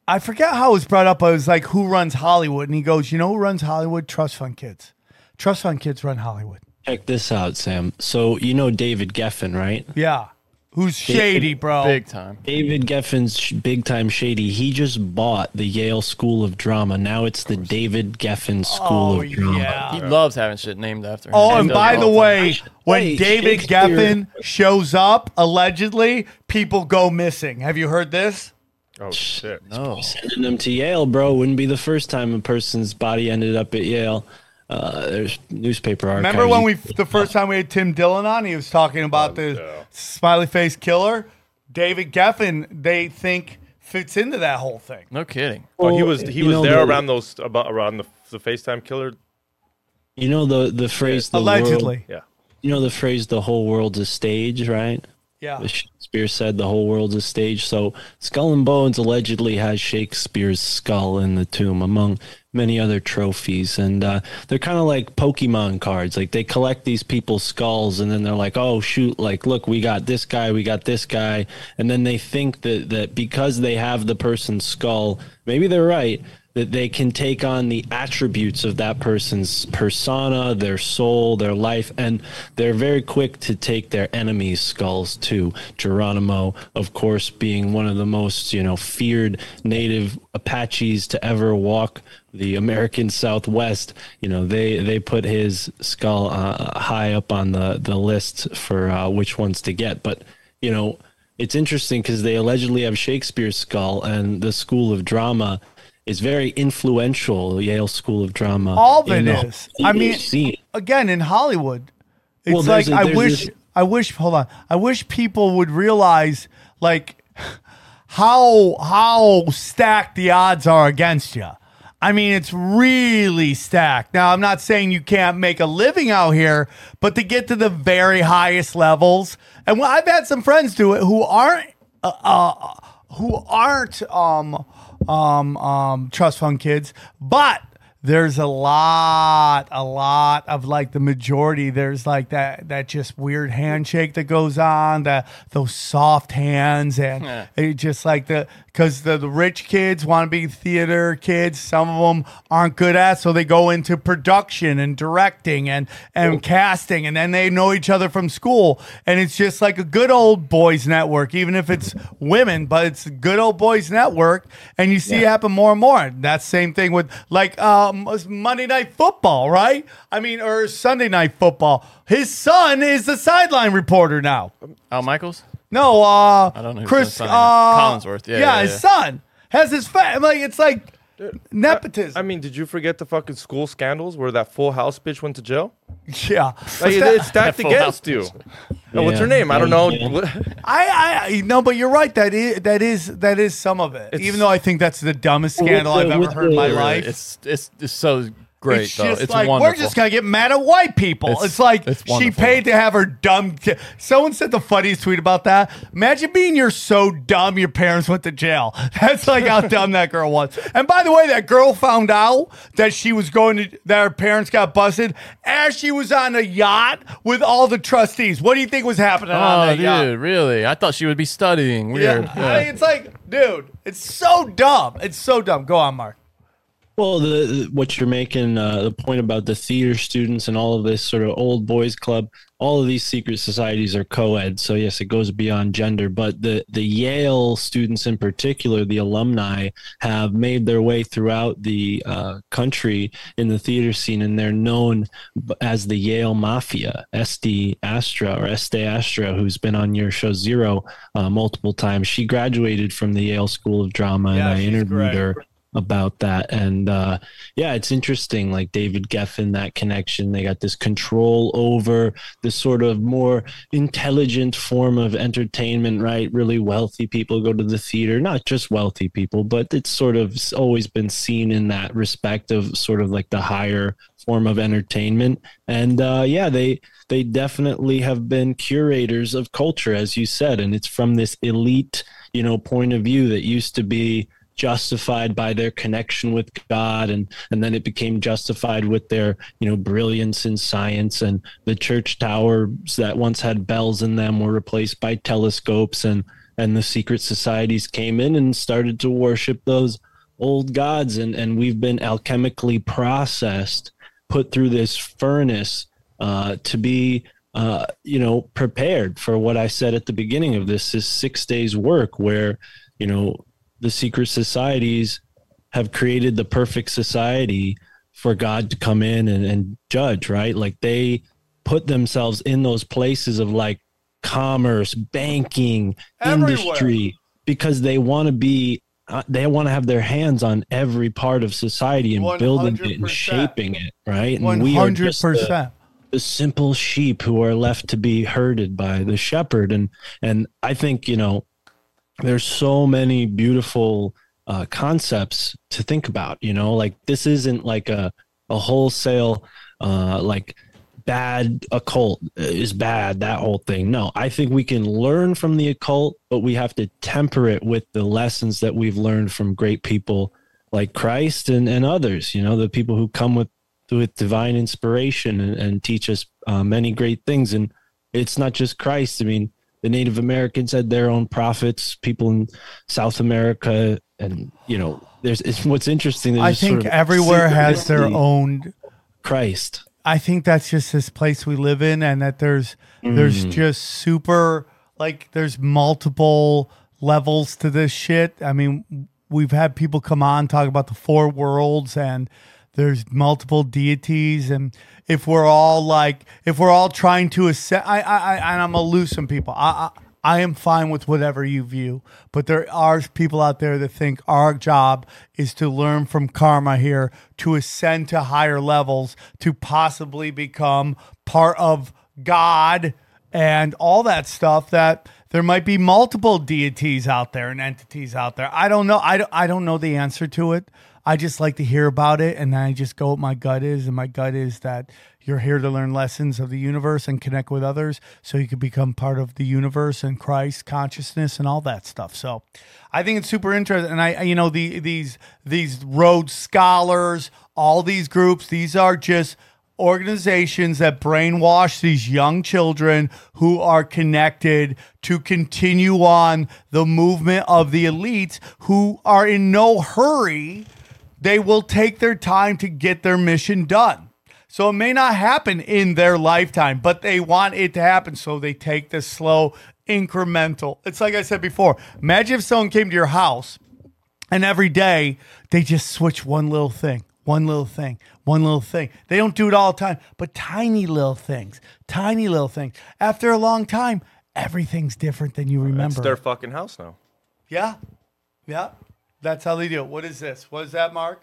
Speaker 1: I forget how it was brought up. I was like, who runs Hollywood? And he goes, you know who runs Hollywood? Trust fund kids. Trust fund kids run Hollywood.
Speaker 4: check this out, Sam. So you know David Geffen, right?
Speaker 1: Yeah. Who's shady, bro?
Speaker 2: Big time.
Speaker 4: David Geffen's sh- big time shady. He just bought the Yale School of Drama. Now it's the David Geffen School
Speaker 1: Oh,
Speaker 4: of Drama.
Speaker 1: yeah.
Speaker 2: He loves having shit named after him.
Speaker 1: Oh,
Speaker 2: He
Speaker 1: and
Speaker 2: does
Speaker 1: by
Speaker 2: it
Speaker 1: the
Speaker 2: all time.
Speaker 1: way, when
Speaker 4: Wait,
Speaker 1: David
Speaker 4: Shakespeare-
Speaker 1: Geffen shows up, allegedly, people go missing. Have you heard this?
Speaker 3: Oh shit!
Speaker 2: no.
Speaker 4: Sending them to Yale, bro, wouldn't be the first time a person's body ended up at Yale. Uh, there's newspaper archives.
Speaker 1: Remember when we the first time we had Tim Dillon on? He was talking about the
Speaker 3: yeah.
Speaker 1: smiley face killer. David Geffen, they think fits into that whole thing.
Speaker 2: No kidding.
Speaker 3: Oh, he was he was
Speaker 4: know,
Speaker 3: there
Speaker 4: the-
Speaker 3: around those about around the the FaceTime killer.
Speaker 4: You know the the phrase the world-
Speaker 1: Allegedly,
Speaker 3: Yeah.
Speaker 4: you know the phrase the whole world's a stage, right?
Speaker 1: Yeah.
Speaker 4: Shakespeare said the whole world's a stage. So Skull and Bones allegedly has Shakespeare's skull in the tomb, among many other trophies. And uh, they're kind of like Pokemon cards. Like they collect these people's skulls, and then they're like, "Oh shoot! Like look, we got this guy, we got this guy," and then they think that that because they have the person's skull, maybe they're right. That they can take on the attributes of that person's persona, their soul, their life, and they're very quick to take their enemies' skulls too. Geronimo, of course, being one of the most you know feared native Apaches to ever walk the American Southwest. You know they they put his skull uh, high up on the the list for uh, which ones to get, but you know. It's interesting because they allegedly have Shakespeare's skull, and the School of Drama is very influential. Yale School of Drama.
Speaker 1: All of it is. I mean,
Speaker 4: scene.
Speaker 1: again in Hollywood, it's
Speaker 4: Well,
Speaker 1: like
Speaker 4: a-
Speaker 1: I wish
Speaker 4: this-
Speaker 1: I wish hold on. I wish people would realize like how how stacked the odds are against you. I mean, it's really stacked. Now, I'm not saying you can't make a living out here, but to get to the very highest levels, and I've had some friends do it who aren't uh, uh, who aren't um, um, um, trust fund kids, but there's a lot, a lot of like the majority. There's like that that just weird handshake that goes on, that those soft hands, and it just like the because the, the rich kids want to be theater kids. Some of them aren't good at, so they go into production and directing and and casting, and then they know each other from school, and it's just like a good old boys network, even if it's women, but it's a good old boys network, and you see it happen more and more. That same thing with like uh, um, Monday Night Football, right? I mean, or Sunday Night Football. His son is the sideline reporter now.
Speaker 2: Al Michaels?
Speaker 1: No, uh,
Speaker 2: I don't know Cris
Speaker 1: uh,
Speaker 2: Collinsworth. Yeah, yeah,
Speaker 1: his
Speaker 2: yeah.
Speaker 1: son has his fa- like it's like Uh, nepotism.
Speaker 3: I mean, did you forget the fucking school scandals where that Full House bitch went to jail?
Speaker 1: yeah,
Speaker 3: Like it, it's stacked against
Speaker 2: House
Speaker 3: you. Oh, what's her name? I don't know.
Speaker 1: I, I, no, but you're right. That is that is that is some of it.
Speaker 3: It's-
Speaker 1: Even though I think that's the dumbest scandal
Speaker 4: the-
Speaker 1: I've ever
Speaker 4: with
Speaker 1: heard in my life.
Speaker 2: It's, it's it's so great
Speaker 1: it's
Speaker 2: though.
Speaker 1: just
Speaker 2: it's
Speaker 1: like
Speaker 2: wonderful.
Speaker 1: we're just gonna get mad at white people. It's,
Speaker 2: It's-
Speaker 1: like
Speaker 2: it's
Speaker 1: she paid to have her dumb. Ki- Someone said the funniest tweet about that. Imagine being you're so dumb your parents went to jail. That's like how dumb that girl was. And by the way, that girl found out that she was going to that her parents got busted as she was on a yacht with all the trustees. What do you think was happening on
Speaker 2: Oh,
Speaker 1: that
Speaker 2: dude,
Speaker 1: yacht?
Speaker 2: really? I thought she would be studying. Weird.
Speaker 1: Yeah. I mean, it's like, dude, it's so dumb. It's so dumb. Go on, Mark.
Speaker 4: Well, the, what you're making uh, the point about the theater students and all of this sort of old boys club, all of these secret societies are co-ed. So yes, it goes beyond gender. But the the Yale students in particular, the alumni, have made their way throughout the uh, country in the theater scene, and they're known as the Yale Mafia. Esty Astra or Este Astra, who's been on your show Zero uh, multiple times, she graduated from the Yale School of Drama,
Speaker 1: Yeah,
Speaker 4: and I interviewed
Speaker 1: great.
Speaker 4: her about that. And uh yeah it's interesting like david geffen that connection. They got this control over this sort of more intelligent form of entertainment right? Really wealthy people go to the theater not just wealthy people but it's sort of always been seen in that respect of sort of like the higher form of entertainment. And uh yeah they they definitely have been curators of culture as you said. And it's from this elite you know point of view that used to be justified by their connection with God and and then it became justified with their you know brilliance in science. And the church towers that once had bells in them were replaced by telescopes and and the secret societies came in and started to worship those old gods. And and we've been alchemically processed put through this furnace uh, to be uh, you know prepared for what I said at the beginning of this is six days work where you know the secret societies have created the perfect society for God to come in and, and judge, right? Like they put themselves in those places of like commerce, banking,
Speaker 1: Everywhere.
Speaker 4: industry, because they want to be uh, they want to have their hands on every part of society and building it and shaping it, right? And
Speaker 1: One
Speaker 4: we are
Speaker 1: hundred
Speaker 4: just the-
Speaker 1: percent.
Speaker 4: the simple sheep who are left to be herded by the shepherd and and i think you know there's so many beautiful uh, concepts to think about you know like this isn't like a a wholesale uh like bad occult is bad that whole thing no i think we can learn from the occult but we have to temper it with the lessons that we've learned from great people like christ and and others you know the people who come with with divine inspiration and, and teach us uh, many great things. And it's not just Christ. I mean, the Native Americans had their own prophets. People in South America, and you know, there's it's, what's interesting.
Speaker 1: I think
Speaker 4: sort of
Speaker 1: everywhere has their own.
Speaker 4: Christ.
Speaker 1: I think that's just this place we live in, and that there's there's mm. just super like there's multiple levels to this shit. I mean, we've had people come on talk about the four worlds, and there's multiple deities, and if we're all like if we're all trying to ascend, I I, I and I'm gonna lose some people. I, I I am fine with whatever you view, but there are people out there that think our job is to learn from karma here, to ascend to higher levels, to possibly become part of God and all that stuff that there might be multiple deities out there and entities out there. I don't know. I don't, I don't know the answer to it. I just like to hear about it and I just go what my gut is. And my gut is that you're here to learn lessons of the universe and connect with others so you can become part of the universe and Christ consciousness and all that stuff. So I think it's super interesting. And I, I- you know, the these these Rhodes scholars, all these groups, these are just organizations that brainwash these young children who are connected to continue on the movement of the elites who are in no hurry. They will take their time to get their mission done. So it may not happen in their lifetime, but they want it to happen. So they take this slow, incremental. It's like I said before. Imagine if someone came to your house and every day they just switch one little thing, one little thing, one little thing. They don't do it all the time, but tiny little things, tiny little things. After a long time, everything's different than you remember.
Speaker 3: It's their fucking house now.
Speaker 1: yeah. Yeah. That's how they do. What is this? What is that, Mark?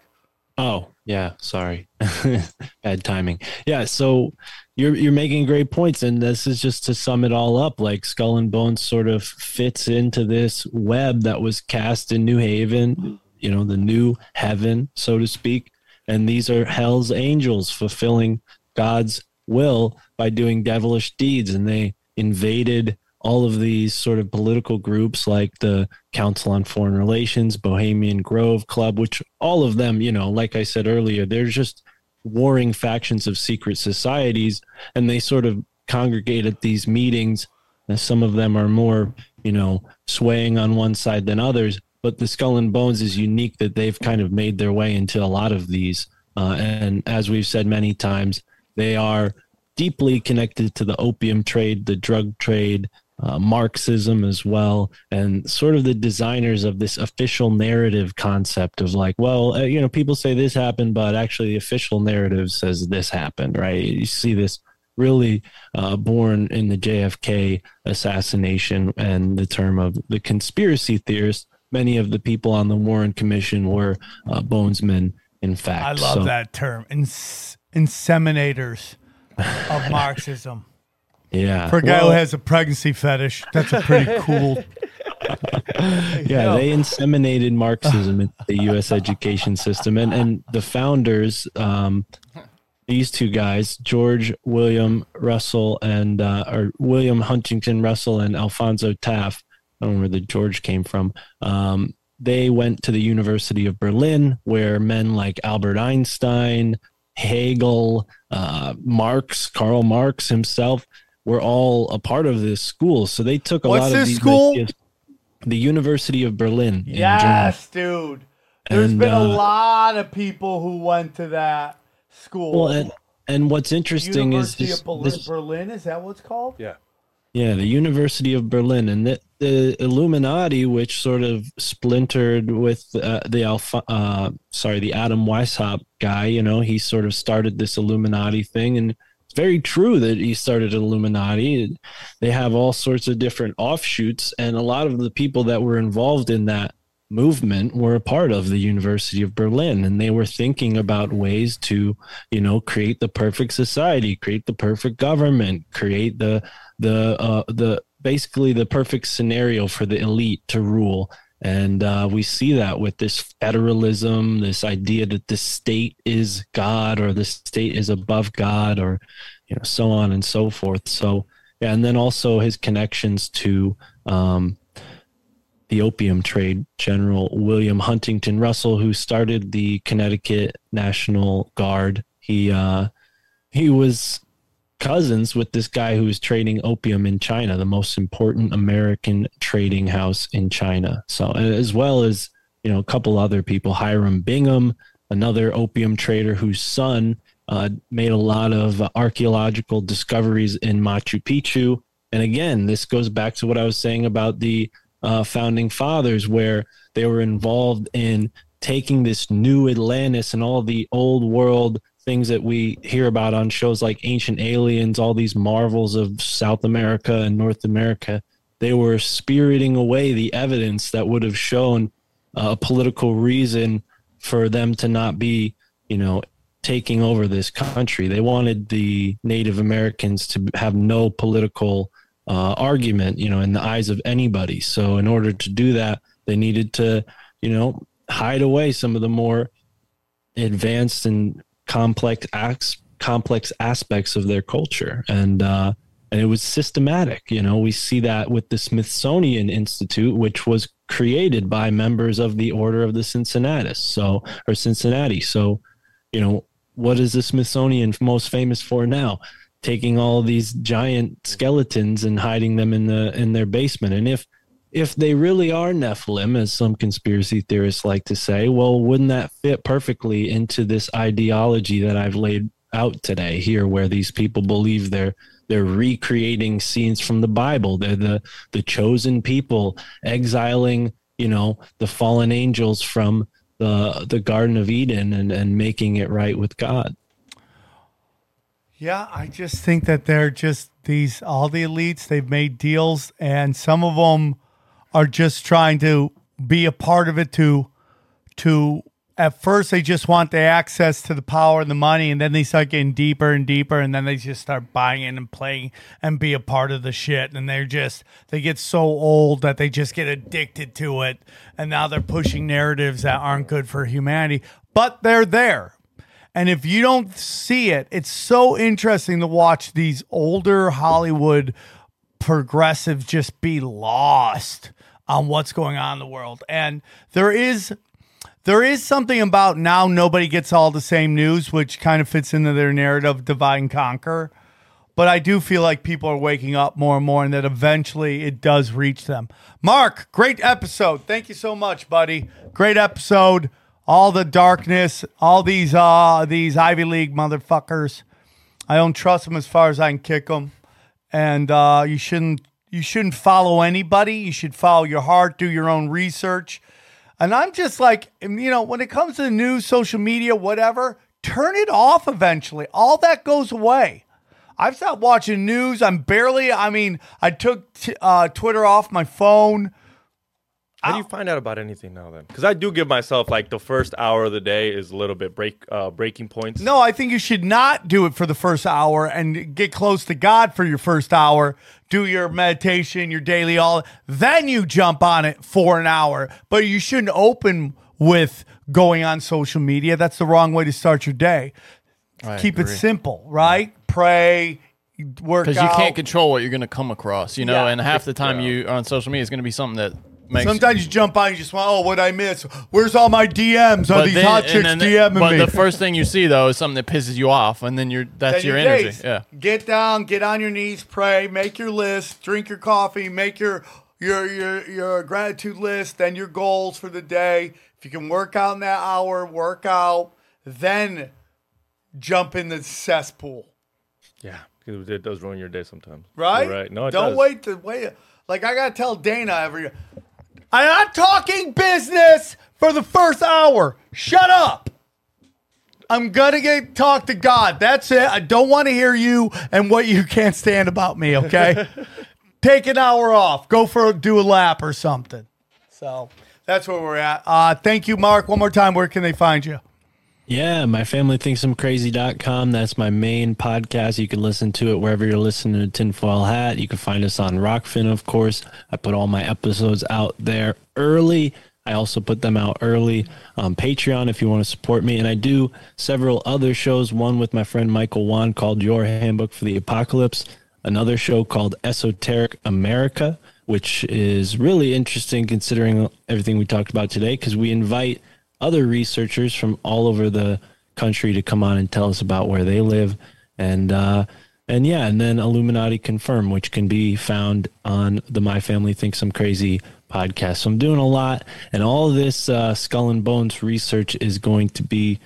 Speaker 4: Oh, yeah, sorry. Bad timing. Yeah, so you're you're making great points and this is just to sum it all up like Skull and Bones sort of fits into this web that was cast in New Haven, you know, the new heaven, so to speak. And these are hell's angels fulfilling God's will by doing devilish deeds and they invaded all of these sort of political groups like the Council on Foreign Relations, Bohemian Grove Club, which all of them, you know, like I said earlier, they're just warring factions of secret societies, and they sort of congregate at these meetings. And some of them are more, you know, swaying on one side than others. But the Skull and Bones is unique that they've kind of made their way into a lot of these. Uh, and as we've said many times, they are deeply connected to the opium trade, the drug trade, uh, Marxism as well, and sort of the designers of this official narrative concept of like, well, uh, you know, people say this happened, but actually the official narrative says this happened, right? You see this really uh, born in the JFK assassination and the term of the conspiracy theorists. Many of the people on the Warren Commission were uh, bonesmen, in fact.
Speaker 1: I love
Speaker 4: So-
Speaker 1: that term. Ins- inseminators of Marxism.
Speaker 4: Yeah.
Speaker 1: For a guy
Speaker 4: Well-
Speaker 1: who has a pregnancy fetish, that's a pretty cool.
Speaker 4: yeah, they inseminated Marxism in the U.S. education system, and and the founders, um, these two guys, George William Russell and uh, or William Huntington Russell and Alphonso Taft. I don't know where the George came from. Um, they went to the University of Berlin, where men like Albert Einstein, Hegel, uh, Marx, Karl Marx himself were all a part of this school. So they took a
Speaker 1: What's
Speaker 4: lot of
Speaker 1: this
Speaker 4: these
Speaker 1: school?
Speaker 4: ideas- the University of Berlin. in Germany.
Speaker 1: Yes, dude. There's
Speaker 4: And,
Speaker 1: been a
Speaker 4: uh,
Speaker 1: lot of people who went to that school.
Speaker 4: Well, and, and what's interesting is
Speaker 1: University
Speaker 4: this,
Speaker 1: of Berlin,
Speaker 4: this-
Speaker 1: Berlin. Is that what it's called?
Speaker 3: Yeah.
Speaker 4: yeah, the University of Berlin and the, the Illuminati, which sort of splintered with uh, the Alpha, uh, sorry, the Adam Weishaupt guy. You know, he sort of started this Illuminati thing, and it's very true that he started Illuminati. They have all sorts of different offshoots, and a lot of the people that were involved in that movement were a part of the University of Berlin and they were thinking about ways to, you know, create the perfect society, create the perfect government, create the the uh, the basically the perfect scenario for the elite to rule. And uh, we see that with this federalism, this idea that the state is God or the state is above God, or you know, so on and so forth. So, yeah, and then also his connections to um, the opium trade, General William Huntington Russell, who started the Connecticut National Guard. He uh, he was cousins with this guy who was trading opium in China, the most important American trading house in China. So, as well as you know, a couple other people, Hiram Bingham, another opium trader whose son uh, made a lot of archaeological discoveries in Machu Picchu. And again, this goes back to what I was saying about the uh, founding fathers, where they were involved in taking this new Atlantis and all the old world things that we hear about on shows like Ancient Aliens, all these marvels of South America and North America. They were spiriting away the evidence that would have shown a political reason for them to not be, you know, taking over this country. They wanted the Native Americans to have no political uh, argument, you know, in the eyes of anybody. So, in order to do that, they needed to, you know, hide away some of the more advanced and complex acts, complex aspects of their culture, and uh, and it was systematic. You know, we see that with the Smithsonian Institute, which was created by members of the Order of the Cincinnatus, so or Cincinnati. So, you know, what is the Smithsonian most famous for now? Taking all these giant skeletons and hiding them in the in their basement. And if if they really are Nephilim, as some conspiracy theorists like to say, well, wouldn't that fit perfectly into this ideology that I've laid out today here, where these people believe they're they're recreating scenes from the Bible. They're the the chosen people exiling, you know, the fallen angels from the the Garden of Eden and, and making it right with God.
Speaker 1: Yeah, I just think that they're just these all the elites. They've made deals, and some of them are just trying to be a part of it. To to at first they just want the access to the power and the money, and then they start getting deeper and deeper, and then they just start buying in and playing and be a part of the shit. And they're just they get so old that they just get addicted to it, and now they're pushing narratives that aren't good for humanity, but they're there. And if you don't see it, it's so interesting to watch these older Hollywood progressives just be lost on what's going on in the world. And there is there is something about now nobody gets all the same news, which kind of fits into their narrative divide and conquer. But I do feel like people are waking up more and more and that eventually it does reach them. Mark, great episode. Thank you so much, buddy. Great episode all the darkness, all these uh these Ivy League motherfuckers. I don't trust them as far as I can kick them, and uh, you shouldn't you shouldn't follow anybody. You should follow your heart, do your own research. And I'm just like, you know, when it comes to the news, social media, whatever, turn it off eventually. All that goes away. I've stopped watching news. I'm barely, I mean, I took t- uh, Twitter off my phone.
Speaker 3: How do you find out about anything now then? Because I do give myself like the first hour of the day is a little bit break uh, breaking points.
Speaker 1: No, I think you should not do it for the first hour and get close to God for your first hour. Do your meditation, your daily all. Then you jump on it for an hour. But you shouldn't open with going on social media. That's the wrong way to start your day.
Speaker 2: I
Speaker 1: Keep
Speaker 2: agree.
Speaker 1: it simple, right? Pray, work
Speaker 2: because you
Speaker 1: out.
Speaker 2: can't control what you're going to come across, you know.
Speaker 1: Yeah.
Speaker 2: and half the time you are on social media is going to be something that makes.
Speaker 1: Sometimes you jump on, you just want, oh, what I miss? Where's all my DMs? Are these
Speaker 2: then-
Speaker 1: hot
Speaker 2: and
Speaker 1: chicks
Speaker 2: then-
Speaker 1: DMing
Speaker 2: but
Speaker 1: me?
Speaker 2: the first thing you see though is something that pisses you off, and then you're that's
Speaker 1: Then
Speaker 2: your,
Speaker 1: your
Speaker 2: energy.
Speaker 1: days.
Speaker 2: Yeah,
Speaker 1: Get down, get on your knees, pray, make your list, drink your coffee, make your your your your gratitude list, then your goals for the day. If you can work out in that hour, work out, then jump in the cesspool.
Speaker 3: Yeah, 'cause it does ruin your day sometimes.
Speaker 1: Right?
Speaker 3: You're right. No, it
Speaker 1: don't
Speaker 3: does.
Speaker 1: wait to wait. Like I gotta tell Dana every. I'm not talking business for the first hour. Shut up. I'm gonna get talk to God. That's it. I don't want to hear you and what you can't stand about me. Okay. Take an hour off. Go for do a lap or something. So That's where we're at. Uh, thank you, Mark. One more time, where can they find you?
Speaker 4: Yeah, my family thinks I'm crazy.com. That's my main podcast. You can listen to it wherever you're listening to Tinfoil Hat. You can find us on Rokfin, of course. I put all my episodes out there early. I also put them out early on Patreon if you want to support me. And I do several other shows, one with my friend Michael Wan called Your Handbook for the Apocalypse, another show called Esoteric America, which is really interesting considering everything we talked about today because we invite other researchers from all over the country to come on and tell us about where they live. And uh and yeah and then illuminati confirm which can be found on the my family thinks i'm crazy podcast. So i'm doing a lot and all this uh, skull and bones research is going to be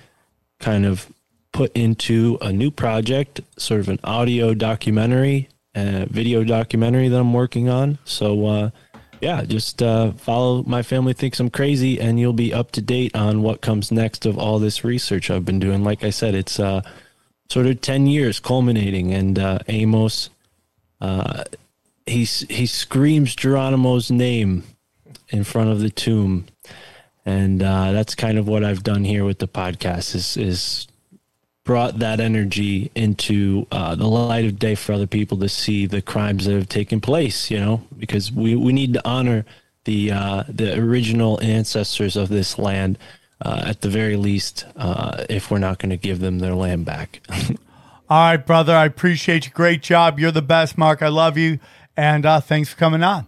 Speaker 4: kind of put into a new project sort of an audio documentary uh, video documentary that i'm working on. So uh yeah, just uh, follow My Family Thinks I'm Crazy, and you'll be up to date on what comes next of all this research I've been doing. Like I said, it's uh, sort of 10 years culminating, and uh, Amos, uh, he, he screams Geronimo's name in front of the tomb. And uh, that's kind of what I've done here with the podcast is, is brought that energy into uh, the light of day for other people to see the crimes that have taken place. You know, because we, we need to honor the uh, the original ancestors of this land. Uh, at the very least, uh, if we're not going to give them their land back.
Speaker 1: All right, brother. I appreciate you. Great job. You're the best, Mark. I love you. And uh, thanks for coming on.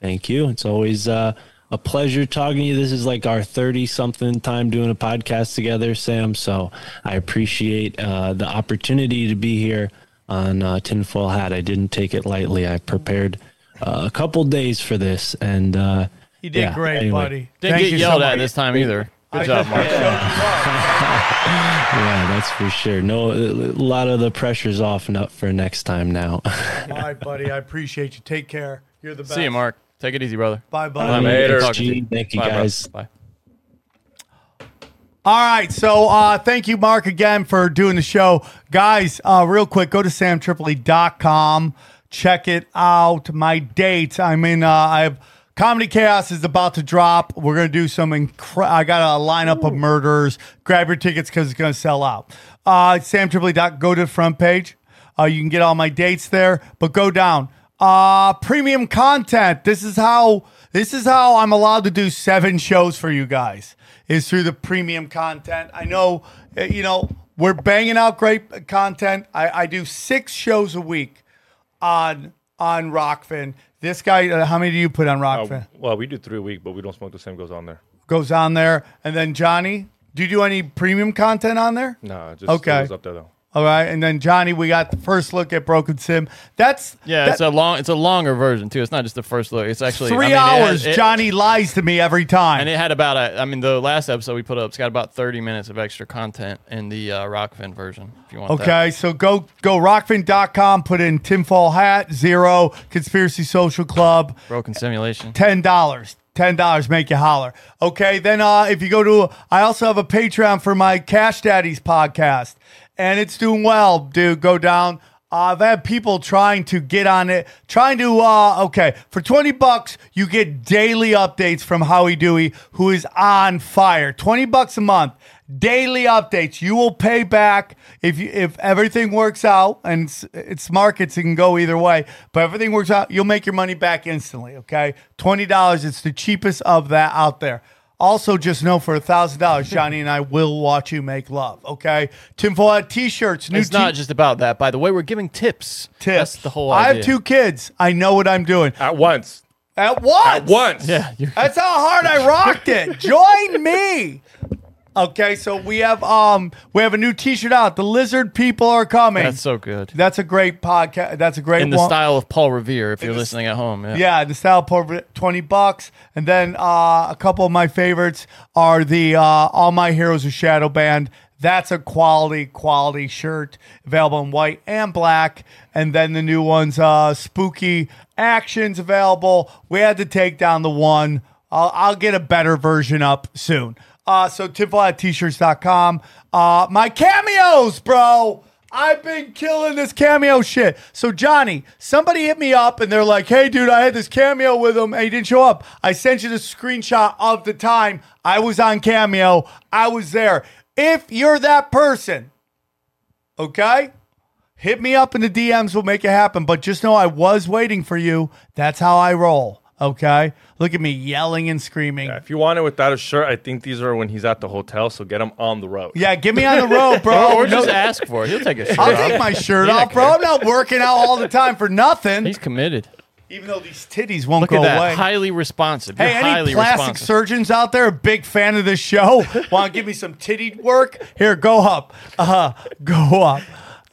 Speaker 4: Thank you. It's always uh, a pleasure talking to you. This is like our 30 something time doing a podcast together, Sam. So I appreciate uh, the opportunity to be here on uh, Tinfoil Hat. I didn't take it lightly. I prepared uh, a couple days for this. And uh,
Speaker 1: You did
Speaker 4: yeah,
Speaker 1: great,
Speaker 4: anyway.
Speaker 1: buddy.
Speaker 2: Didn't
Speaker 1: Thank
Speaker 2: get
Speaker 1: you so
Speaker 2: yelled at this time either. Good
Speaker 1: I
Speaker 2: job, Mark.
Speaker 4: Yeah, that's for sure. No, a lot of the pressure's off and up for next time now.
Speaker 1: All right, buddy. I appreciate you. Take care. You're the best.
Speaker 2: See you, Mark. Take it easy, brother.
Speaker 1: Bye, buddy.
Speaker 2: Bye, man.
Speaker 3: Later.
Speaker 2: Good talking to you.
Speaker 4: Thank you,
Speaker 2: Bye, bro.
Speaker 4: guys.
Speaker 2: Bye.
Speaker 1: All right. So uh, thank you, Mark, again for doing the show. Guys, uh, real quick, go to samtripoli.com. Check it out. My dates. I'm in, uh, I have Comedy Chaos is about to drop. We're going to do some, incre- I got a lineup of murders. Grab your tickets because it's going to sell out. Uh, samtripoli.com. Go to the front page. Uh, you can get all my dates there, but go down. Uh, premium content. This is how this is how I'm allowed to do seven shows for you guys. Is through the premium content. I know, uh, you know, we're banging out great content. I, I do six shows a week on on Rokfin. This guy, uh, how many do you put on Rokfin?
Speaker 3: Uh, well, we do three a week, but we don't smoke the same goes on there.
Speaker 1: Goes on there, and then Johnny, do you do any premium content on there?
Speaker 3: Nah, just
Speaker 1: Okay.
Speaker 3: up there though.
Speaker 1: All right, and then Johnny, we got the first look at Broken Sim. That's
Speaker 2: Yeah,
Speaker 1: that-
Speaker 2: it's a long, it's a longer version too. It's not just the first look. It's actually
Speaker 1: three
Speaker 2: I mean, it
Speaker 1: hours.
Speaker 2: it-
Speaker 1: Johnny lies to me every time.
Speaker 2: and it had about a. I mean, the last episode we put up, it's got about thirty minutes of extra content in the uh, Rokfin version. If you want that.
Speaker 1: Okay, so go go rokfin.com, put in tinfoil hat, zero, conspiracy social club,
Speaker 2: broken simulation.
Speaker 1: ten dollars. Ten dollars make you holler. Okay, then uh if you go to I also have a Patreon for my Cash Daddies podcast, and it's doing well, dude. Go down. Uh, I've had people trying to get on it, trying to uh okay, for 20 bucks, you get daily updates from Howie Dewey, who is on fire. 20 bucks a month daily updates. You will pay back if you if everything works out, and it's, it's markets. It can go either way, but everything works out. You'll make your money back instantly. Okay, twenty dollars. It's the cheapest of that out there. Also, just know for a thousand dollars, Johnny and I will watch you make love. Okay, tinfoil hat t-shirts. New
Speaker 2: It's not
Speaker 1: t-
Speaker 2: just about that. By the way, we're giving tips.
Speaker 1: tips.
Speaker 2: That's the whole idea.
Speaker 1: I have two kids. I know what I'm doing.
Speaker 3: At once.
Speaker 1: At once.
Speaker 3: At once.
Speaker 2: Yeah,
Speaker 1: That's how hard I rocked it. Join me. Okay, so we have um we have a new T-shirt out. The lizard people are coming.
Speaker 2: that's so good.
Speaker 1: That's a great podcast. That's a great
Speaker 2: In the
Speaker 1: one.
Speaker 2: style of Paul Revere, if you're
Speaker 1: the-
Speaker 2: listening at home. Yeah.
Speaker 1: Yeah, the style por twenty bucks, and then uh, a couple of my favorites are the uh, All My Heroes of Shadow Band. That's a quality, quality shirt available in white and black. And then the new ones, uh, Spooky Actions available. We had to take down the one. I'll, I'll get a better version up soon. Uh, so tinfoil at t-shirts.com. Uh, my cameos, bro. I've been killing this cameo shit. So Johnny, somebody hit me up and they're like, "Hey, dude, I had this cameo with him and he didn't show up." I sent you the screenshot of the time I was on cameo. I was there. If you're that person, okay, hit me up in the DMs. We'll make it happen. But just know I was waiting for you. That's how I roll. Okay, look at me yelling and screaming.
Speaker 3: Yeah, if you want it without a shirt, I think these are when he's at the hotel. So get him on the road.
Speaker 1: Yeah, get me on the road, bro.
Speaker 2: or just ask for it. He'll take a shirt
Speaker 1: I'll
Speaker 2: off.
Speaker 1: take my shirt off, bro. I'm not working out all the time for nothing.
Speaker 2: He's committed.
Speaker 1: Even though these titties won't
Speaker 2: Look
Speaker 1: go
Speaker 2: at that.
Speaker 1: away.
Speaker 2: Highly responsive.
Speaker 1: Hey,
Speaker 2: You're
Speaker 1: any
Speaker 2: highly
Speaker 1: plastic
Speaker 2: responsive.
Speaker 1: surgeons out there, a big fan of this show? Want to give me some titty work? Here, go up. Uh, go up.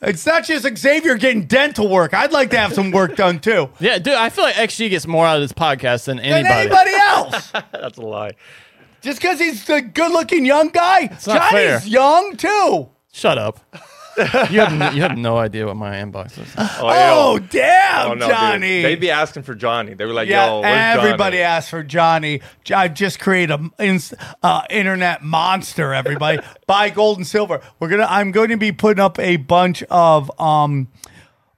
Speaker 1: It's not just Xavier getting dental work. I'd like to have some work done too.
Speaker 2: Yeah, dude, I feel like XG gets more out of this podcast than anybody,
Speaker 1: Than
Speaker 2: anybody.
Speaker 1: else.
Speaker 3: That's a lie.
Speaker 1: just because he's a good looking young guy. Johnny's
Speaker 2: fair.
Speaker 1: young too.
Speaker 2: Shut up. You have n- you have no idea what my inbox is.
Speaker 1: Oh,
Speaker 3: yo.
Speaker 1: damn,
Speaker 3: Oh, no, dude.
Speaker 1: Johnny.
Speaker 3: They'd be asking for Johnny. They were like,
Speaker 1: Yeah,
Speaker 3: "Yo,
Speaker 1: everybody
Speaker 3: Johnny?
Speaker 1: asked for Johnny. I just created a ins- uh, internet monster. Everybody buy gold and silver. We're gonna. I'm going to be putting up a bunch of um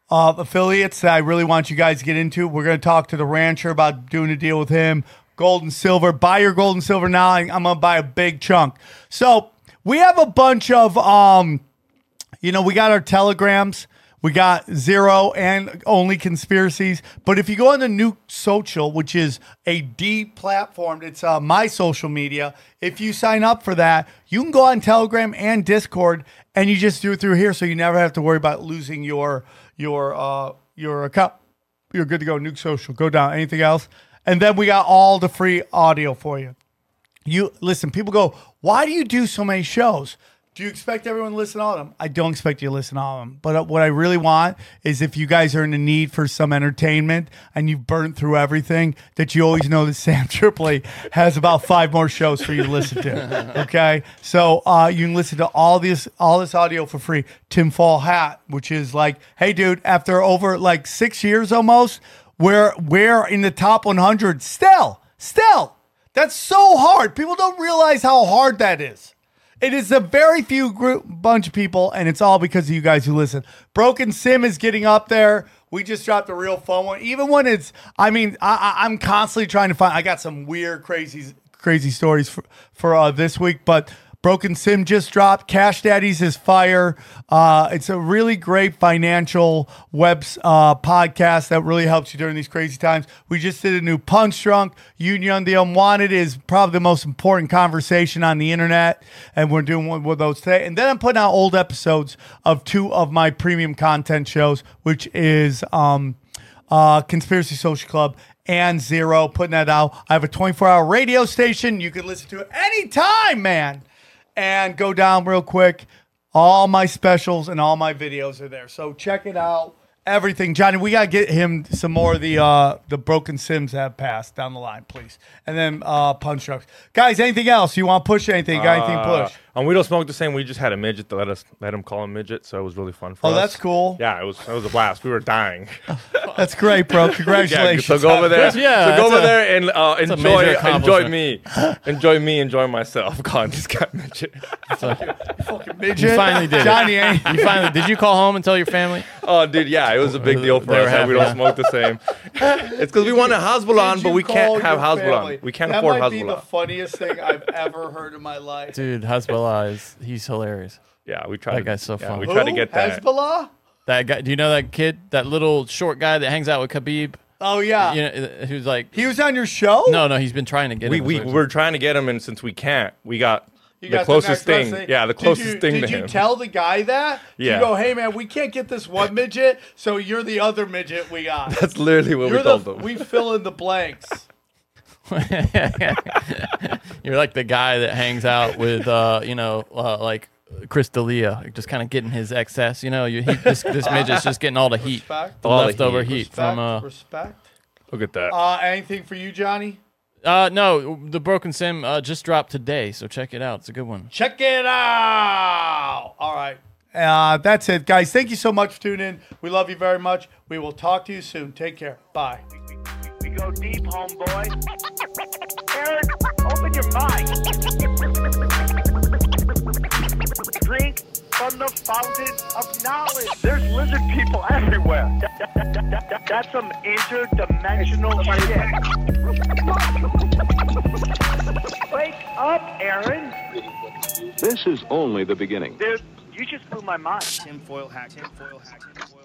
Speaker 1: of affiliates that I really want you guys to get into. We're gonna talk to the rancher about doing a deal with him. Gold and silver. Buy your gold and silver now. I'm gonna buy a big chunk. So we have a bunch of um you know, we got our telegrams, we got zero and only conspiracies. But if you go on the Nuke Social, which is a deplatformed, it's uh, my social media. If you sign up for that, you can go on Telegram and Discord, and you just do it through here, so you never have to worry about losing your your uh, your account. You're good to go. Nuke Social, go down. Anything else? And then we got all the free audio for you you listen, people go, why do you do so many shows? Do you expect everyone to listen to all of them? I don't expect you to listen to all of them. But uh, what I really want is if you guys are in the need for some entertainment and you've burned through everything, that you always know that Sam Tripoli has about five more shows for you to listen to. Okay. So uh, you can listen to all this all this audio for free. Tinfoil Hat, which is like, hey dude, after over like six years almost, we're we're in the top 100 still. Still. That's so hard. People don't realize how hard that is. It is a very few group bunch of people, and it's all because of you guys who listen. Broken Sim is getting up there. We just dropped a real fun one. Even when it's, I mean, I, I, I'm constantly trying to find. I got some weird, crazy, crazy stories for for uh, this week, but Broken Sim just dropped. Cash Daddies is fire. Uh, it's a really great financial web uh, podcast that really helps you during these crazy times. We just did a new Punch Drunk. Union the Unwanted is probably the most important conversation on the internet, and we're doing one with those today. And then I'm putting out old episodes of two of my premium content shows, which is um, uh, Conspiracy Social Club and Zero. Putting that out. I have a 24 hour radio station. You can listen to anytime, man and go down real quick. All my specials and all my videos are there. So check it out. Everything, Johnny. We gotta get him some more of the uh the broken sims have passed down the line, please. And then uh punch trucks. Guys, anything else? You want to push anything? Got anything push?
Speaker 3: And we don't smoke the same. We just had a midget to let us let him call him midget, so it was really fun for
Speaker 1: Oh,
Speaker 3: us.
Speaker 1: that's cool.
Speaker 3: Yeah, it was it was a blast. We were dying.
Speaker 1: That's great, bro.
Speaker 3: yeah,
Speaker 1: Congratulations.
Speaker 3: so go over there.
Speaker 2: Yeah,
Speaker 3: so go over
Speaker 2: a-
Speaker 3: there and uh, enjoy enjoy me, enjoy me, enjoy myself. God, this guy midget.
Speaker 1: Fucking midget.
Speaker 2: You finally did.
Speaker 1: Johnny. Ain't,
Speaker 2: You finally did you call home and tell your family?
Speaker 3: Oh, dude, yeah, it was a big deal for
Speaker 2: They
Speaker 3: us that we don't smoke the same. It's because we want a
Speaker 1: Hasbulla,
Speaker 3: but we can't have
Speaker 1: your family?
Speaker 3: Hasbulla. We can't
Speaker 1: that
Speaker 3: afford
Speaker 1: might be the funniest thing I've ever heard in my life.
Speaker 2: Dude, Hasbulla is he's hilarious.
Speaker 3: Yeah, we try.
Speaker 2: That
Speaker 3: to,
Speaker 2: guy's so
Speaker 3: yeah,
Speaker 2: funny.
Speaker 3: We try to get that.
Speaker 1: Hasbulla?
Speaker 2: That guy, do you know that kid, that little short guy that hangs out with Khabib?
Speaker 1: Oh yeah.
Speaker 2: You know, uh, who's like,
Speaker 1: He was on your show?
Speaker 2: no, no, he's been trying to get
Speaker 3: We
Speaker 2: him.
Speaker 3: we we're trying to get him, and since we can't, we got
Speaker 1: You
Speaker 3: the
Speaker 1: got
Speaker 3: closest
Speaker 1: next
Speaker 3: thing.
Speaker 1: best
Speaker 3: Yeah, the
Speaker 1: Did
Speaker 3: closest
Speaker 1: you-
Speaker 3: thing
Speaker 1: did
Speaker 3: to
Speaker 1: you
Speaker 3: him.
Speaker 1: tell the guy that?
Speaker 3: Yeah.
Speaker 1: You go, hey man, we can't get this one midget, so you're the other midget we got.
Speaker 3: That's literally what
Speaker 1: you're
Speaker 3: we told
Speaker 1: the
Speaker 3: him.
Speaker 1: we fill in the blanks.
Speaker 2: You're like the guy that hangs out with, uh, you know, uh, like Chris D'Elia, just kind of getting his excess. You know, you, he, this, this midget's just getting all the heat,
Speaker 1: Respect.
Speaker 2: the
Speaker 3: All the
Speaker 2: leftover
Speaker 3: heat.
Speaker 2: heat,
Speaker 1: Respect.
Speaker 2: from. Uh,
Speaker 1: respect.
Speaker 3: Look at that.
Speaker 1: Uh, anything for you, Johnny?
Speaker 2: uh, no, the Broken Sim uh, just dropped today, so check it out. It's a good one.
Speaker 1: Check it out. All right. Uh, that's it, guys. Thank you so much for tuning in. We love you very much. We will talk to you soon. Take care. Bye.
Speaker 5: We go deep, homeboy. Eric, open your mind. Drink from the fountain of knowledge. There's lizard people everywhere. That- that- that- that- that- that's some interdimensional shit. Wake up, Aaron.
Speaker 6: This is only the beginning.
Speaker 5: Dude, you just blew my mind.
Speaker 7: Tinfoil hat, tinfoil hat, tinfoil